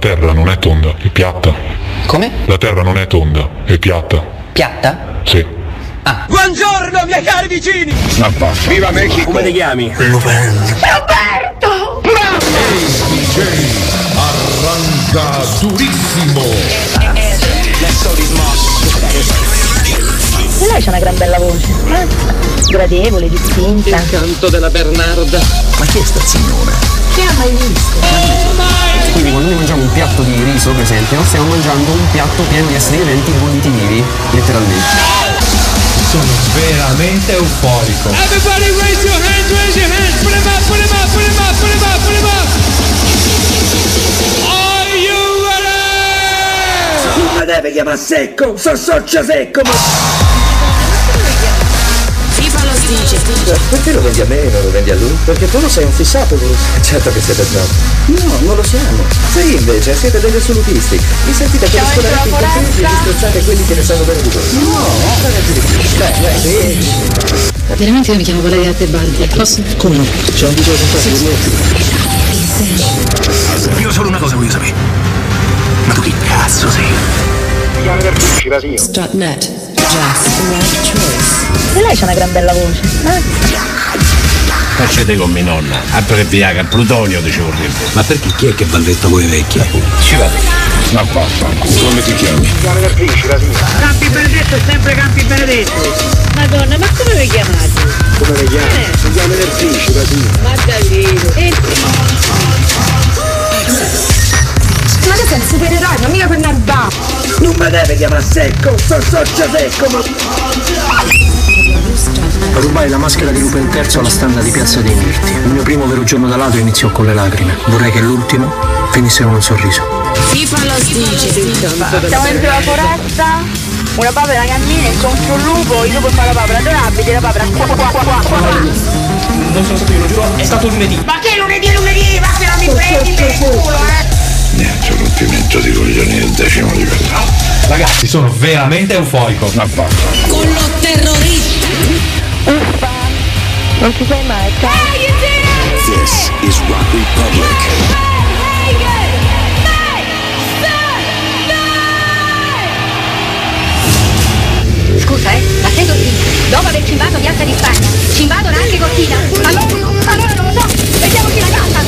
La terra non è tonda, è piatta. Come? La terra non è tonda, è piatta. Piatta? Sì. Buongiorno miei cari vicini! Viva Mexico! Come ti chiami? Roberto! Arranca durissimo. Lei c'ha una gran bella voce. eh? Gradevole, distinta. Il canto della Bernarda. Ma chi è sta signora? Chi ha mai visto? Quindi quando noi mangiamo un piatto di riso, per esempio, stiamo mangiando un piatto pieno di esseri viventi bolliti vivi, letteralmente. Sono veramente euforico. Everybody raise your hands, raise your hands! Put 'em up, put 'em up, put 'em up, put 'em up, put 'em up! Mi deve chiamare secco, so socia secco, ma... FIFA lo dice. Perché lo vendi a me e non lo vendi a lui? Perché tu lo sei un fissato lui. Certo che siete bravo. No, non lo siamo. Sì, invece, siete degli assolutisti. Vi sentite per scolare i contenti e disprezzate quelli che ne sanno venuto. No, di più. Dai, dai, sì. Veramente io mi chiamo Valeria Tebaldi. Posso? Come no? C'è un video di Io solo una cosa voglio sapere. Ma tu chi cazzo sei? Strutnet. Jazz. Right choice. E lei c'ha una gran bella voce. eh? Facete con mia nonna, altro che Viagra, Plutonio dicevo prima. Ma perché chi è che va letto voi vecchie? Ci vado. Ma vaffanculo. Come ti chiami? Campi Benedetto è sempre Campi Benedetto! Madonna, ma come vi chiamate? Come le chiami? Si chiama Nerfici, Rasino. Ma Davide. E Ma tu sei un supereroe, ma mica per narba. Non mi deve chiamare secco, so socia secco, ma... Rubai la maschera di Lupo III alla standa di Piazza dei Mirti. Il mio primo vero giorno da ladro iniziò con le lacrime. Vorrei che l'ultimo finisse con un sorriso. FIFA lo dice. Siamo dentro la foresta, una papera cammina incontro un lupo, il lupo fa la papera, dove abiti la papera? Qua, qua, qua, qua, qua. Non sono stato io, lo giuro, è stato lunedì. Ma che lunedì è lunedì? Ma che non mi prendi per il culo, eh! Niente, rompimento di coglioni del decimo livello. Ragazzi, sono veramente. Ma vaffanculo. Con lo terrorista. Uffa, non ti sei mai, Hey, you did it! This is Rock Republic. Scusa, eh, ma sei Cortina? Dopo aver cimbato Piazza di Spagna, cimbato anche Cortina? Allora, allora non lo so, vediamoci la casa, eh?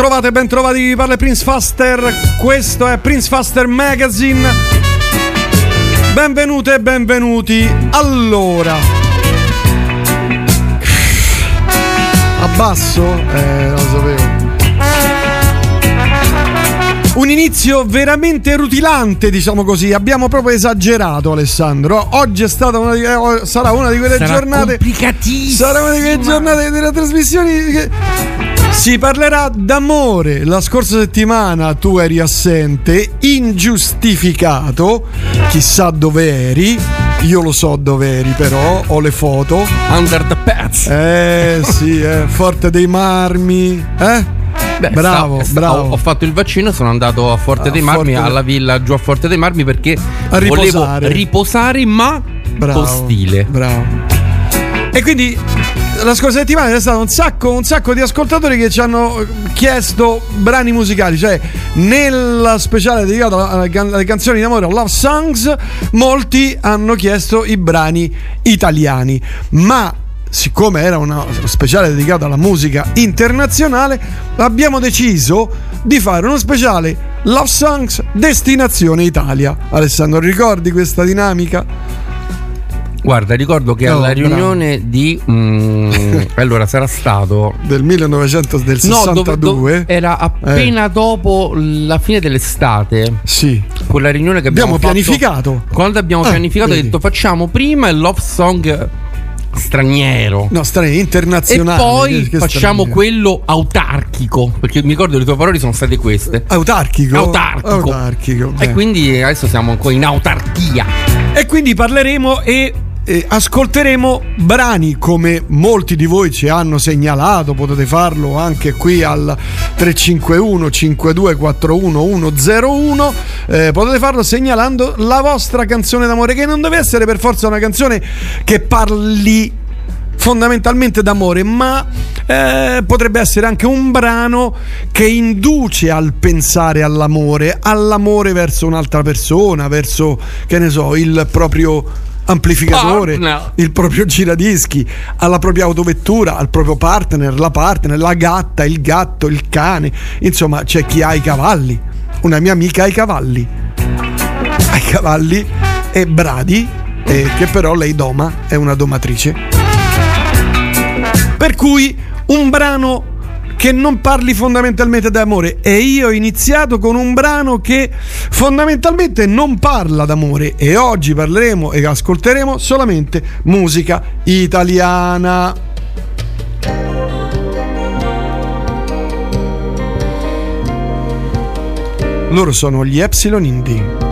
Ben trovate, ben trovati, parla Prince Faster. Questo è Prince Faster Magazine. Benvenute e benvenuti. Allora. Abbasso? Eh, non lo sapevo. Un inizio veramente rutilante, diciamo così. Abbiamo proprio esagerato, Alessandro. Oggi è stata una di, eh, sarà una di quelle Sarà giornate. complicatissima. Sarà una di quelle giornate delle trasmissioni. Che... Si parlerà d'amore. La scorsa settimana tu eri assente, ingiustificato. Chissà dove eri. Io lo so dove eri, però ho le foto. Under the pets. Eh sì, eh, forte dei marmi. Eh? Beh, bravo, sta- bravo. Ho, ho fatto il vaccino, sono andato a Forte A dei Marmi, Forte alla villa giù a Forte dei Marmi perché volevo riposare. riposare, ma Bravo, con stile. Bravo. E quindi la scorsa settimana c'è stato un sacco, un sacco di ascoltatori che ci hanno chiesto brani musicali, cioè nella speciale dedicata alle, can- alle canzoni d'amore, Love Songs, molti hanno chiesto i brani italiani, ma siccome era una speciale dedicata alla musica internazionale, abbiamo deciso di fare uno speciale Love Songs Destinazione Italia. Alessandro, ricordi questa dinamica? Guarda, ricordo che No, alla bravo. riunione di. mm, allora, sarà stato. Del 1900 del No, 62 dove- dove- era appena dopo la fine dell'estate. Sì. Quella riunione che abbiamo, Abbiamo fatto- pianificato. Quando abbiamo Ah, pianificato, ho vedi. detto facciamo prima il love song straniero. No, strani, E internazionale. poi Che- che facciamo straniero. quello autarchico. Perché mi ricordo le tue parole sono state queste. Autarchico? Autarchico. Autarchico, E beh. quindi adesso siamo ancora in autarchia. E quindi parleremo e, e ascolteremo brani come molti di voi ci hanno segnalato, potete farlo anche qui al 351 5241 101, eh, potete farlo segnalando la vostra canzone d'amore che non deve essere per forza una canzone che parli fondamentalmente d'amore, ma eh, potrebbe essere anche un brano che induce al pensare all'amore, all'amore verso un'altra persona, verso, che ne so, il proprio amplificatore, Partner. il proprio giradischi, alla propria autovettura, al proprio partner, la partner, la gatta, il gatto, il cane, insomma c'è chi ha i cavalli. Una mia amica ha i cavalli. Ha i cavalli e bradi, e che però lei doma, è una domatrice. Per cui un brano che non parli fondamentalmente d'amore e io ho iniziato con un brano che fondamentalmente non parla d'amore e oggi parleremo e ascolteremo solamente musica italiana. Loro sono gli Epsilon Indie.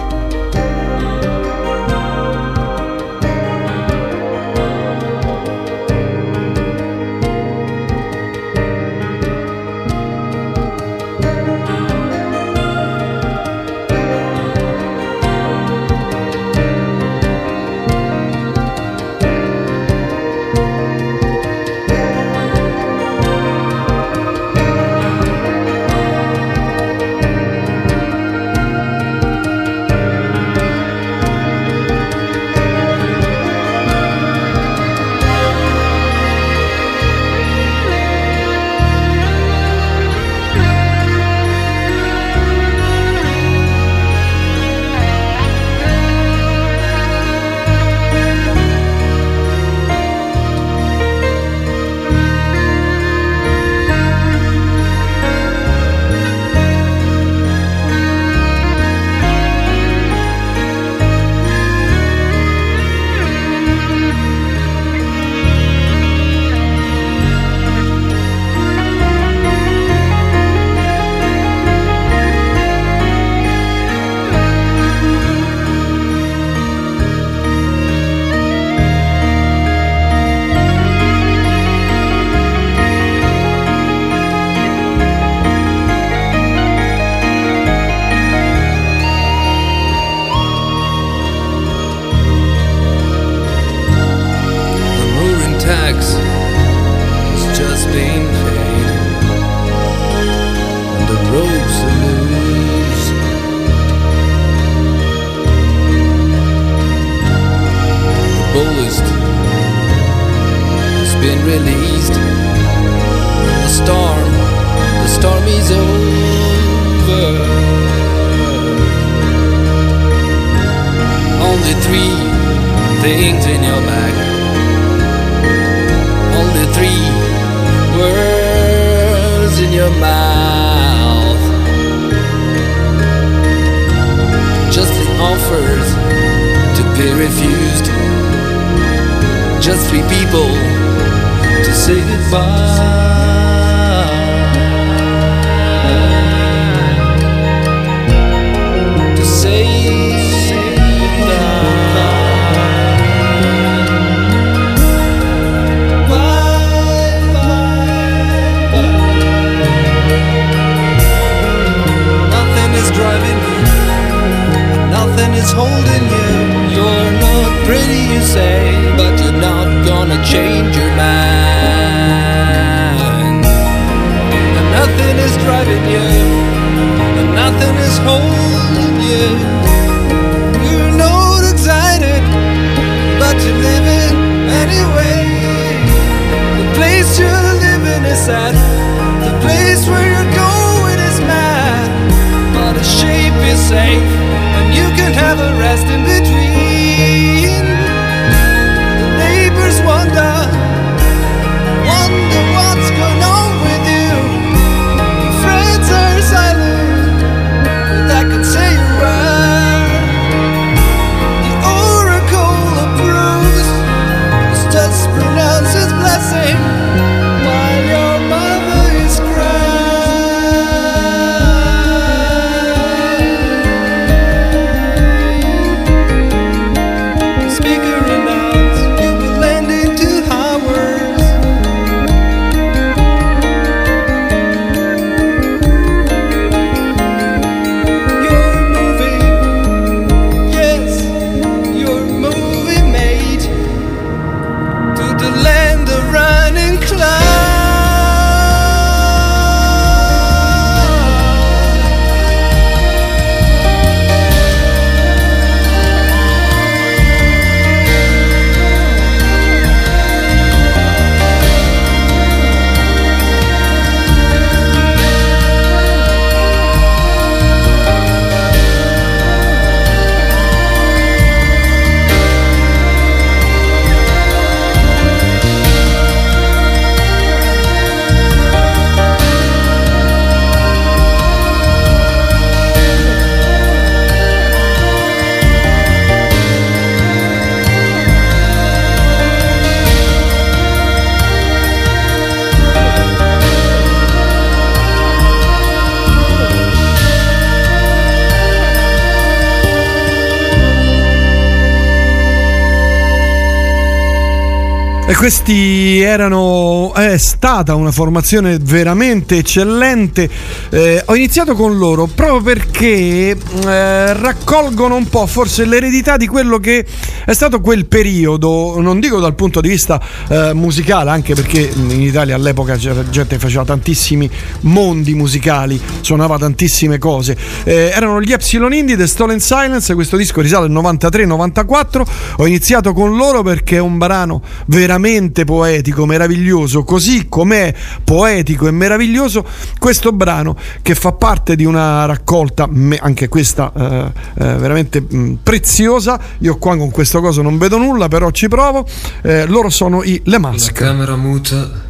Questi erano. È stata una formazione veramente eccellente. Eh, ho iniziato con loro proprio perché eh, raccolgono un po' forse l'eredità di quello che è stato quel periodo. Non dico dal punto di vista eh, musicale, anche perché in Italia all'epoca c'era gente che faceva tantissimi mondi musicali, suonava tantissime cose. Eh, erano gli Epsilon Indie, The Stolen Silence. Questo disco risale al 93-94. Ho iniziato con loro perché è un brano veramente poetico, meraviglioso, così com'è poetico e meraviglioso questo brano che fa parte di una raccolta, anche questa eh, eh, veramente mh, preziosa. Io qua con questo coso non vedo nulla, però ci provo. Eh, loro sono i Le Una Mask. camera muta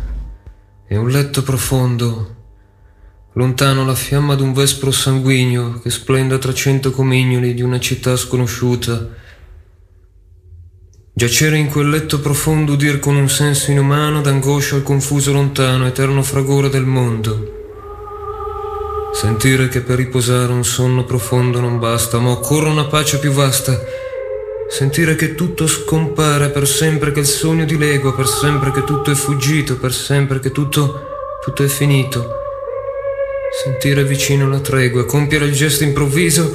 e un letto profondo. Lontano la fiamma d'un vespro sanguigno che splenda tra cento comignoli di una città sconosciuta. Giacere in quel letto profondo udir con un senso inumano d'angoscia al confuso lontano eterno fragore del mondo. Sentire che per riposare un sonno profondo non basta, ma occorre una pace più vasta. Sentire che tutto scompare per sempre che il sogno dilegua, per sempre che tutto è fuggito, per sempre che tutto, tutto è finito. Sentire vicino la tregua, compiere il gesto improvviso,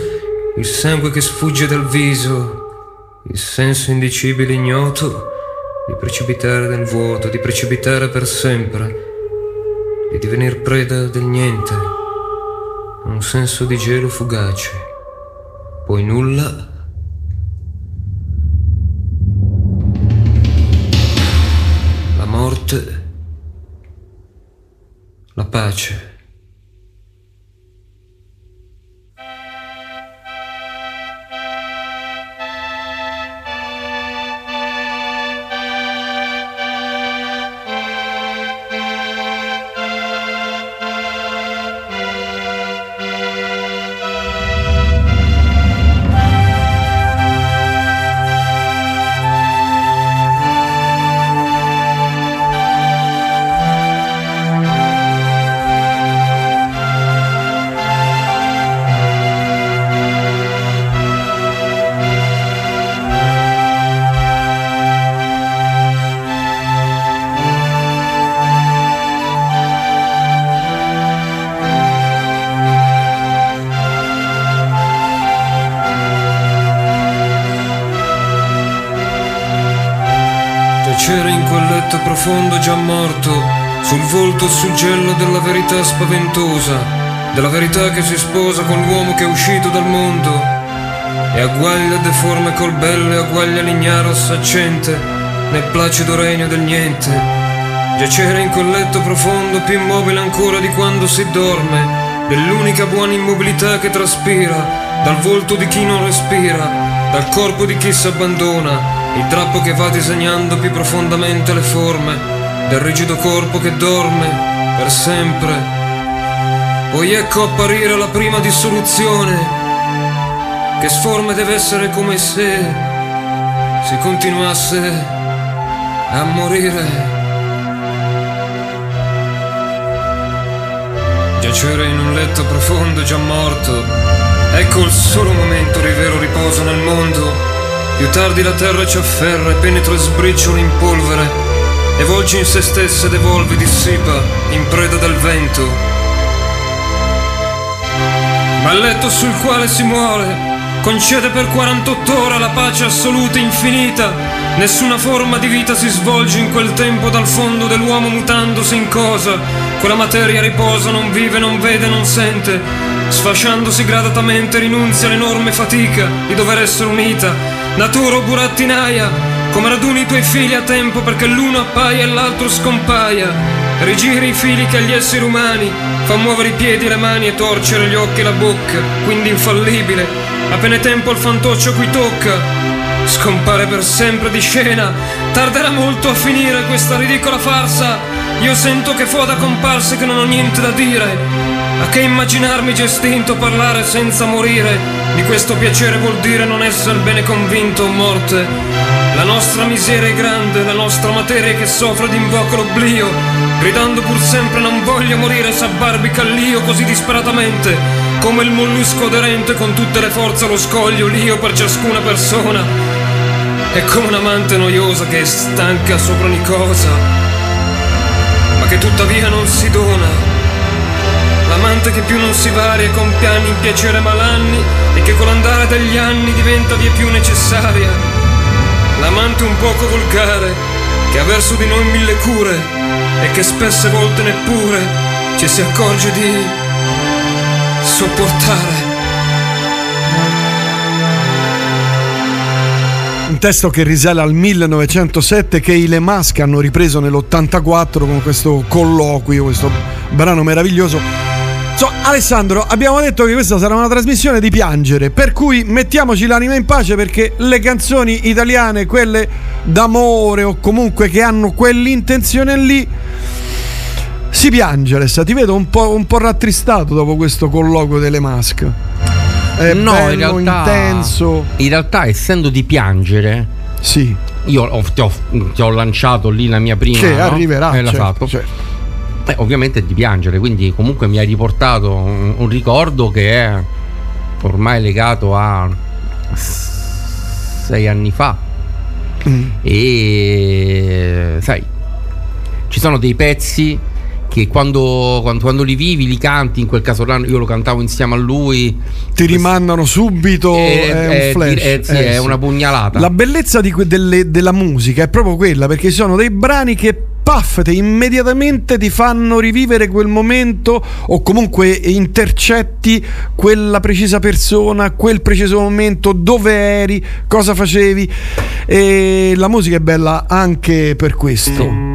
il sangue che sfugge dal viso, il senso indicibile ignoto di precipitare nel vuoto, di precipitare per sempre, di divenir preda del niente, un senso di gelo fugace, poi nulla. La morte, la pace. Già morto, sul volto il suggello della verità spaventosa, della verità che si sposa con l'uomo che è uscito dal mondo, e agguaglia deforme col bello e agguaglia l'ignaro saccente, nel placido regno del niente. Giacere in quel letto profondo, più immobile ancora di quando si dorme, dell'unica buona immobilità che traspira, dal volto di chi non respira, dal corpo di chi si abbandona, il drappo che va disegnando più profondamente le forme del rigido corpo che dorme per sempre. Poi ecco apparire la prima dissoluzione, che sforme deve essere come se si continuasse a morire. Giacere in un letto profondo già morto, ecco il solo momento di vero riposo nel mondo più tardi la terra ci afferra e penetra e sbriciola in polvere, e volgi in se stessa ed evolve, dissipa, in preda del vento. Ma il letto sul quale si muore concede per 48 ore la pace assoluta e infinita. Nessuna forma di vita si svolge in quel tempo dal fondo dell'uomo mutandosi in cosa. Quella materia riposa, non vive, non vede, non sente. Sfasciandosi gradatamente rinunzia all'enorme fatica di dover essere unita Natura burattinaia, come raduni i tuoi figli a tempo perché l'uno appaia e l'altro scompaia. Rigiri i fili che agli esseri umani fa muovere i piedi e le mani e torcere gli occhi e la bocca, quindi infallibile. Appena è tempo il fantoccio qui tocca, scompare per sempre di scena. Tarderà molto a finire questa ridicola farsa. Io sento che foda comparse che non ho niente da dire. A che immaginarmi gestinto parlare senza morire? Di questo piacere vuol dire non essere bene convinto o morte. La nostra miseria è grande, la nostra materia che soffre d'invoca l'oblio. Gridando pur sempre non voglio morire, s'abbarbica l'io così disperatamente. Come il mollusco aderente con tutte le forze allo scoglio, l'io per ciascuna persona. È come un'amante noiosa che è stanca sopra ogni cosa, ma che tuttavia non si dona L'amante che più non si varia con piani in piacere malanni e che con l'andare degli anni diventa via più necessaria. L'amante un poco volgare che ha verso di noi mille cure e che spesse volte neppure ci si accorge di sopportare. Un testo che risale al 1907 che i Le Masque hanno ripreso nell'84 con questo colloquio, questo brano meraviglioso So, Alessandro, abbiamo detto che questa sarà una trasmissione di piangere, per cui mettiamoci l'anima in pace perché le canzoni italiane, quelle d'amore o comunque che hanno quell'intenzione lì, si piange Alessa, ti vedo un po', un po rattristato dopo questo colloquio delle mask. È no, bello, in realtà, intenso. In realtà, essendo di piangere, sì. io ho, ti, ho, ti, ho, lanciato lì la mia prima. Che no? arriverà. Eh, certo, esatto. certo. Beh, ovviamente di piangere, quindi comunque mi hai riportato un, un ricordo che è ormai legato a sei anni fa. Mm. E sai, ci sono dei pezzi che quando, quando, quando, li vivi, li canti, in quel caso là io lo cantavo insieme a lui. Ti rimandano subito, è, è un è, flash. Eh, sì, eh, è sì. una pugnalata. La bellezza di que- delle, della musica è proprio quella, perché ci sono dei brani che paff, te immediatamente ti fanno rivivere quel momento o comunque intercetti quella precisa persona, quel preciso momento, dove eri, cosa facevi. E la musica è bella anche per questo.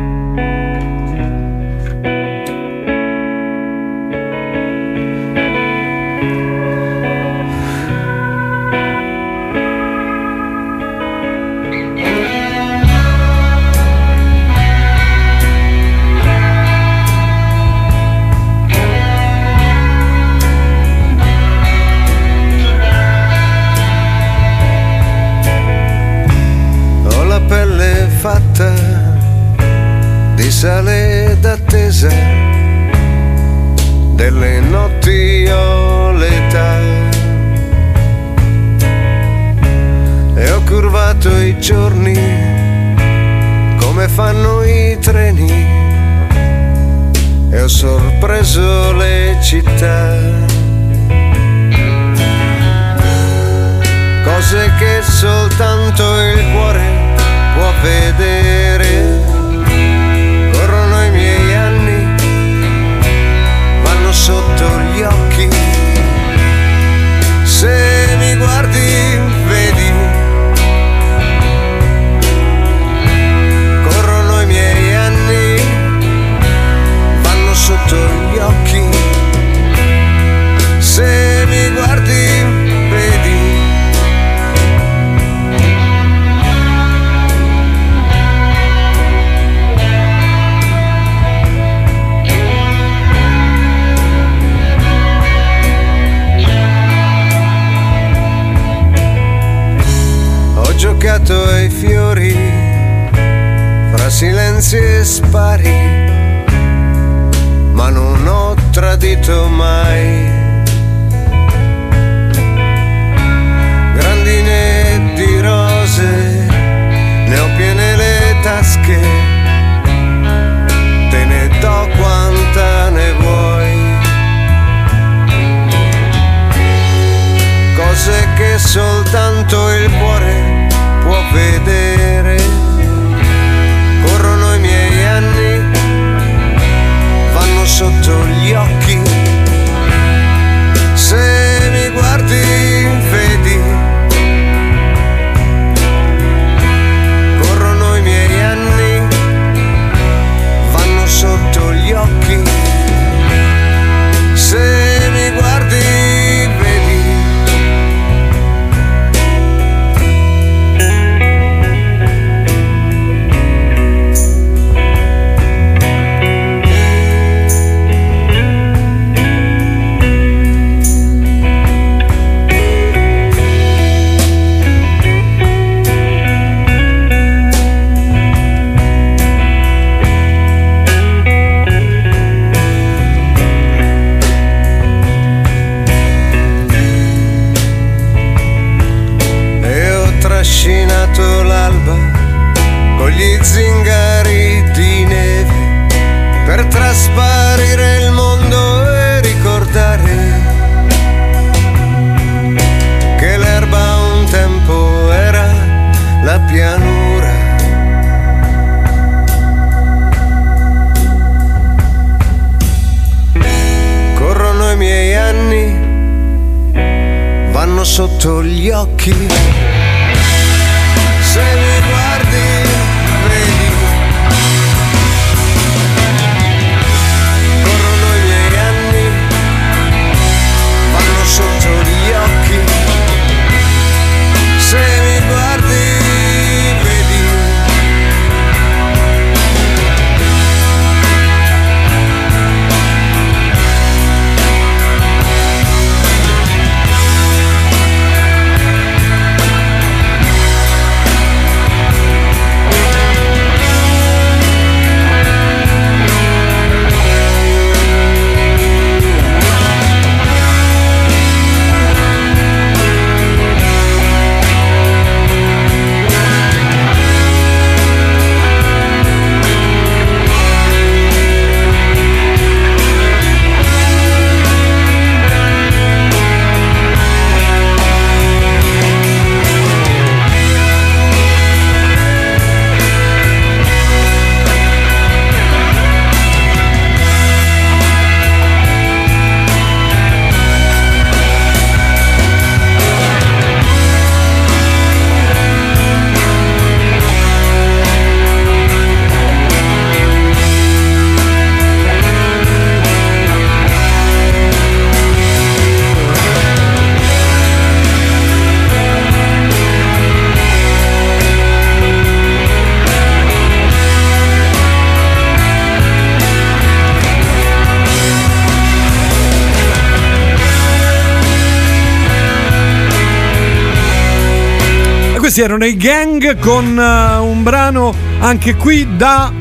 Questi erano i gang con eh, un brano anche qui da,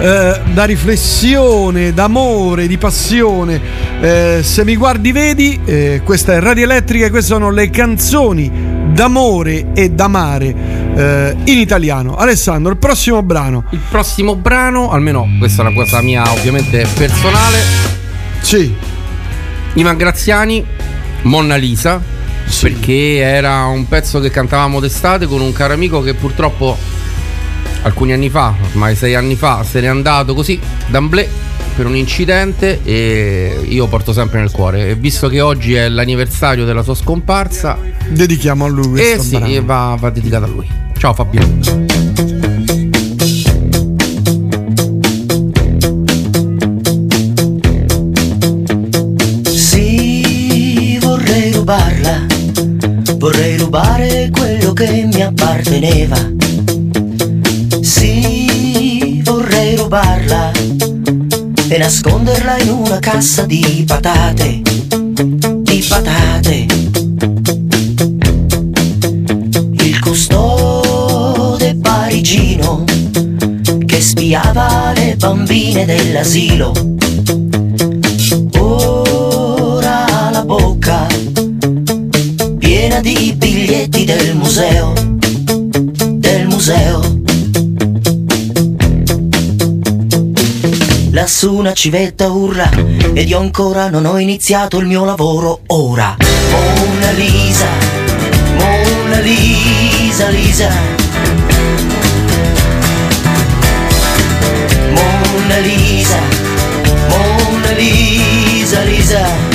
eh, da riflessione, d'amore, di passione. Eh, se mi guardi vedi, eh, questa è Radio Elettrica e queste sono le canzoni d'amore e d'amare eh, in italiano. Alessandro, il prossimo brano. Il prossimo brano, almeno questa è una cosa mia ovviamente personale. Sì. Ivan Graziani, Monna Lisa. Perché era un pezzo che cantavamo d'estate con un caro amico che purtroppo alcuni anni fa, ormai sei anni fa, se n'è andato così, d'amblè per un incidente e io porto sempre nel cuore. E visto che oggi è l'anniversario della sua scomparsa, dedichiamo a lui. Eh sì, brano. va, va dedicato a lui. Ciao Fabio. Apparteneva. Sì, vorrei rubarla e nasconderla in una cassa di patate, di patate. Il custode parigino che spiava le bambine dell'asilo. Civetta urla ed io ancora non ho iniziato il mio lavoro ora. Mona Lisa, Mona Lisa, Lisa. Mona Lisa, Mona Lisa, Lisa.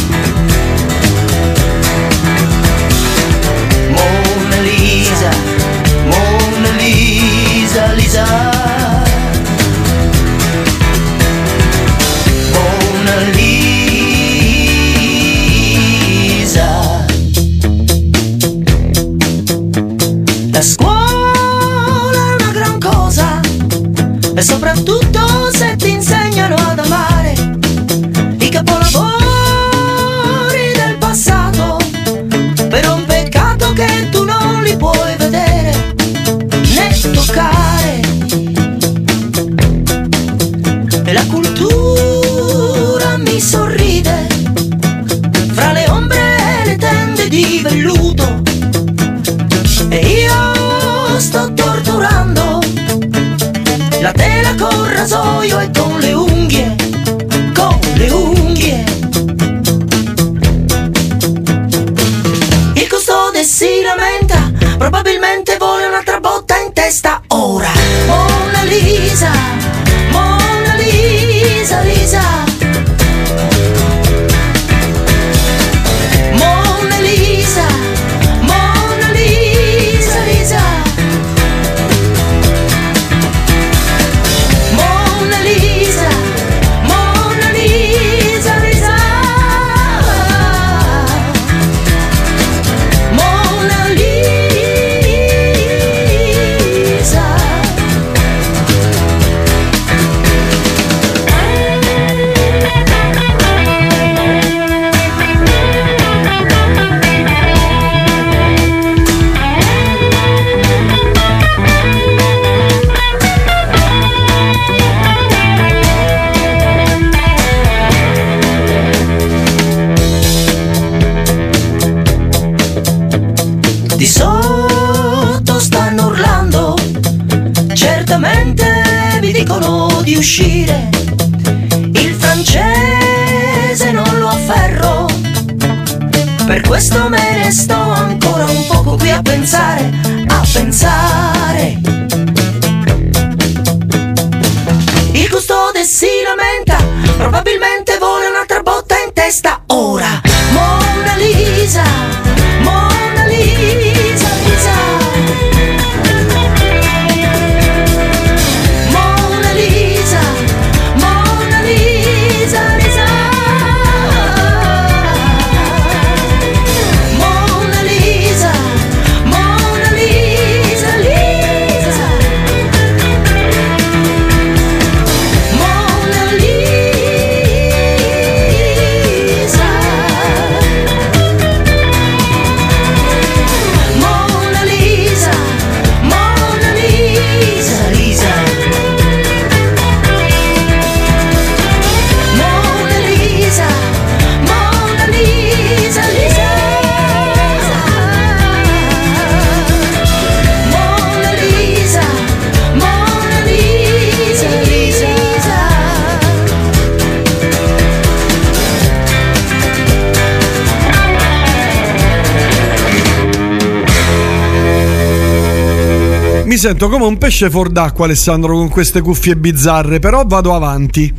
Sento come un pesce fuor d'acqua, Alessandro, con queste cuffie bizzarre, però vado avanti.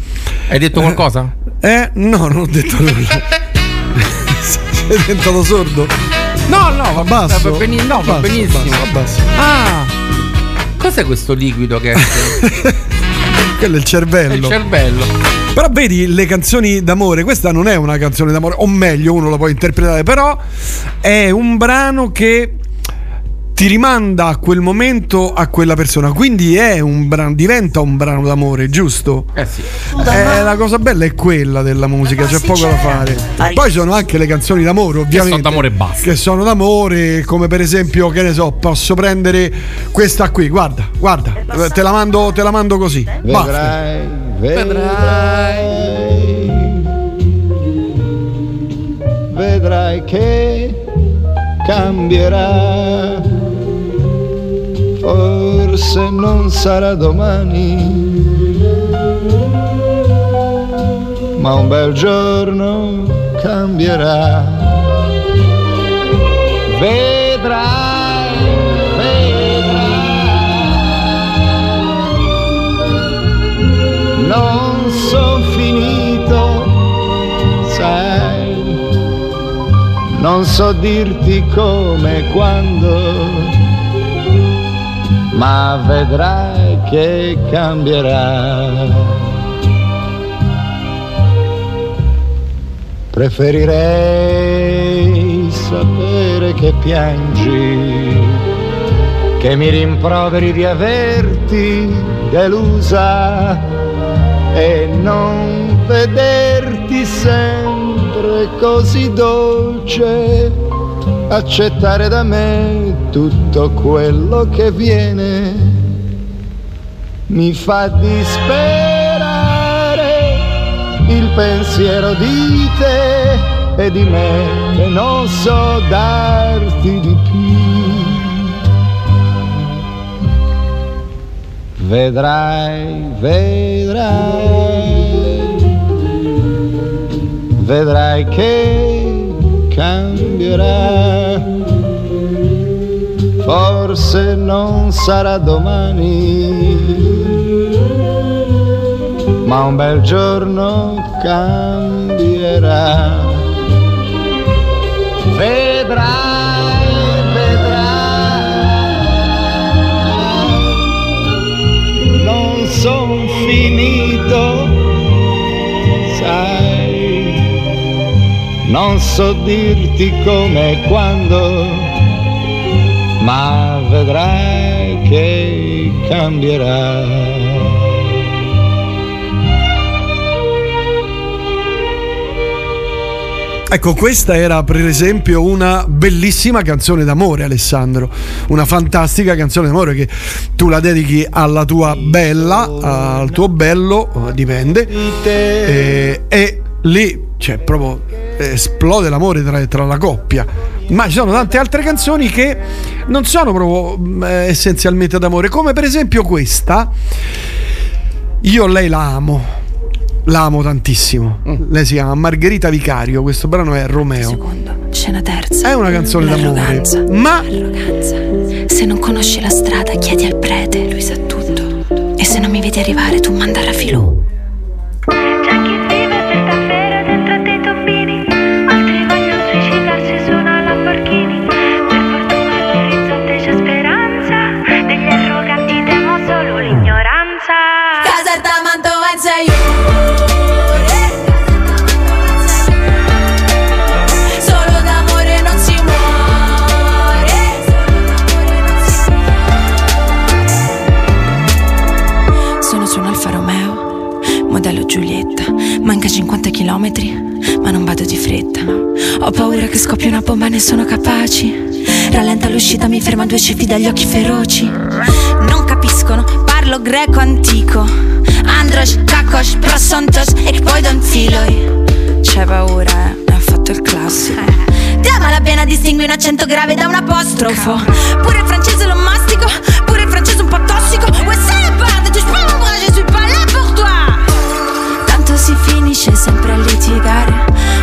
Hai detto qualcosa? Eh, no, non ho detto nulla. Sei diventato sordo? No, no, va, basso? va beni- no, va Basso, benissimo. basso, basso. Ah, cos'è questo liquido che Quello è il cervello. È il cervello. Però vedi le canzoni d'amore, questa non è una canzone d'amore, o meglio, uno la può interpretare, però è un brano che ti rimanda a quel momento a quella persona, quindi è un brano, diventa un brano d'amore, giusto? Eh sì. Eh, la cosa bella è quella della musica, c'è poco da fare. Poi sono anche le canzoni d'amore, ovviamente. sono d'amore e basta. Che sono d'amore, come per esempio, che ne so, posso prendere questa qui, guarda, guarda, te la mando, te la mando così. Basta. Vedrai, vedrai, vedrai che cambierà. Forse non sarà domani, ma un bel giorno cambierà. Vedrai, vedrai, non son finito, sai, non so dirti come e quando, ma vedrai che cambierà. Preferirei sapere che piangi, che mi rimproveri di averti delusa e non vederti sempre così dolce, accettare da me tutto quello che viene, mi fa disperare il pensiero di te e di me che non so darti di più. Vedrai, vedrai, vedrai che cambierà. Forse non sarà domani, ma un bel giorno cambierà. Vedrai, vedrai, non son finito, sai, non so dirti come e quando, ma vedrai che cambierà. Ecco, questa era per esempio una bellissima canzone d'amore, Alessandro. Una fantastica canzone d'amore che tu la dedichi alla tua bella, al tuo bello, eh, dipende. E, e lì, cioè, proprio esplode l'amore tra, tra la coppia. Ma ci sono tante altre canzoni che non sono proprio mm, eh, essenzialmente d'amore, come per esempio questa. Io lei la amo. La amo tantissimo. Lei si chiama Margherita Vicario. Questo brano è Romeo. Scena terza. È una canzone d'amore. Ma L'arroganza. Se non conosci la strada, chiedi al prete, lui sa tutto. E se non mi vedi arrivare, tu manda a filù. dentro Manca 50 km, ma non vado di fretta. Ho paura che scoppia una bomba, ne sono capaci. Rallenta l'uscita, mi ferma due cefi dagli occhi feroci. Non capiscono, parlo greco antico. Andros, kakos, prosontos e poi don filoi. C'è paura, eh, ha fatto il classico. Ti ama la pena distingui un accento grave da un apostrofo Pure il francese lo mastico sempre a litigare.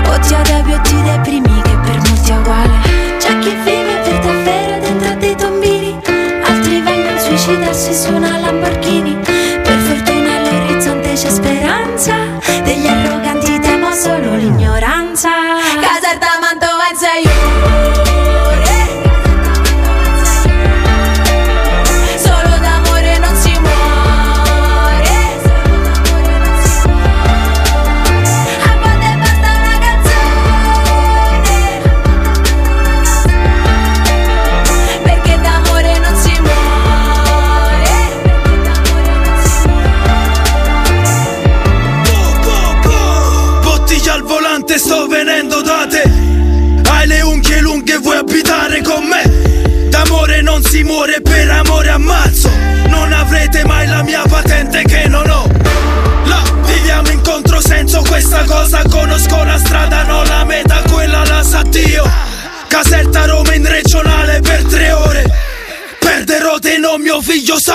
O ti addebi o ti deprimi, che per molti è uguale. C'è chi vive per davvero dentro dei tombini, altri vengono a suicidarsi su una Lamborghini. Per fortuna all'orizzonte c'è speranza,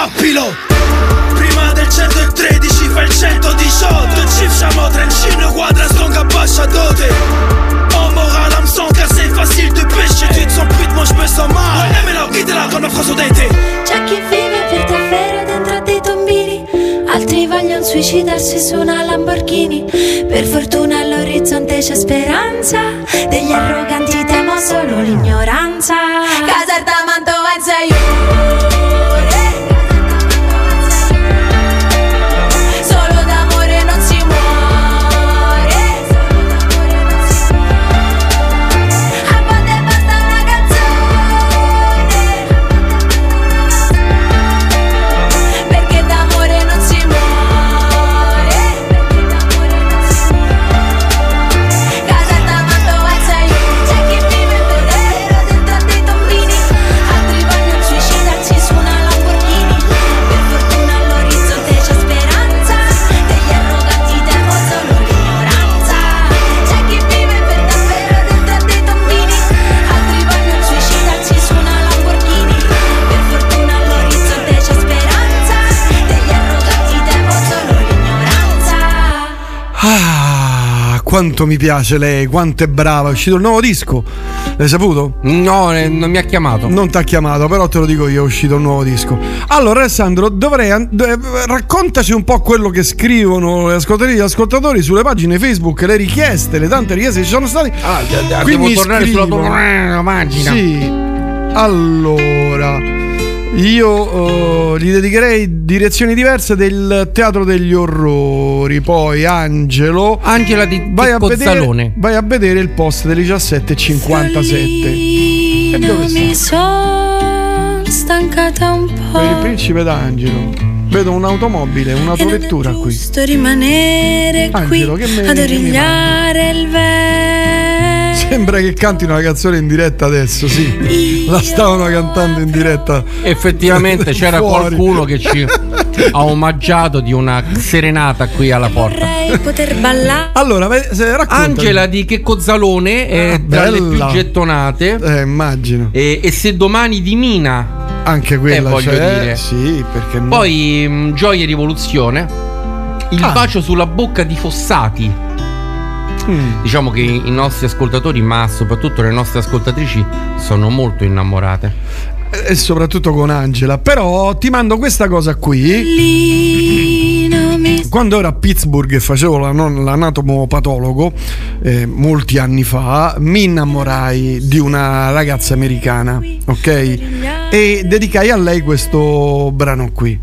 sappilo. Prima del 113 fa il 118 Ci facciamo trencino quadra stonga bascia dote En moral am son car c'est facile de pêcher Tu te sens pute moi je me sens mal Ouais mais là con afroso dente C'è chi vive per davvero dentro dei tombini, altri vogliono suicidarsi su una Lamborghini. Per fortuna all'orizzonte c'è speranza, degli arroganti quanto mi piace lei, quanto è brava. È uscito il nuovo disco. L'hai saputo? No, eh, non mi ha chiamato. Non ti ha chiamato, però te lo dico io, è uscito un nuovo disco. Allora, Alessandro, dovrei eh, raccontaci un po' quello che scrivono le ascoltatrici e gli ascoltatori sulle pagine Facebook, le richieste, le tante richieste che ci sono state. Ah, devo tornare sulla scrivono- tua pagina. Sì. Allora, io eh, gli dedicherei direzioni diverse del teatro degli orrori. Poi Angelo. Angela di vai a, vedere, vai a vedere il post delle 17.57. E dove sta? Mi sono stancata un Per il po' principe d'Angelo. Vedo un'automobile, un'autovettura qui. Sto rimanere Angelo, che me- qui ad origliare il vento Sembra che cantino una canzone in diretta adesso, sì. La stavano cantando in diretta. Effettivamente c'era Fuori. qualcuno che ci ha omaggiato di una serenata qui alla porta. Poter ballare Allora. Angela di Checco Zalone è Ah, tra le più gettonate. Eh, immagino. E, e se domani di Mina. Anche quella, Eh, voglio cioè, dire. Sì, perché no? Poi mh, Gioia e Rivoluzione. Il Ah. bacio sulla bocca di Fossati. Mm. Diciamo che i nostri ascoltatori, ma soprattutto le nostre ascoltatrici, sono molto innamorate. E soprattutto con Angela. Però ti mando questa cosa qui. Quando ero a Pittsburgh e facevo la non- l'anatomopatologo, eh, molti anni fa, mi innamorai di una ragazza americana, ok? E dedicai a lei questo brano qui.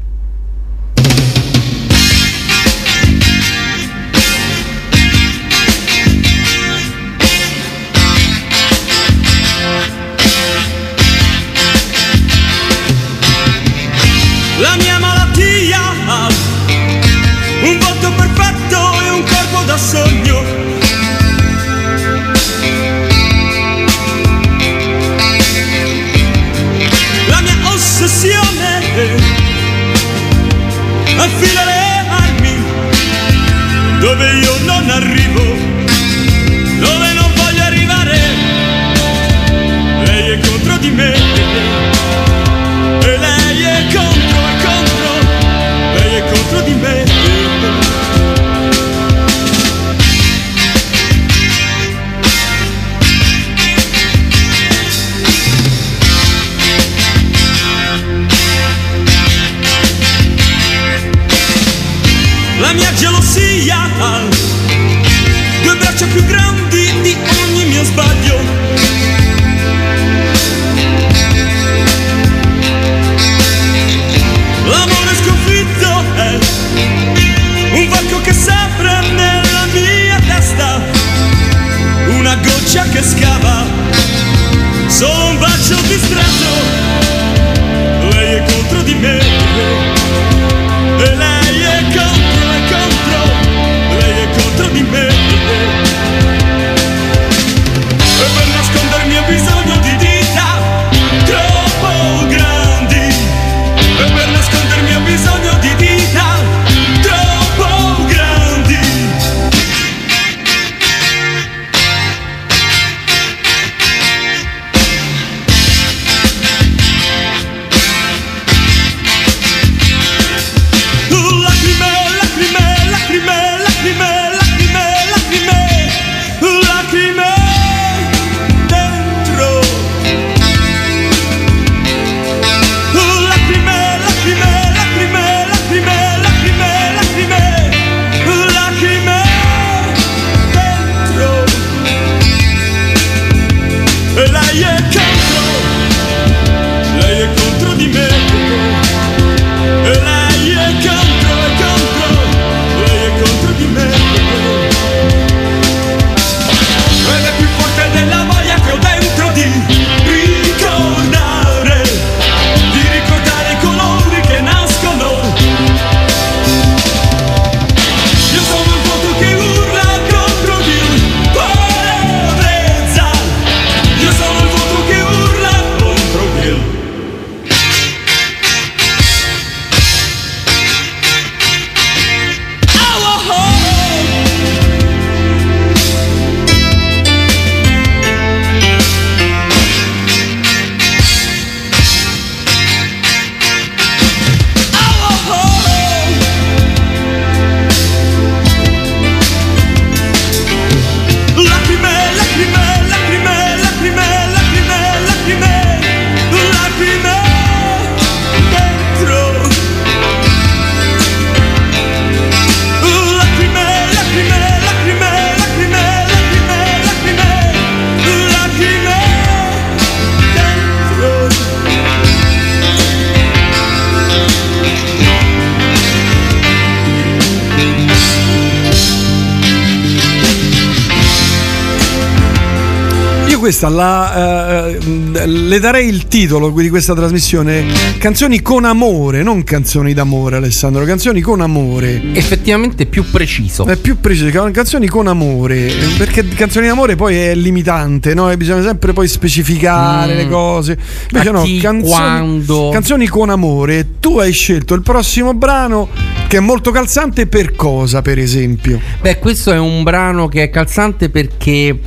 Questa la, eh, le darei il titolo di questa trasmissione Canzoni con amore, non canzoni d'amore, Alessandro, canzoni con amore. Effettivamente più preciso. È più preciso, ca- canzoni con amore, perché canzoni d'amore poi è limitante, no? E bisogna sempre poi specificare Mm. le cose. Invece no, canzoni, quando. canzoni con amore. Tu hai scelto il prossimo brano che è molto calzante per cosa, per esempio? Beh, questo è un brano che è calzante perché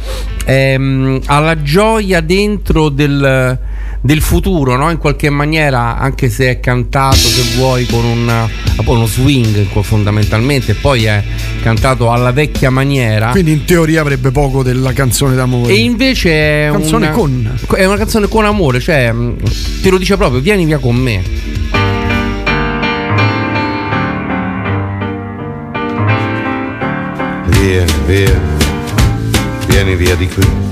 ehm, ha la gioia dentro del, del futuro, no? In qualche maniera, anche se è cantato, se vuoi, con un, uno swing fondamentalmente, poi è cantato alla vecchia maniera. Quindi in teoria avrebbe poco della canzone d'amore. E invece è Canzone una, con. è una canzone con amore, cioè mh, te lo dice proprio, vieni via con me. Vieni, via, vieni via di qui.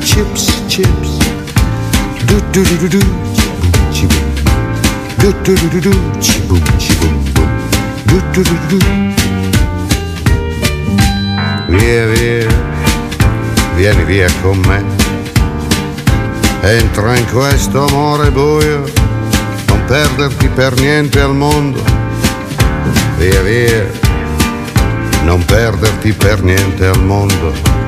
chips, chips. Do do do do do, chiboom, chiboom. Do do do do do, chiboom, chiboom, boom. Do do do do do. Via, via, vieni via con me. Entra in questo amore buio, non perderti per niente al mondo. Via via, non perderti per niente al mondo.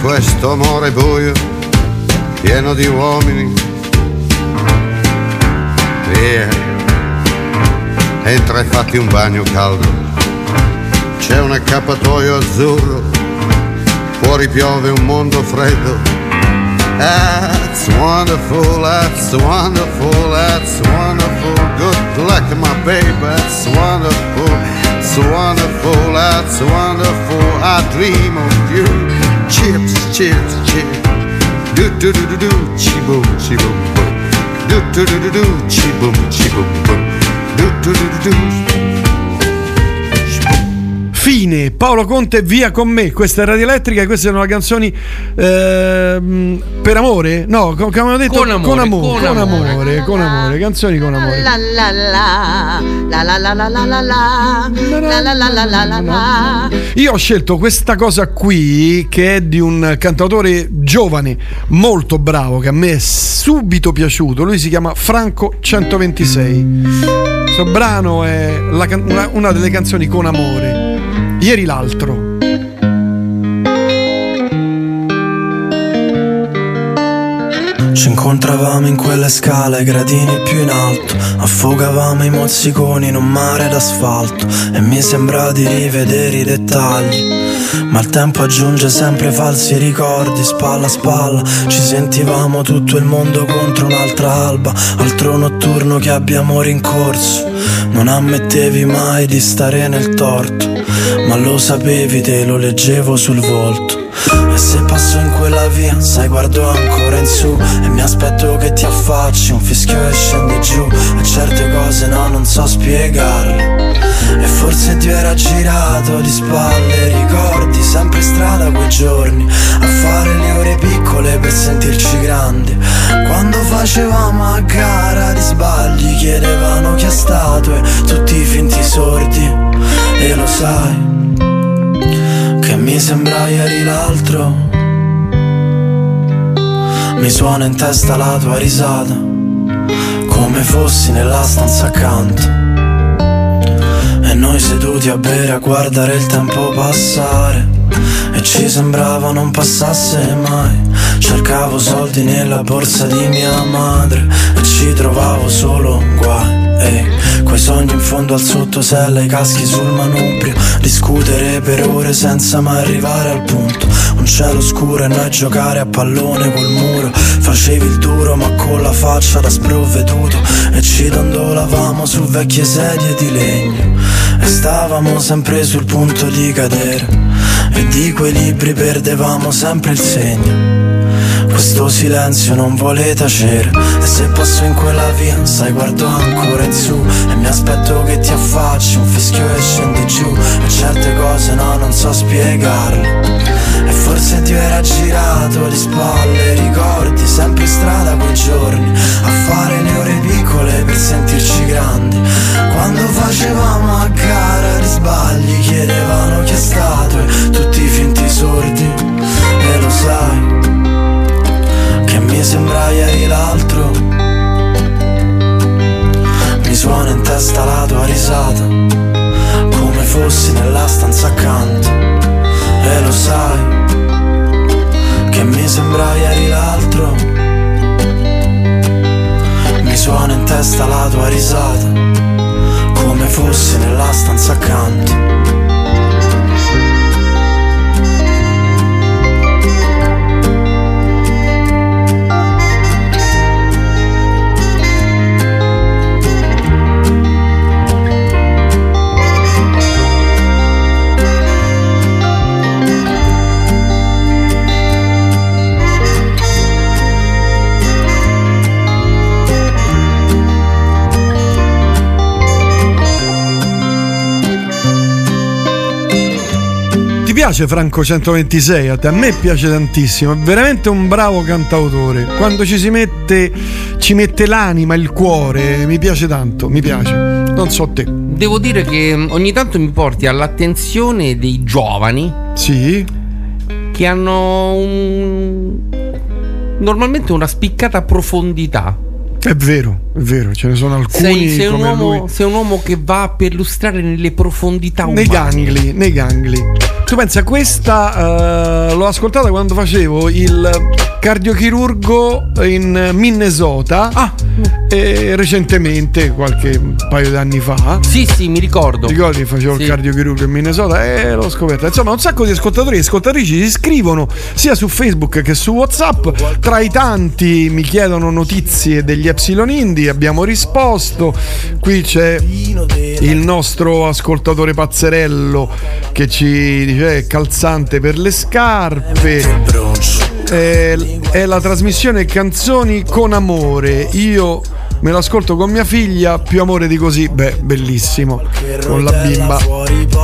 questo amore buio, pieno di uomini. Via, entra e fatti un bagno caldo. C'è un accappatoio azzurro, fuori piove un mondo freddo. That's wonderful, that's wonderful, that's wonderful. Good luck, my baby, that's wonderful, it's wonderful, that's wonderful. I dream of you. Chips, chips, chips. Do do do do do, chi boom, chi boom boom. Do do do do do, chi boom, chi boom boom. Do do do do do. Fine, Paolo Conte via con me. Questa è Radio Elettrica e queste sono le canzoni ehm, per amore? No, co- come avevo detto Con amore, con amore, con con amore. amore, con amore, canzoni con amore. La la la Io ho scelto questa cosa qui che è di un cantautore giovane, molto bravo, che a me è subito piaciuto. Lui si chiama Franco 126. Questo brano è la una, una delle canzoni con amore. Ieri l'altro. Ci incontravamo in quelle scale, gradini più in alto, affogavamo i mozziconi in un mare d'asfalto e mi sembra di rivedere i dettagli. Ma il tempo aggiunge sempre falsi ricordi, spalla a spalla, ci sentivamo tutto il mondo contro un'altra alba, altro notturno che abbiamo rincorso. Non ammettevi mai di stare nel torto, ma lo sapevi, te lo leggevo sul volto. E se passo in quella via, sai guardo ancora in su. E mi aspetto che ti affacci, un fischio e scendi giù. E certe cose no, non so spiegarle. E forse Dio era girato di spalle Ricordi sempre strada quei giorni. A fare le ore piccole per sentirci grandi. Quando fa facevamo a gara di sbagli chiedevano chi è stato e tutti finti sordi. E lo sai mi sembra ieri l'altro. Mi suona in testa la tua risata Come fossi nella stanza accanto. E noi seduti a bere a guardare il tempo passare e ci sembrava non passasse mai. Cercavo soldi nella borsa di mia madre E ci trovavo solo guai Ehi, quei sogni in fondo al sottosella, i caschi sul manubrio. Discutere per ore senza mai arrivare al punto. Un cielo scuro e noi giocare a pallone col muro. Facevi il duro ma con la faccia da sprovveduto. E ci dondolavamo su vecchie sedie di legno. E stavamo sempre sul punto di cadere. E di quei libri perdevamo sempre il segno questo silenzio non vuole tacere. E se passo in quella via, sai guardo ancora in su. E mi aspetto che ti affacci un fischio e scendi giù. E certe cose no, non so spiegarle. E forse ti era girato di spalle Ricordi sempre strada quei giorni. A fare le ore piccole per sentirci grandi. Quando facevamo a gara di sbagli Chiedevano chi è stato. E tutti finti sordi E lo sai mi sembra ieri l'altro. Mi suona in testa la tua risata, come fossi nella stanza accanto. E lo sai, che mi sembra ieri l'altro. Mi suona in testa la tua risata, come fossi nella stanza accanto. Piace Franco 126? A te? A me piace tantissimo, è veramente un bravo cantautore. Quando ci si mette, ci mette l'anima, il cuore, mi piace tanto, mi piace. Non so te. Devo dire che mm, ogni tanto mi porti all'attenzione dei giovani. Sì. Che hanno un... normalmente una spiccata profondità. È vero, è vero, ce ne sono alcuni Sei, sei un uomo, sei un uomo che va a perlustrare nelle profondità umane. Nei gangli, nei gangli. Tu pensa, questa eh, l'ho ascoltata quando facevo il cardiochirurgo in Minnesota Ah. E recentemente, qualche paio di anni fa. Sì, sì, mi ricordo. Ricordi che facevo Sì. il cardiochirurgo in Minnesota e l'ho scoperta. Insomma, un sacco di ascoltatori e ascoltatrici si scrivono sia su Facebook che su WhatsApp. Tra i tanti mi chiedono notizie degli Epsilon Indie, abbiamo risposto. Qui c'è il nostro ascoltatore pazzerello che ci dice "Eh, calzante per le scarpe. È, è la trasmissione Canzoni con amore. Io me l'ascolto con mia figlia, più amore di così, beh, bellissimo. Con la bimba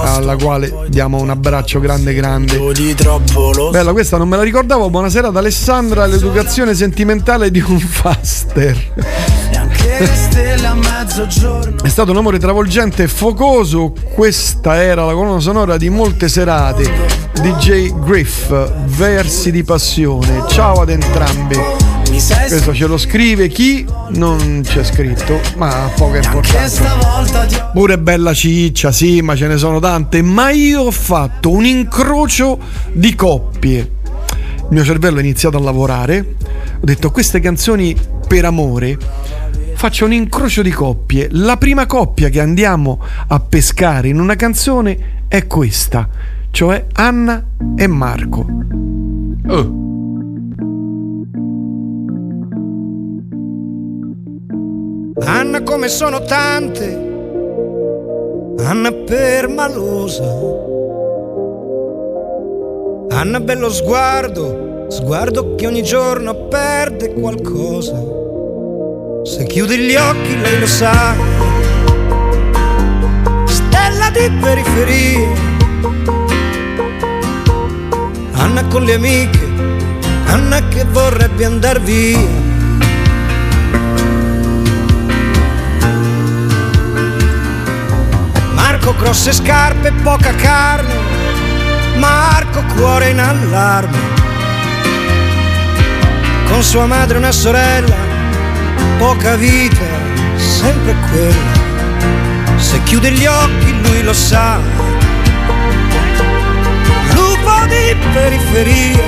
alla quale diamo un abbraccio grande grande. Bella, questa non me la ricordavo. Buonasera ad Alessandra, l'educazione sentimentale di un faster. È stato un amore travolgente e focoso. Questa era la colonna sonora di molte serate. DJ Griff, versi di passione. Ciao ad entrambi. Questo ce lo scrive chi non c'è scritto, ma poca importanza. Pure bella ciccia, sì, ma ce ne sono tante. Ma io ho fatto un incrocio di coppie. Il mio cervello ha iniziato a lavorare. Ho detto queste canzoni per amore. Faccio un incrocio di coppie. La prima coppia che andiamo a pescare in una canzone è questa, cioè Anna e Marco. Oh. Anna come sono tante, Anna permalosa, Anna bello sguardo, sguardo che ogni giorno perde qualcosa. Se chiudi gli occhi lei lo sa, stella di periferia. Anna con le amiche, Anna che vorrebbe andar via. Marco grosse scarpe, poca carne, Marco cuore in allarme. Con sua madre una sorella poca vita, sempre quella. Se chiude gli occhi lui lo sa. Lupo di periferia.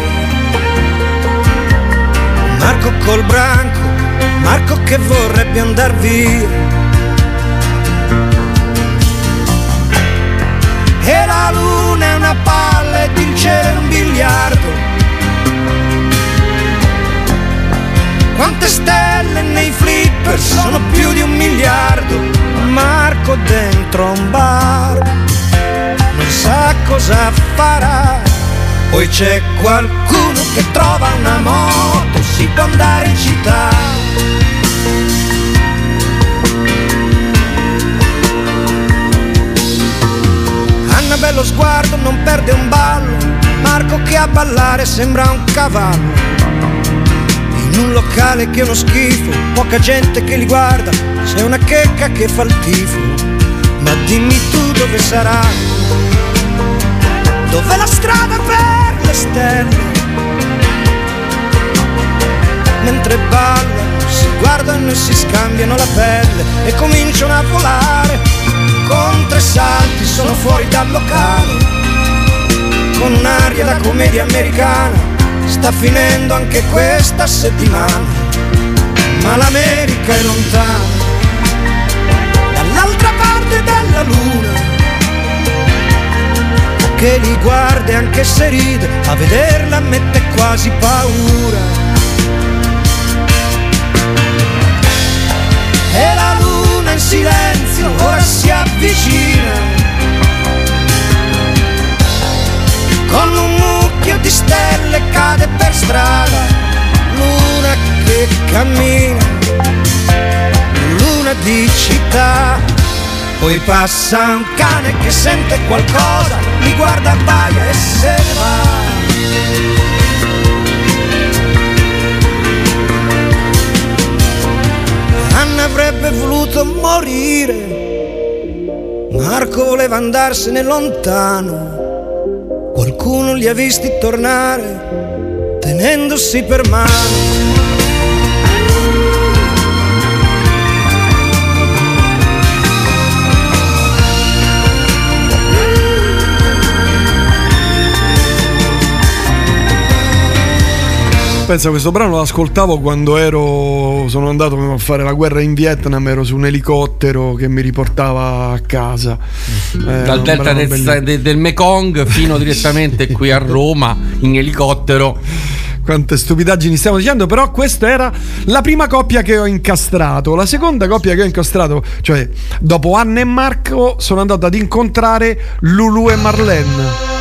Marco col branco, Marco che vorrebbe andar via. E la luna è una palla ed il cielo è un biliardo. Quante stelle nei flipper sono più di un miliardo. Marco dentro un bar non sa cosa farà. Poi c'è qualcuno che trova una moto, si può andare in città. Anna bello sguardo, non perde un ballo. Marco che a ballare sembra un cavallo. Un locale che è uno schifo, poca gente che li guarda, c'è una checca che fa il tifo. Ma dimmi tu dove sarà? Dov'è la strada per le stelle? Mentre ballano, si guardano e si scambiano la pelle e cominciano a volare. Con tre salti sono fuori dal locale, con un'aria da commedia americana sta finendo anche questa settimana, ma l'America è lontana, dall'altra parte della luna, che li guarda e anche se ride, a vederla mette quasi paura. E la luna in silenzio ora si avvicina. Con un mucchio di stelle cade per strada, luna che cammina, luna di città. Poi passa un cane che sente qualcosa, mi guarda, abbaia e se ne va. Anna avrebbe voluto morire, Marco voleva andarsene lontano. Qualcuno li ha visti tornare tenendosi per mano. Pensa, questo brano lo ascoltavo quando ero. Sono andato a fare la guerra in Vietnam. Ero su un elicottero che mi riportava a casa. Eh, Dal delta del, bellissimo. de- del Mekong fino direttamente qui a Roma in elicottero. Quante stupidaggini stiamo dicendo, però questa era la prima coppia che ho incastrato. La seconda coppia che ho incastrato, cioè dopo Anna e Marco, sono andato ad incontrare Lulu e Marlene.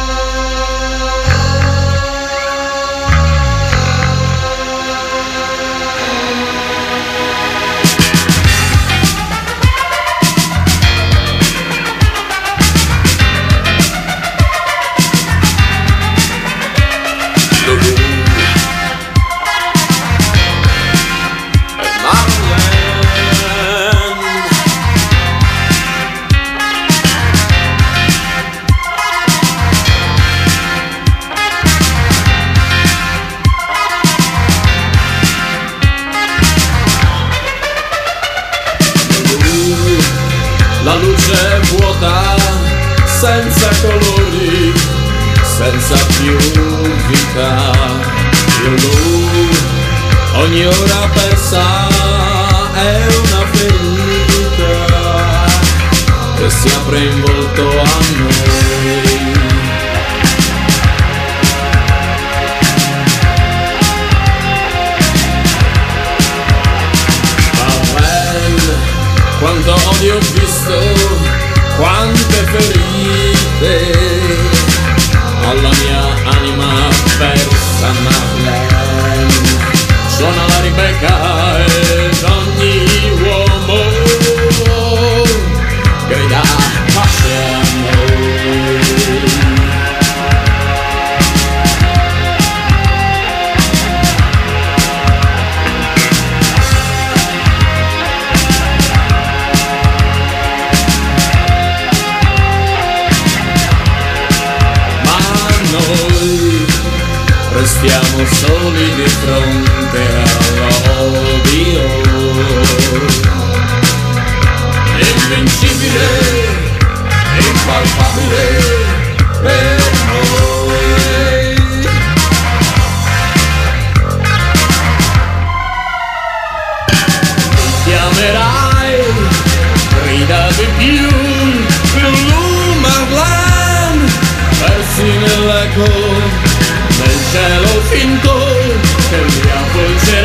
5, del 05, el día el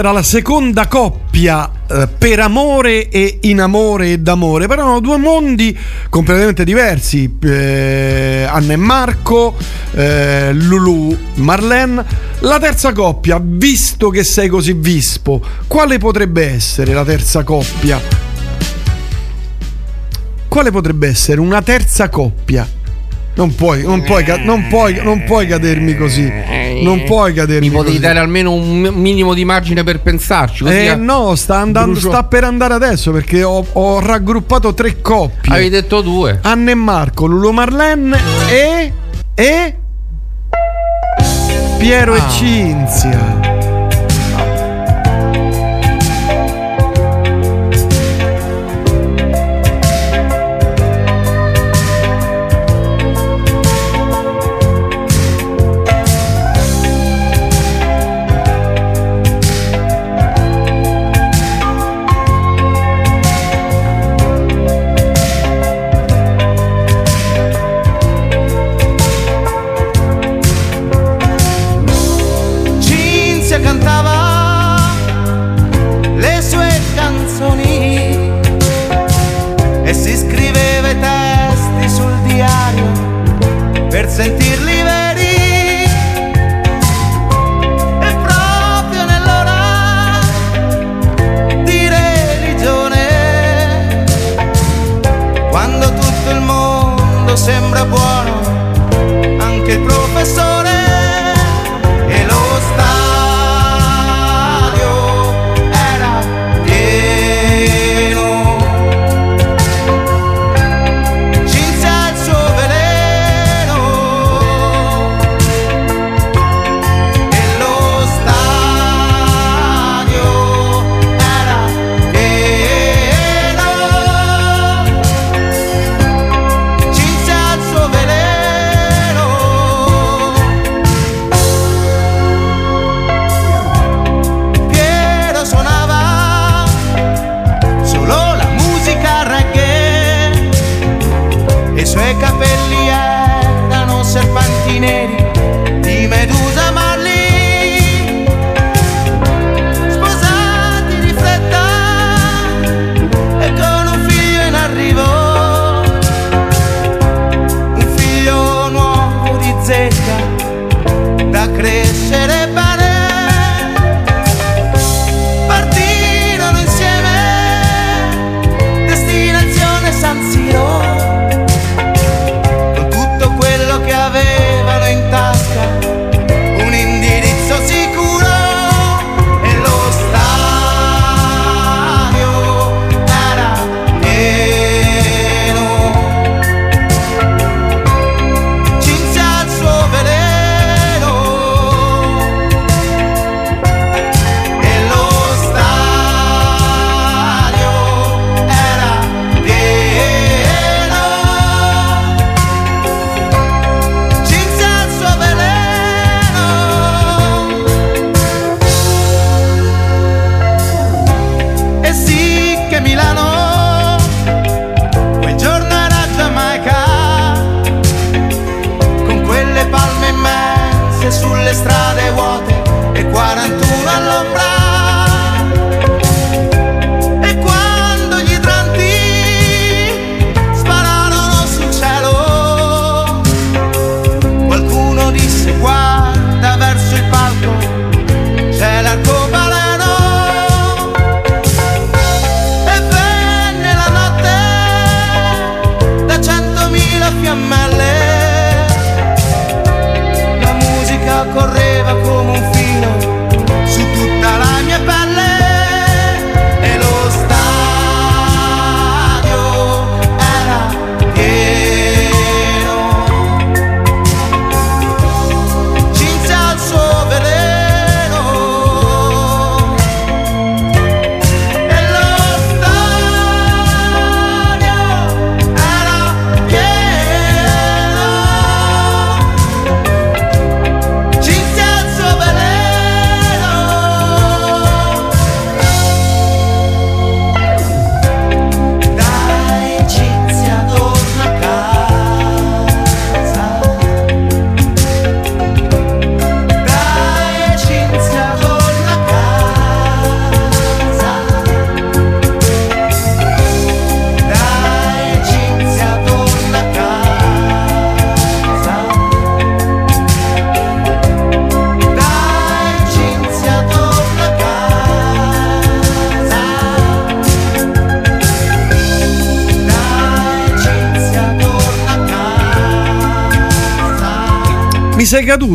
era la seconda coppia eh, per amore e in amore e d'amore, però erano due mondi completamente diversi. eh, Anna e Marco, eh, Lulu, Marlene. La terza coppia, visto che sei così vispo, quale potrebbe essere la terza coppia? Quale potrebbe essere una terza coppia? Non puoi, non puoi, non puoi, non puoi cadermi così. Non puoi cadermi Mi potevi così. dare almeno un mi- minimo di margine per pensarci. Così Eh no, sta andando, sta per andare adesso perché ho, ho raggruppato tre coppie. Avevi detto due. Anna e Marco, Lulu Marlene e. e. Piero Ah. e. Cinzia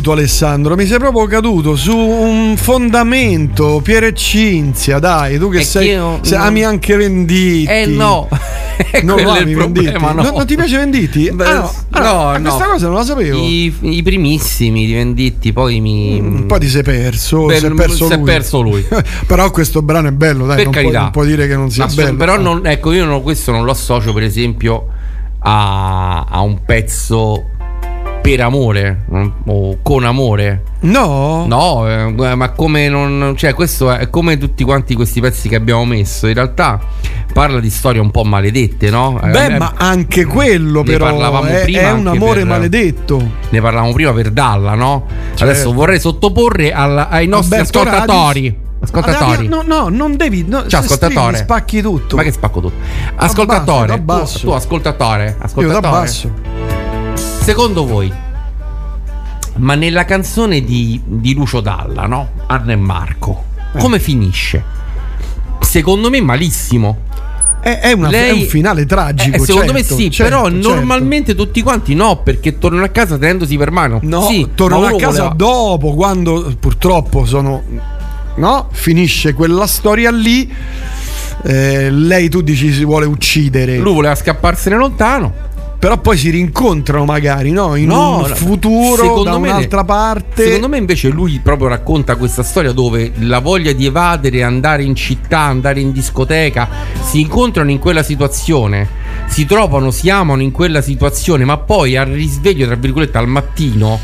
caduto Alessandro, mi sei proprio caduto su un fondamento, Piero e Cinzia, dai, tu che È sei, io- se ami anche Venditti. Eh no, non lo ami problema, no. Non, non ti piace Venditti? Beh, Ah, no, ah, no, ah, no. questa cosa non la sapevo. I, i primissimi di Venditti, poi mi. Un po' ti sei perso, Beh, si è perso si è lui. perso lui. però questo brano è bello, dai, per non, puoi, carità. non puoi dire che non sia bello. Però non- ecco, io non- questo non lo associo, per esempio, a, a un pezzo per amore mm, o con amore. No? No, eh, ma come non. Cioè, questo è come tutti quanti questi pezzi che abbiamo messo. In realtà parla di storie un po' maledette, no? Eh, Beh, eh, ma anche quello ne però parlavamo è, prima è un amore per- maledetto. Ne parlavamo prima per Dalla, no? Certo. Adesso vorrei sottoporre al- ai nostri Alberto ascoltatori. Radius. Ascoltatori. No, no, non devi. No, Ciao, ascoltatore. stringi, spacchi tutto. Ma che spacco tutto? Ascoltatore, t'abbasso. tu, tu ascoltatore, Io ascoltatore. t'abbasso. Secondo voi, ma nella canzone di, di Lucio Dalla, no? Anna e Marco, Eh. come finisce? Secondo me malissimo. È, è una- è un finale tragico. Eh, secondo certo, me sì, certo, però certo. normalmente tutti quanti no, perché tornano a casa tenendosi per mano. No, sì, tornano a casa voleva- dopo, quando purtroppo sono. No, finisce quella storia lì. eh, lei, tu dici, si vuole uccidere. Lui voleva scapparsene lontano. Però poi si rincontrano magari, no? In No, un futuro, da me- un'altra parte. Secondo me invece lui proprio racconta questa storia dove la voglia di evadere, andare in città, andare in discoteca, si incontrano in quella situazione, si trovano, si amano in quella situazione, ma poi al risveglio, tra virgolette, al mattino,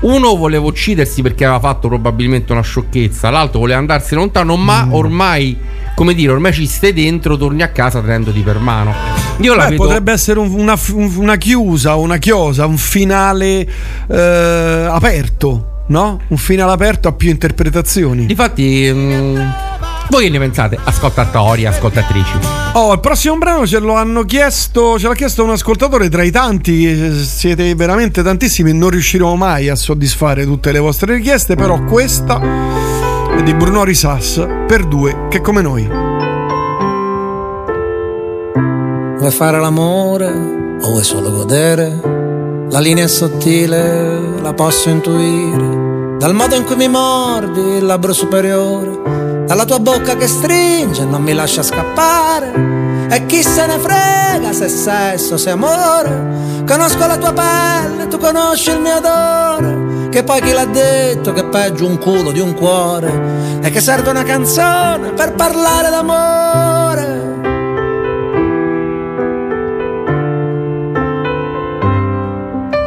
uno voleva uccidersi perché aveva fatto probabilmente una sciocchezza, l'altro voleva andarsene lontano, ma Mm. ormai, come dire, ormai ci stai dentro, torni a casa tenendoti per mano. Io la Beh, vedo... potrebbe essere un- una, un- una chiusa, una chiosa, un finale eh, aperto, no? Un finale aperto a più interpretazioni. Difatti, mm, voi che ne pensate? Ascoltatori, ascoltatrici. Oh, il prossimo brano ce lo hanno chiesto, ce l'ha chiesto un ascoltatore tra i tanti, eh, siete veramente tantissimi, non riusciremo mai a soddisfare tutte le vostre richieste, però questa di Bruno Risas per due che come noi. Vuoi fare l'amore o vuoi solo godere? La linea è sottile, la posso intuire. Dal modo in cui mi mordi il labbro superiore, dalla tua bocca che stringe e non mi lascia scappare. E chi se ne frega se è sesso, se è amore. Conosco la tua pelle, tu conosci il mio odore. Che poi chi l'ha detto che è peggio un culo di un cuore? E che serve una canzone per parlare d'amore.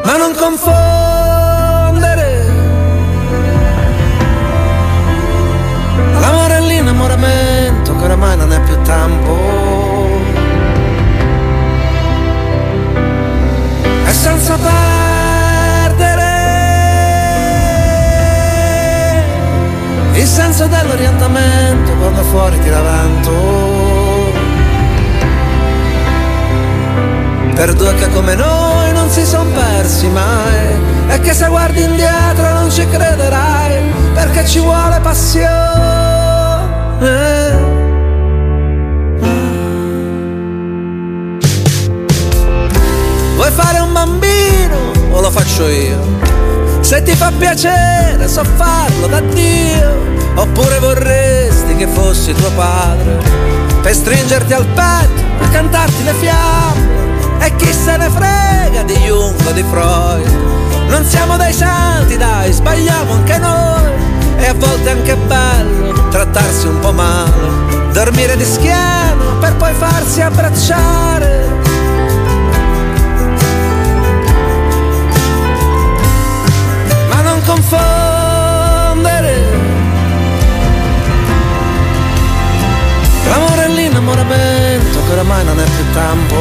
ma non confondere l'amore e l'innamoramento che oramai non è più tempo e senza perdere il senso dell'orientamento quando fuori tira vento per due che come noi non si son persi mai e che se guardi indietro non ci crederai perché ci vuole passione. Vuoi fare un bambino o lo faccio io? Se ti fa piacere so farlo da Dio. Oppure vorresti che fossi tuo padre Per stringerti al petto e cantarti le fiamme. E chi se ne frega di Jung o di Freud? Non siamo dei santi dai, sbagliamo anche noi. E a volte è anche bello trattarsi un po' male. Dormire di schiena per poi farsi abbracciare confondere. L'amore e l'innamoramento che oramai non è più tempo.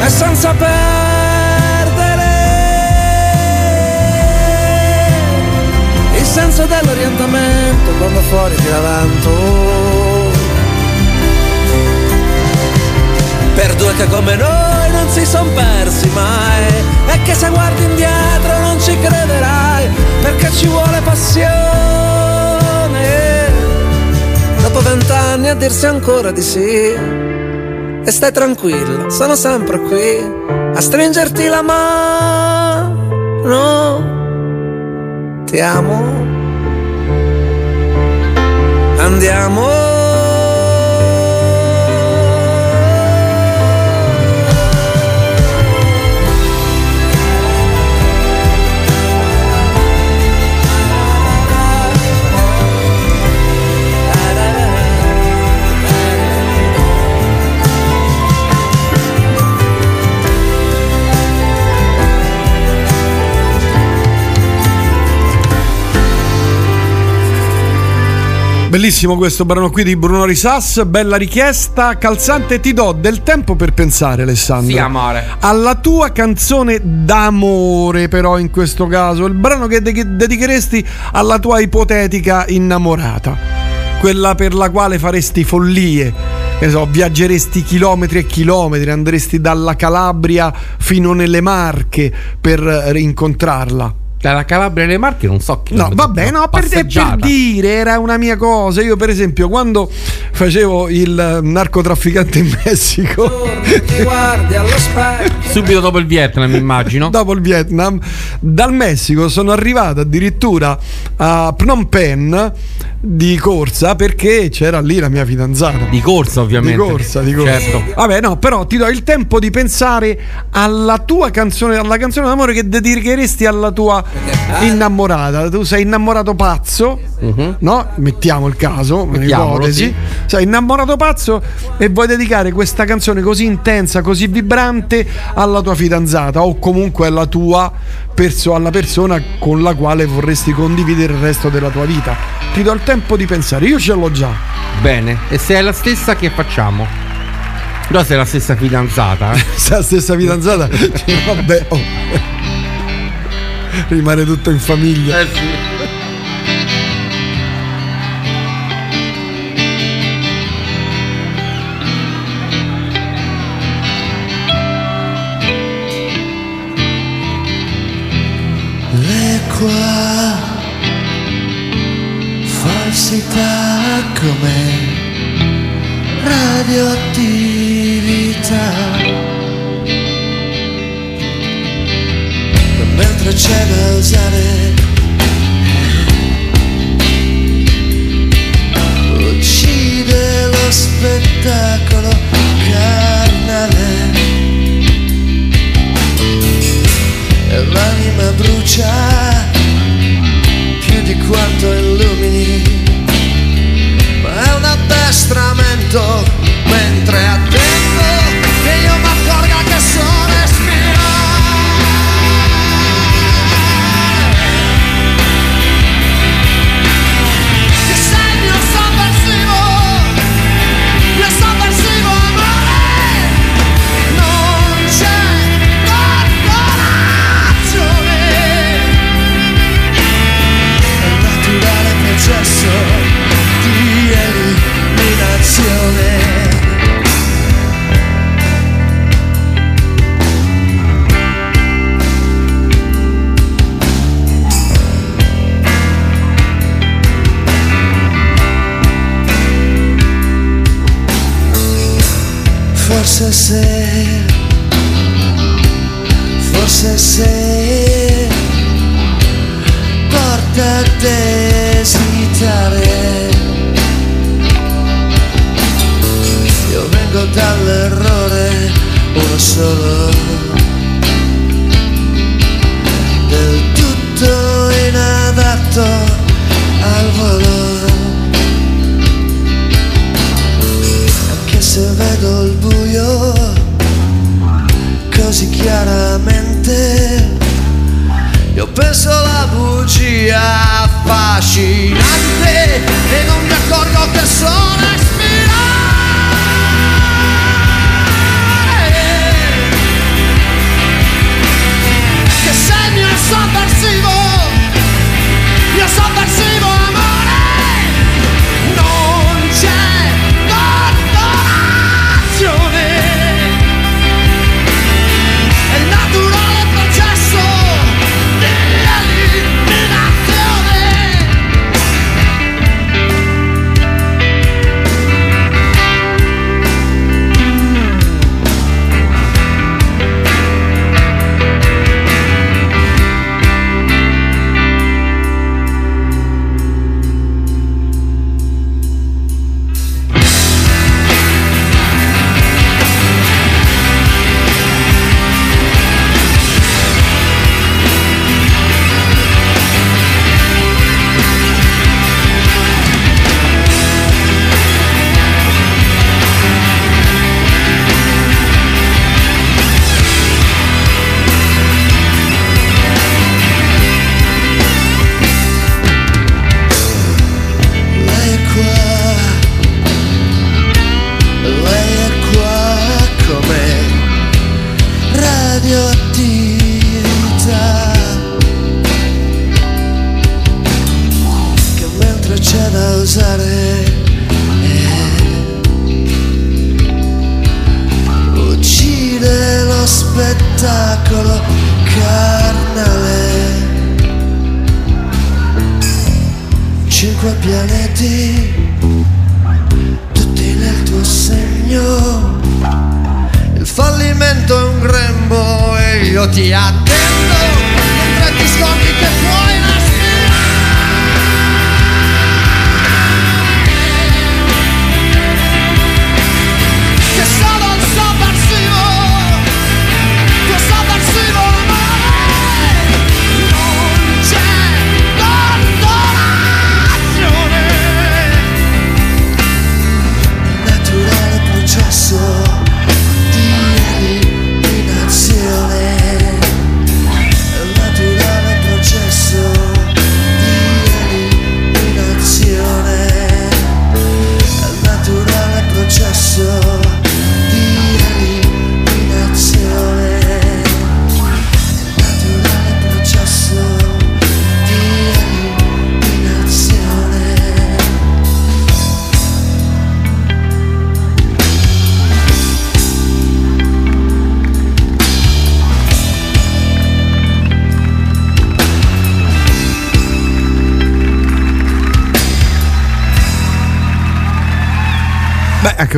E senza perdere il senso dell'orientamento quando fuori tira vento. Per due che come noi non si son persi mai e che se guardi indietro non ci crederai perché ci vuole passione dopo vent'anni a dirsi ancora di sì e stai tranquilla, sono sempre qui a stringerti la mano. Ti amo. Andiamo. Bellissimo questo brano qui di Bruno Risas, bella richiesta, calzante ti do del tempo per pensare Alessandro. Sì, amore. Alla tua canzone d'amore però in questo caso, il brano che de- dedicheresti alla tua ipotetica innamorata, quella per la quale faresti follie. So, viaggeresti chilometri e chilometri, andresti dalla Calabria fino nelle Marche per eh, incontrarla. Dalla Calabria alle Marche non so che. No, vabbè, no, per, per dire, era una mia cosa. Io, per esempio, quando facevo il narcotrafficante in Messico, Ti guardi allo. Subito dopo il Vietnam, immagino. dopo il Vietnam, dal Messico sono arrivato addirittura a Phnom Penh di corsa perché c'era lì la mia fidanzata. Di corsa, ovviamente. Di corsa, di corsa. Certo. Vabbè, no, però ti do il tempo di pensare alla tua canzone, alla canzone d'amore che dedicheresti alla tua innamorata. Tu sei innamorato pazzo, no? Mettiamo il caso, un'ipotesi. sì. Sei innamorato pazzo e vuoi dedicare questa canzone così intensa, così vibrante alla tua fidanzata o comunque alla tua perso- alla persona con la quale vorresti condividere il resto della tua vita. Ti do il tempo di pensare, io ce l'ho già. Bene. E se è la stessa, che facciamo? Però se è la stessa fidanzata. eh. Se è la stessa fidanzata, cioè, vabbè, oh. rimane tutto in famiglia. Eh sì. Come radioattività. Mentre c'è da usare uccide lo spettacolo carnale. E l'anima brucia più di quanto illumini, addestramento mentre Forse chiaramente, io penso alla bugia affascinante e non mi accorgo che so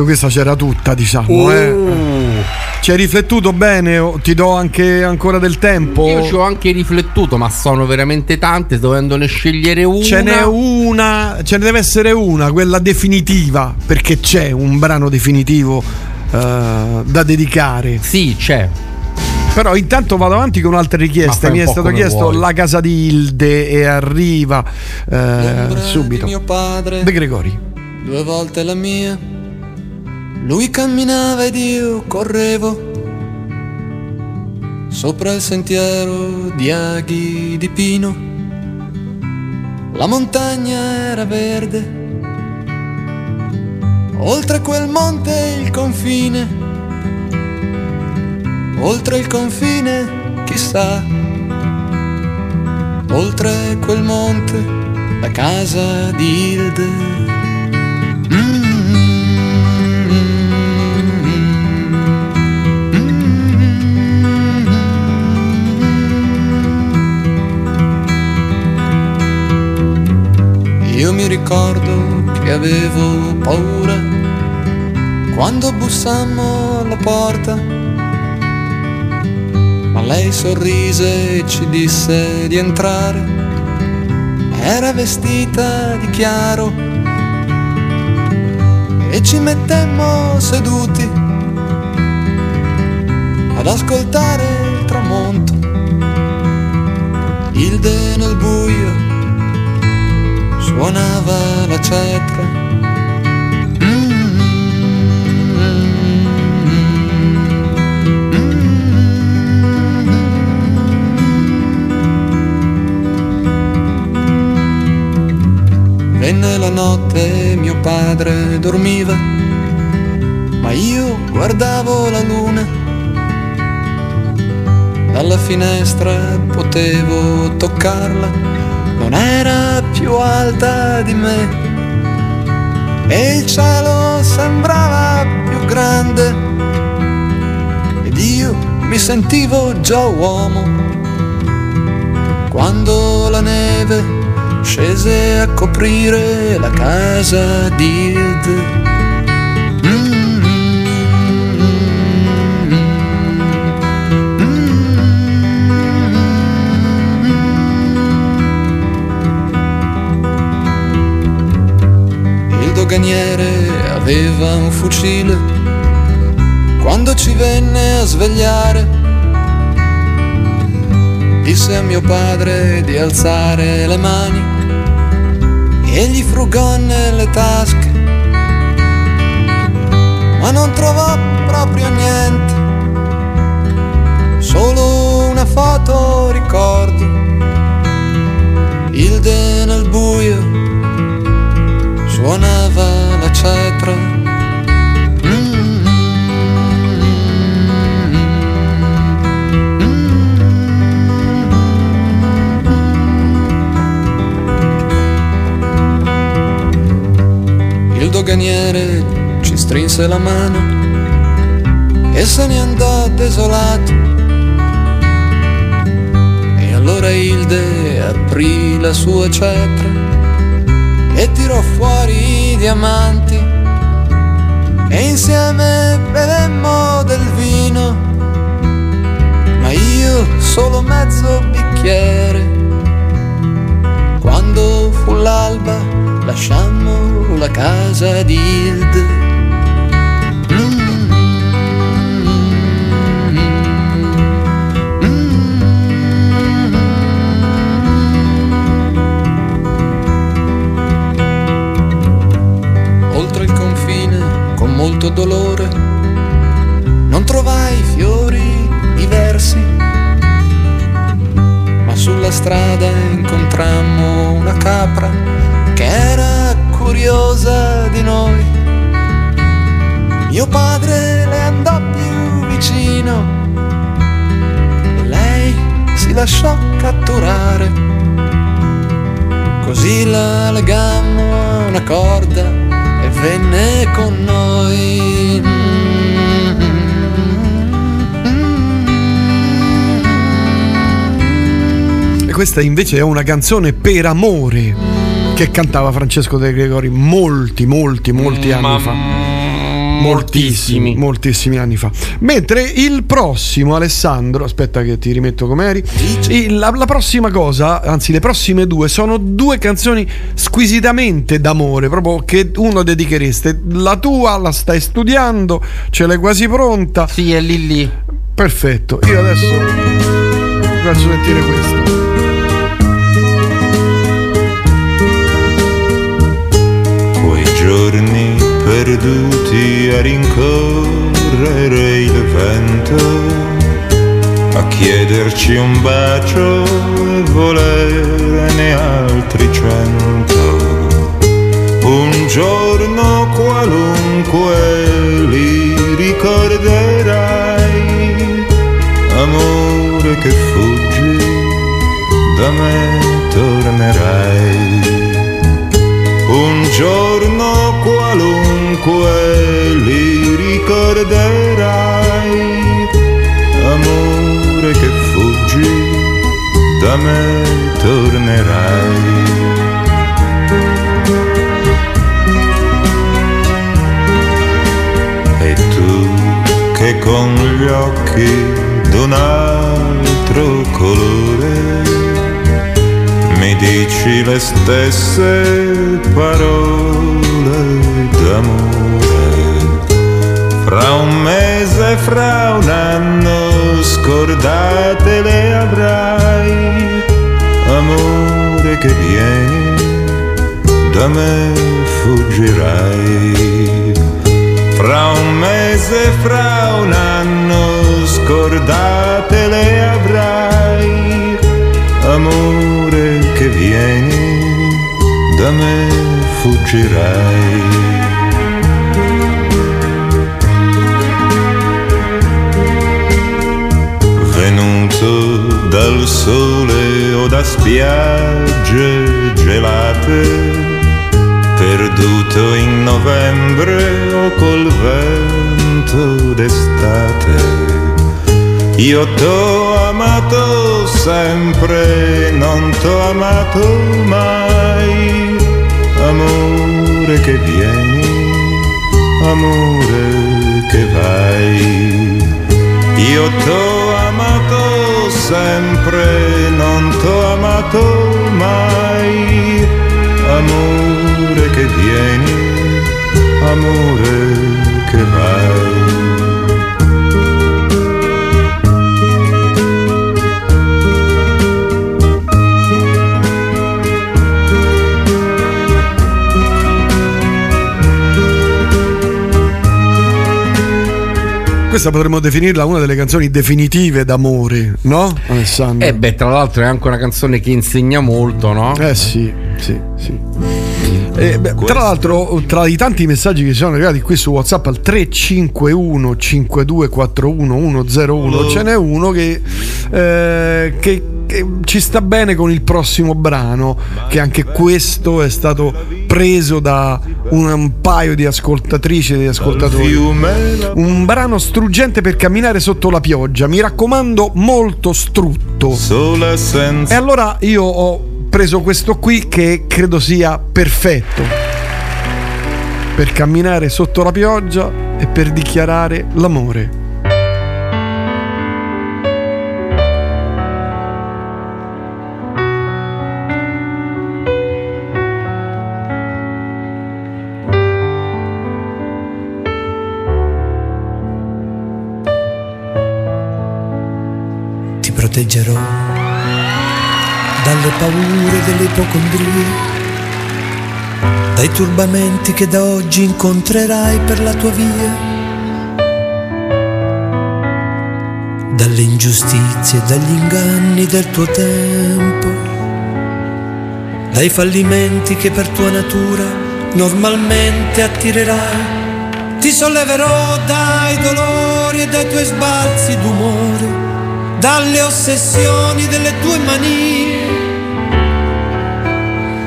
anche questa c'era tutta, diciamo. Oh. eh. Ci hai riflettuto bene? Ti do anche ancora del tempo? Io ci ho anche riflettuto, ma sono veramente tante, dovendone scegliere una. Ce n'è una, ce ne deve essere una, quella definitiva, perché c'è un brano definitivo eh, da dedicare. Sì, c'è. Però intanto vado avanti con altre richieste. Mi è stato chiesto vuoi. la casa di Ilde e arriva eh, subito. di mio padre. De Gregori. Due volte la mia. Lui camminava ed io correvo. Sopra il sentiero di aghi di pino. La montagna era verde. Oltre quel monte il confine. Oltre il confine, chissà. Oltre quel monte, la casa di Hilde. Io mi ricordo che avevo paura quando bussammo alla porta, ma lei sorrise e ci disse di entrare. Era vestita di chiaro e ci mettemmo seduti ad ascoltare il tramonto. Hilde nel buio suonava la cetra. Venne la notte, mio padre dormiva, ma io guardavo la luna. Dalla finestra potevo toccarla, non era più alta di me. E il cielo sembrava più grande ed io mi sentivo già uomo. Quando la neve scese a coprire la casa di Hilde. Doganiere aveva un fucile quando ci venne a svegliare. Disse a mio padre di alzare le mani e gli frugò nelle tasche, ma non trovò proprio niente, solo una foto ricordo. Hilde nel buio suonava la cetra. Il doganiere ci strinse la mano e se ne andò desolato. E allora Hilde aprì la sua cetra e tirò fuori i diamanti e insieme bevemmo del vino, ma io solo mezzo bicchiere. Quando fu l'alba lasciammo la casa di Hilde. Con questa invece è una canzone per amore che cantava Francesco De Gregori molti, molti, molti anni fa. Moltissimi, moltissimi anni fa. Mentre il prossimo, Alessandro, aspetta che ti rimetto com'eri. Il- La, la prossima cosa, anzi, le prossime due sono due canzoni squisitamente d'amore, proprio che uno dedichereste. La tua la stai studiando, ce l'hai quasi pronta. Sì, è lì lì. Perfetto. Io adesso vi faccio sentire questo. Perduti a rincorrere il vento, a chiederci un bacio e volerne altri cento. Un giorno qualunque li ricorderai, amore che fuggi, da me tornerai. Giorno qualunque li ricorderai, amore che fuggi, da me tornerai. E tu che con gli occhi d'un altro colore dici le stesse parole d'amore. Fra un mese, fra un anno, scordate le avrai, amore che vieni, da me fuggirai. Fra un mese, fra un anno, scordate le avrai, vieni, da me fuggirai. Venuto dal sole o da spiagge gelate, perduto in novembre o col vento d'estate. Io t'ho amato sempre, non t'ho amato mai. Amore che vieni, amore che vai. Io t'ho amato sempre, non t'ho amato mai. Amore che vieni, amore che vai. Questa potremmo definirla una delle canzoni definitive d'amore, no? Alessandro. Eh beh, tra l'altro è anche una canzone che insegna molto, no? Eh sì, sì, sì. Eh, beh, tra l'altro, tra i tanti messaggi che ci sono arrivati qui su WhatsApp al 351 5241 101 ce n'è uno che, eh, che- che ci sta bene con il prossimo brano, che anche questo è stato preso da un, un paio di ascoltatrici e di ascoltatori. Un brano struggente per camminare sotto la pioggia, mi raccomando, molto strutto. E allora io ho preso questo qui che credo sia perfetto per camminare sotto la pioggia e per dichiarare l'amore. Proteggerò dalle paure delle ipocondrie, dai turbamenti che da oggi incontrerai per la tua via, dalle ingiustizie e dagli inganni del tuo tempo, dai fallimenti che per tua natura normalmente attirerai. Ti solleverò dai dolori e dai tuoi sbalzi d'umore dalle ossessioni delle tue manie.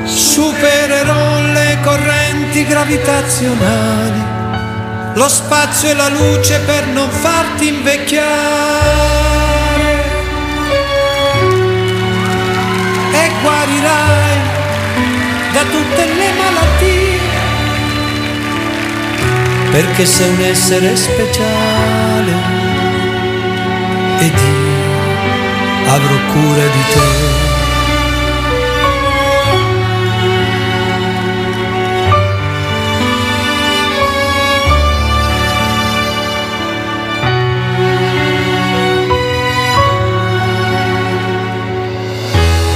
Supererò le correnti gravitazionali, lo spazio e la luce per non farti invecchiare. E guarirai da tutte le malattie, perché sei un essere speciale ed io avrò cura di te.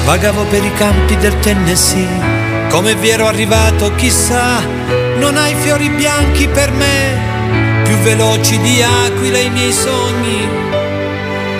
Vagavo per i campi del Tennessee, come vi ero arrivato chissà, non hai fiori bianchi per me, più veloci di aquile i miei sogni,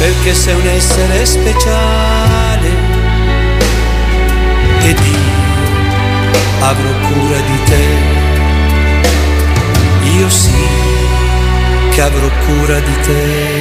Perché sei un essere speciale ed io avrò cura di te. Io sì che avrò cura di te.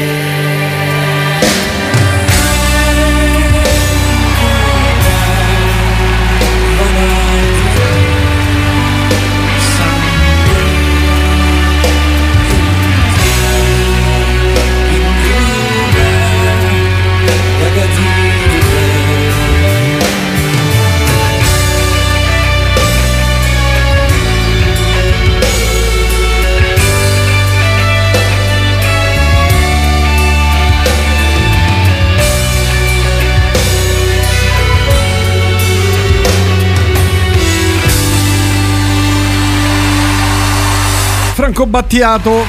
Franco Battiato.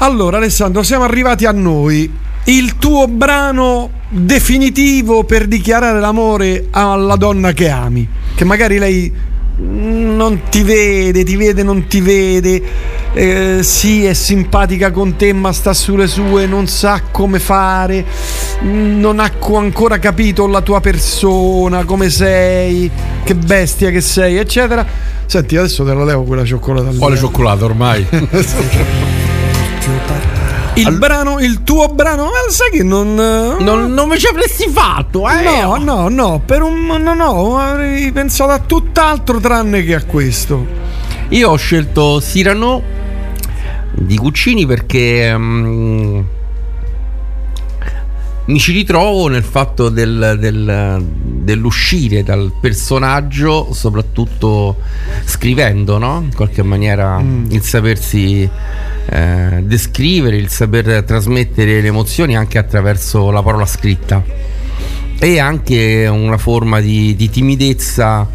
Allora Alessandro, siamo arrivati a noi. Il tuo brano definitivo per dichiarare l'amore alla donna che ami. Che magari lei non ti vede, ti vede, non ti vede. Eh, sì, è simpatica con te, ma sta sulle sue, non sa come fare, non ha co- ancora capito la tua persona, come sei, che bestia che sei, eccetera. Senti, adesso te la levo quella cioccolata. lì. Quale cioccolato ormai? Il brano, il tuo brano, ma sai che non. Non, non mi ci avresti fatto, eh? No, no, no, per un. No, no, avrei pensato a tutt'altro tranne che a questo. Io ho scelto Cyrano di Guccini perché mm, mi ci ritrovo nel fatto del- del- dell'uscire dal personaggio, soprattutto scrivendo, no? In qualche maniera Mm. il sapersi eh, descrivere, il saper trasmettere le emozioni anche attraverso la parola scritta. E anche una forma di, di timidezza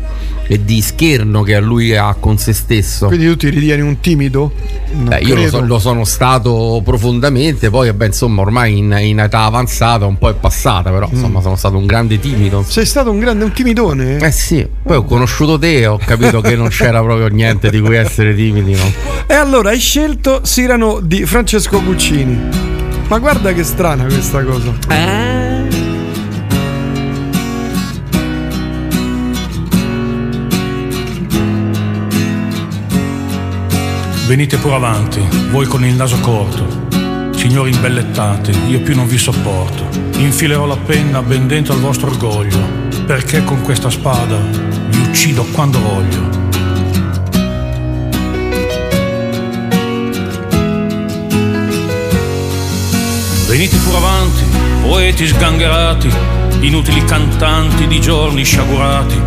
e di scherno che a lui ha con se stesso. Quindi tu ti ritieni un timido? Beh, io lo, so- lo sono stato profondamente, poi vabbè, insomma, ormai in, in età avanzata un po' è passata, però insomma sono stato un grande timido. Sei stato un grande un timidone? Eh sì, poi ho conosciuto te e ho capito che non c'era proprio niente di cui essere timidi, no? E allora hai scelto Sirano di Francesco Guccini. Ma guarda che strana questa cosa. Eh? Venite pure avanti, voi con il naso corto. Signori imbellettati, io più non vi sopporto. Infilerò la penna ben dentro al vostro orgoglio, perché con questa spada vi uccido quando voglio. Venite pure avanti, poeti sgangherati, inutili cantanti di giorni sciagurati,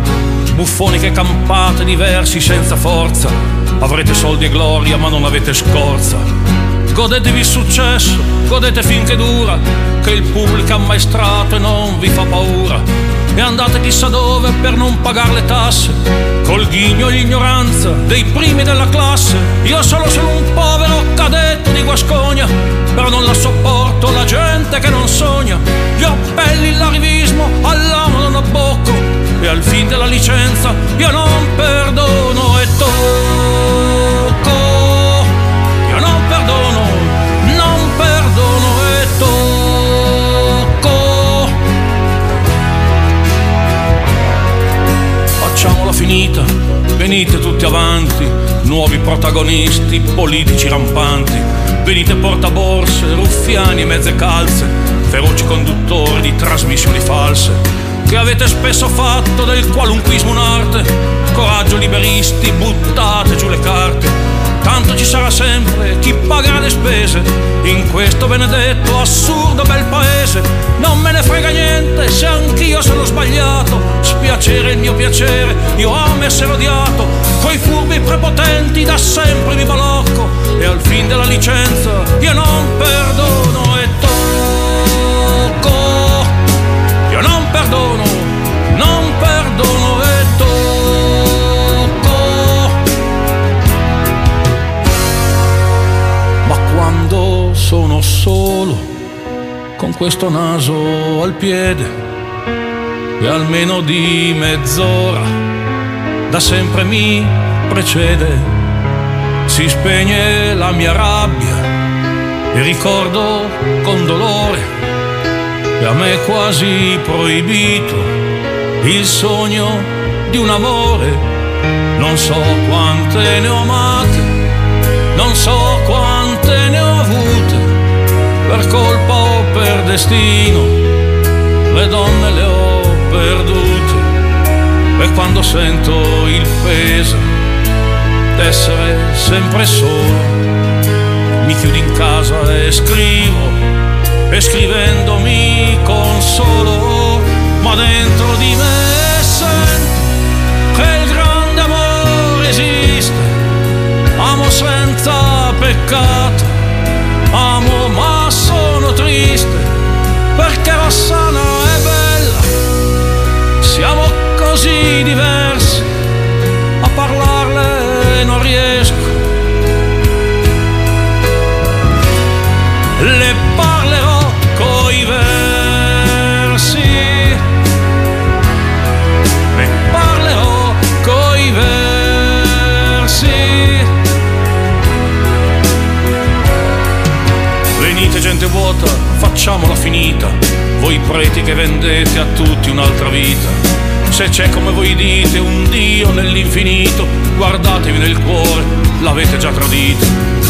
buffoni che campate di versi senza forza, avrete soldi e gloria ma non avete scorza. Godetevi il successo, godete finché dura, che il pubblico è ammaestrato e non vi fa paura. E andate chissà dove per non pagare le tasse, col ghigno e l'ignoranza dei primi della classe. Io sono solo un povero cadetto di Guascogna, però non la sopporto la gente che non sogna. Gli appelli, l'arivismo, all'amo non abbocco, e al fin della licenza io non perdono e tocco. Finita, venite tutti avanti, nuovi protagonisti, politici rampanti. Venite portaborse, ruffiani e mezze calze, feroci conduttori di trasmissioni false. Che avete spesso fatto del qualunquismo un'arte, coraggio liberisti, buttate giù le carte. Tanto ci sarà sempre chi paga le spese in questo benedetto assurdo bel paese. Non me ne frega niente se anch'io sono sbagliato. Spiacere il mio piacere, io amo essere odiato. Coi furbi prepotenti da sempre mi balocco. E al fin della licenza io non perdono solo, con questo naso al piede, e almeno di mezz'ora, da sempre mi precede, si spegne la mia rabbia e ricordo con dolore che a me è quasi proibito il sogno di un amore. Non so quante ne ho amate, non so quante per colpa o per destino, le donne le ho perdute. E quando sento il peso d'essere sempre solo, mi chiudo in casa e scrivo, e scrivendo mi consolo, facciamola finita, voi preti che vendete a tutti un'altra vita. Se c'è come voi dite un Dio nell'infinito, guardatevi nel cuore, l'avete già tradito.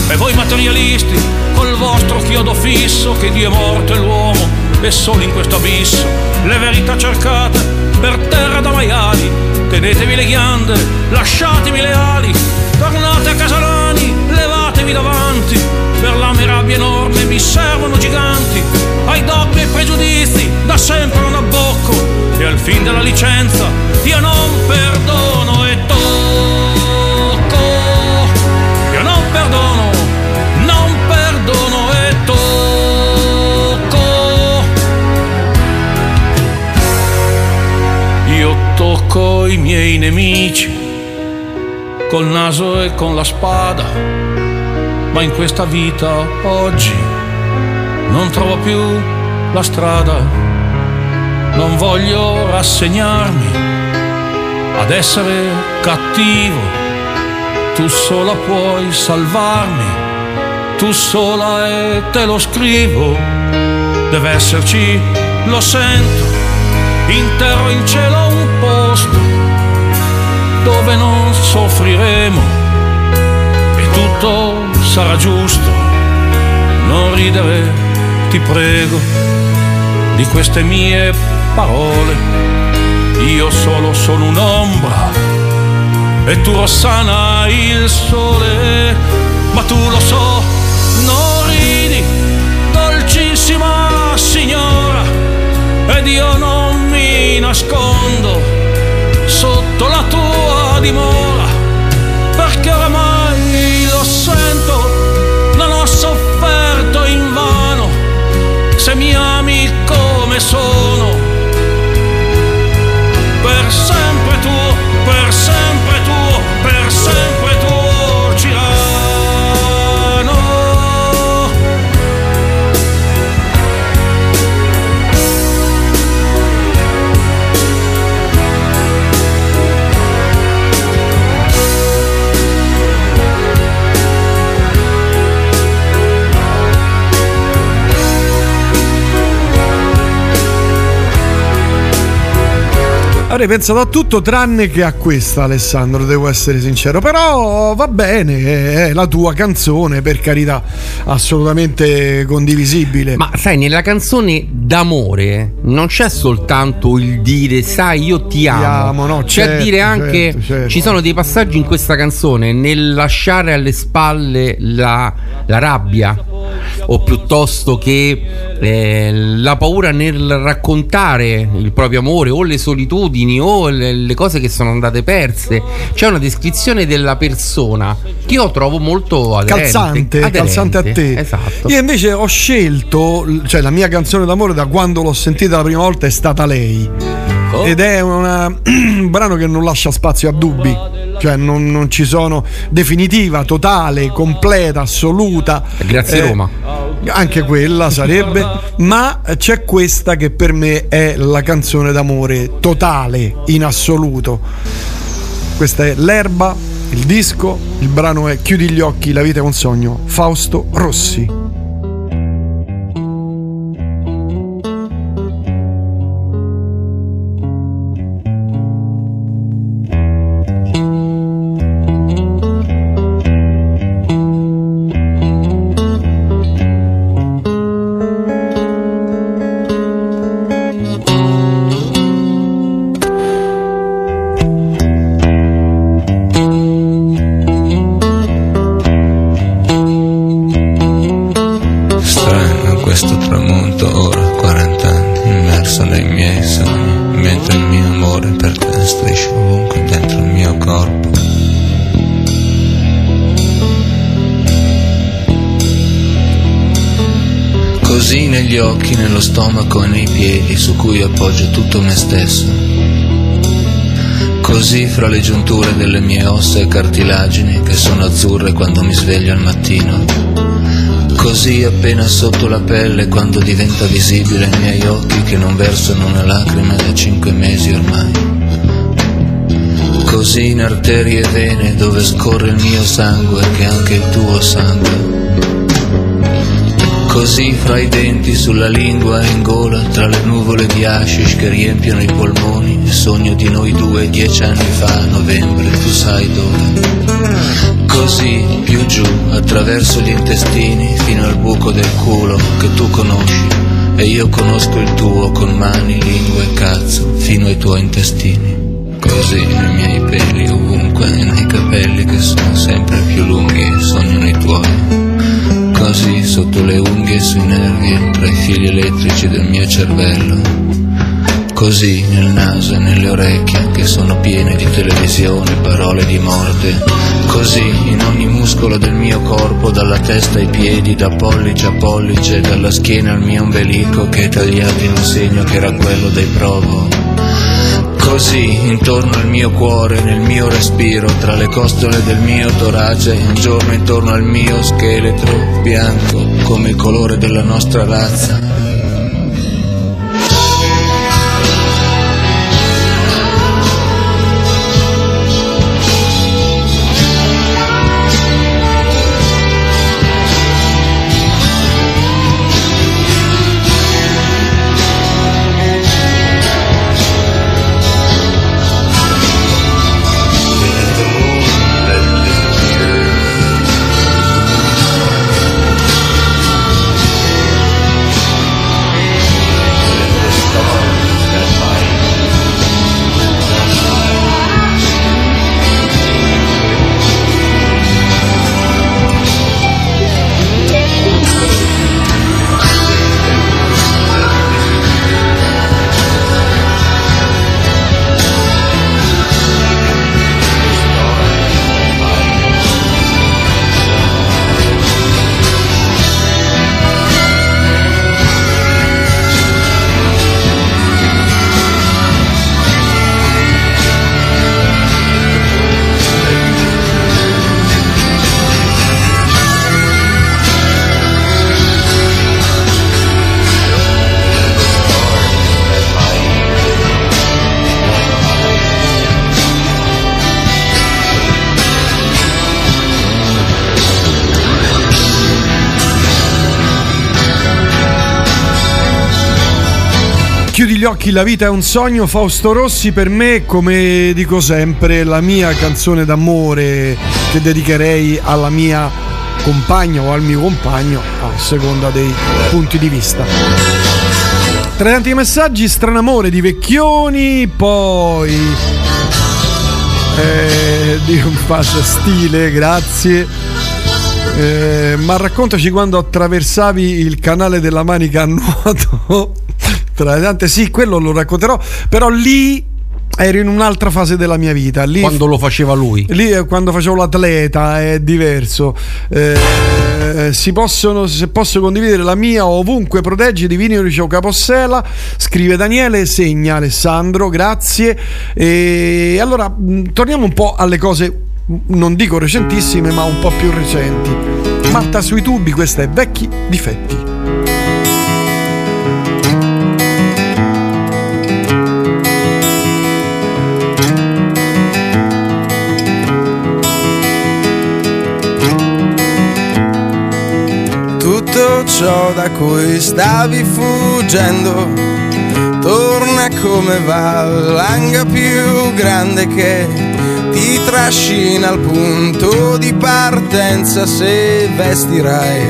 E voi materialisti, col vostro chiodo fisso, che Dio è morto e l'uomo è solo in questo abisso. Le verità cercate per terra da maiali, tenetevi le ghiande, lasciatemi le ali, tornate a Casalani, levatevi davanti, per la mia rabbia enorme mi servono giganti, ai dogmi e pregiudizi fin dalla licenza, io non perdono e tocco. Io non perdono, non perdono e tocco. Io tocco i miei nemici col naso e con la spada, ma in questa vita oggi non trovo più la strada. Non voglio rassegnarmi ad essere cattivo. Tu sola puoi salvarmi, tu sola e te lo scrivo. Deve esserci, lo sento, in terra o in cielo un posto dove non soffriremo e tutto sarà giusto. Non ridere, ti prego, di queste mie parole. Io solo sono un'ombra e tu rossana il sole, ma tu lo so, non ridi, dolcissima signora, ed io non mi nascondo sotto la tua dimora, perché oramai Avrei pensato a tutto tranne che a questa, Alessandro, devo essere sincero. Però va bene, è la tua canzone, per carità, assolutamente condivisibile. Ma sai, nella canzone d'amore non c'è soltanto il dire, sai, io ti amo. amo, no, c'è certo, dire anche, certo, certo. ci sono dei passaggi in questa canzone nel lasciare alle spalle la, la rabbia o piuttosto che eh, la paura nel raccontare il proprio amore o le solitudini o le, le cose che sono andate perse. C'è una descrizione della persona che io trovo molto aderente, calzante, aderente. calzante a te. Esatto. Io invece ho scelto, cioè la mia canzone d'amore da quando l'ho sentita la prima volta è stata lei. Ed è una- un brano che non lascia spazio a dubbi, cioè non, non ci sono definitiva, totale, completa, assoluta. Grazie Eh, Roma. Anche quella sarebbe, ma c'è questa che per me è la canzone d'amore totale, in assoluto. Questa è L'erba, il disco, il brano è Chiudi gli occhi, la vita è un sogno, Fausto Rossi. Fra le giunture delle mie ossa e cartilagini che sono azzurre quando mi sveglio al mattino. Così appena sotto la pelle quando diventa visibile ai miei occhi che non versano una lacrima da cinque mesi ormai. Così in arterie e vene dove scorre il mio sangue che anche il tuo sangue. Così fra i denti, sulla lingua e in gola, tra le nuvole di hashish che riempiono i polmoni, sogno di noi due dieci anni fa, a novembre, tu sai dove. Così più giù, attraverso gli intestini, fino al buco del culo che tu conosci, e io conosco il tuo con mani, lingua e cazzo, fino ai tuoi intestini. Così nei miei peli ovunque, nei capelli che sono sempre più lunghi, sognano i tuoi. Così sotto le unghie e sui nervi, tra i fili elettrici del mio cervello. così nel naso e nelle orecchie che sono piene di televisione, parole di morte, così in ogni muscolo del mio corpo, dalla testa ai piedi, da pollice a pollice, dalla schiena al mio ombelico che è tagliato in un segno che era quello dei provo. Così, intorno al mio cuore, nel mio respiro, tra le costole del mio torace, un giorno intorno al mio scheletro, bianco come il colore della nostra razza. Occhi, la vita è un sogno. Fausto Rossi per me, come dico sempre, la mia canzone d'amore che dedicherei alla mia compagna o al mio compagno, a seconda dei punti di vista. Tra tanti messaggi, stranamore di Vecchioni, poi... Eh, Dio mi faccia stile, grazie. Eh, ma raccontaci quando attraversavi il canale della Manica a nuoto. Tra le tante, sì, quello lo racconterò. Però lì ero in un'altra fase della mia vita. Lì, Quando lo faceva lui. Lì eh, quando facevo l'atleta è diverso. Eh, si possono, se posso condividere la mia ovunque proteggi di Vini Liceo Capossela, scrive Daniele, segna Alessandro, grazie. E allora mh, torniamo un po' alle cose, mh, non dico recentissime, ma un po' più recenti. Marta sui tubi, questa è Vecchi difetti. Tutto ciò da cui stavi fuggendo torna come valanga più grande che ti trascina al punto di partenza se vestirai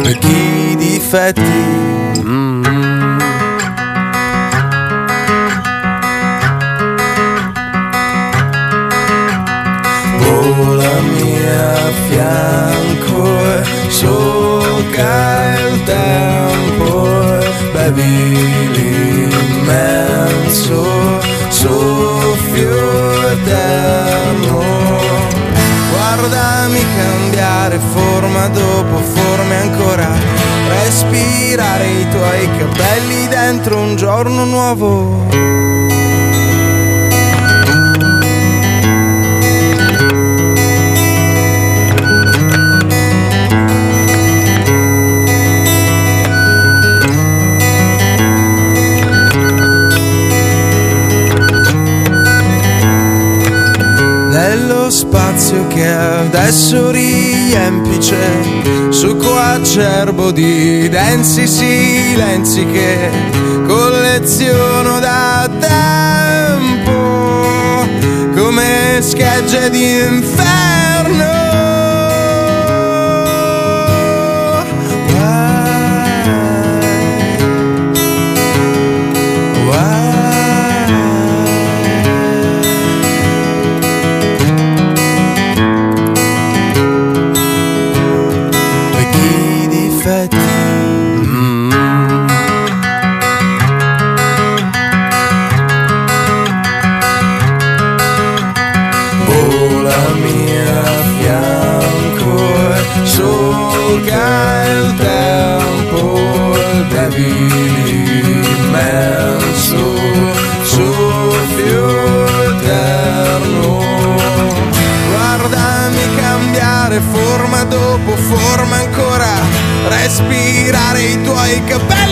vecchi difetti. Volami a fianco e solca il tempo bevi l'immenso soffio eterno. Guardami cambiare forma dopo forme ancora, respirare i tuoi capelli dentro un giorno nuovo. Spazio che adesso riempi c'è succo acerbo di densi silenzi che colleziono da tempo come schegge d'inferno. manca il tempo devi immenso soffio eterno. Guardami cambiare forma dopo forma ancora respirare i tuoi capelli.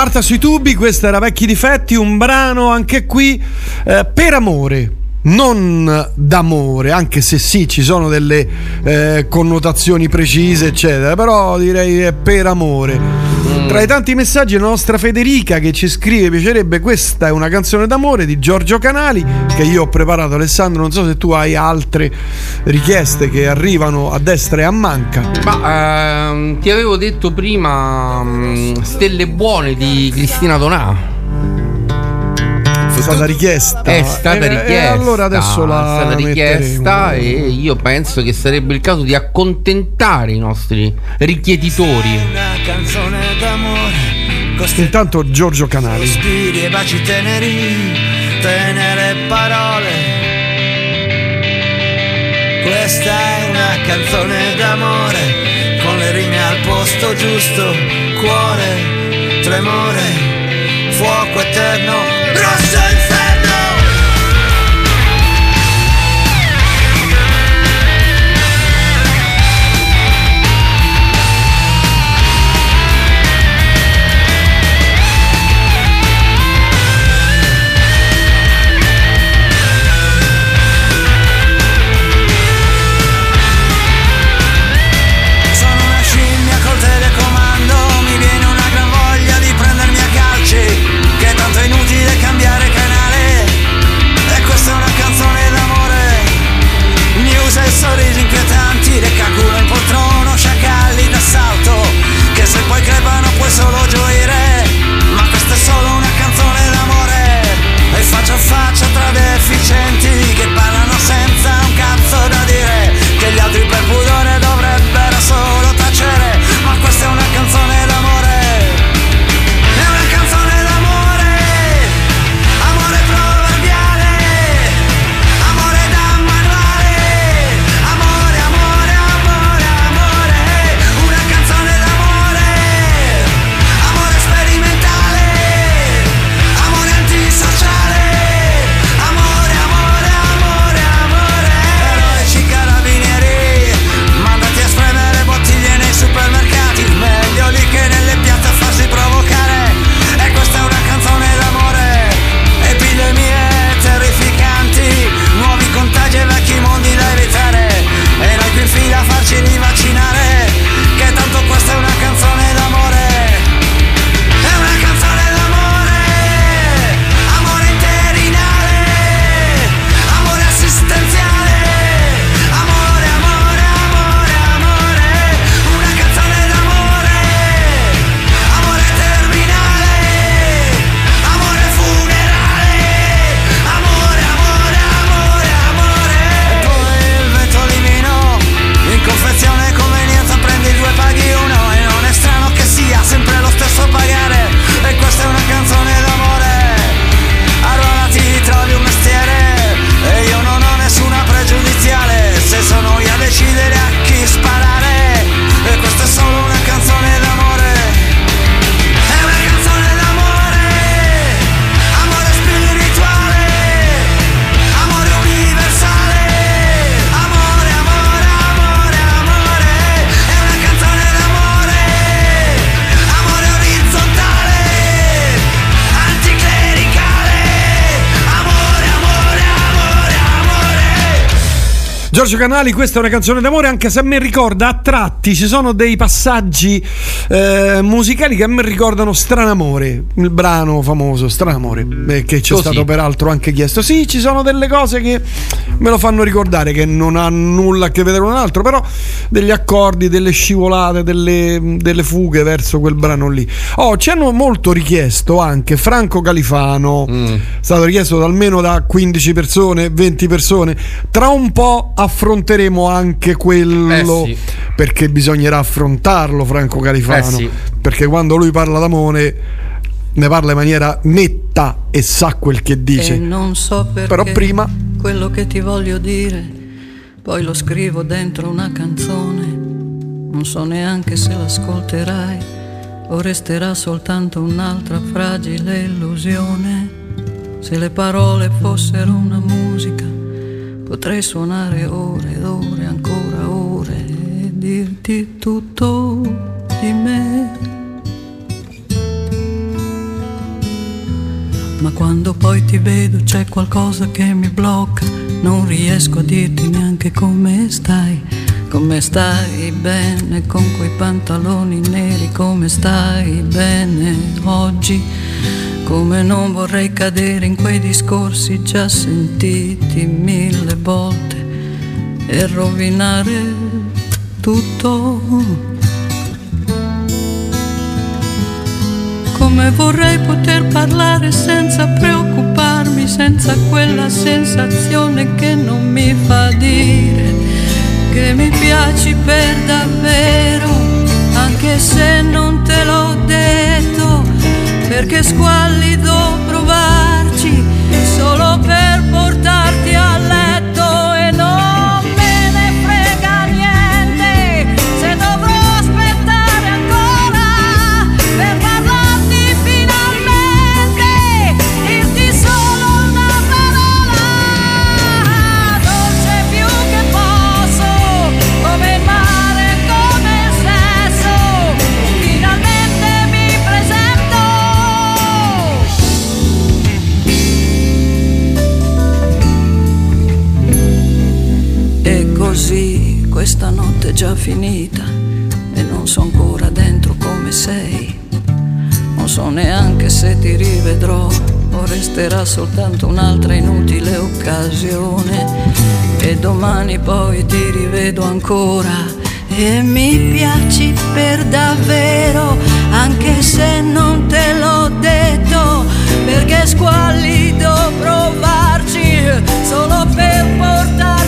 Marta sui tubi, questa era Vecchi Difetti, un brano anche qui eh, per amore. Non d'amore, anche se sì, ci sono delle eh, connotazioni precise, eccetera, però direi è per amore. Tra i tanti messaggi, la nostra Federica che ci scrive: piacerebbe questa è una canzone d'amore di Giorgio Canali che io ho preparato. Alessandro, non so se tu hai altre richieste che arrivano a destra e a manca. Ma ehm, ti avevo detto prima mm, Stelle buone di Cristina Donà. È stata richiesta. È stata Eh, richiesta. e allora adesso la È stata richiesta metteremo. e io penso che sarebbe il caso di accontentare i nostri richieditori. Una canzone d'amore Intanto Giorgio Canali. Sospiri e baci teneri, tenere parole. Questa è una canzone d'amore, con le rime al posto giusto, cuore, tremore, fuoco eterno, rosso inferno. Giorgio Canali, questa è una canzone d'amore, anche se a me ricorda a tratti ci sono dei passaggi eh, musicali che a me ricordano Stranamore, il brano famoso Stranamore, eh, che ci è stato peraltro anche chiesto. Sì, ci sono delle cose che me lo fanno ricordare, che non hanno nulla a che vedere con un altro, però degli accordi, delle scivolate, delle, delle fughe verso quel brano lì. Oh, ci hanno molto richiesto anche Franco Califano, è stato richiesto da almeno da 15 persone, 20 persone. Tra un po' affronteremo anche quello Eh sì. perché bisognerà affrontarlo Franco Califano, Eh sì. perché quando lui parla d'amore ne parla in maniera netta e sa quel che dice. E non so perché Però prima quello che ti voglio dire, poi lo scrivo dentro una canzone. Non so neanche se l'ascolterai o resterà soltanto un'altra fragile illusione. Se le parole fossero una musica, potrei suonare ore ed ore, ancora ore e dirti tutto di me. Ma quando poi ti vedo c'è qualcosa che mi blocca, non riesco a dirti neanche come stai, come stai bene con quei pantaloni neri, come stai bene oggi, come non vorrei cadere in quei discorsi già sentiti mille volte e rovinare tutto. Come vorrei poter parlare senza preoccuparmi, senza quella sensazione che non mi fa dire che mi piaci per davvero, anche se non te l'ho detto, perché squallido questa notte è già finita e non so ancora dentro come sei. Non so neanche se ti rivedrò o resterà soltanto un'altra inutile occasione. E domani poi ti rivedo ancora e mi piaci per davvero, anche se non te l'ho detto, perché squallido provarci solo per portarti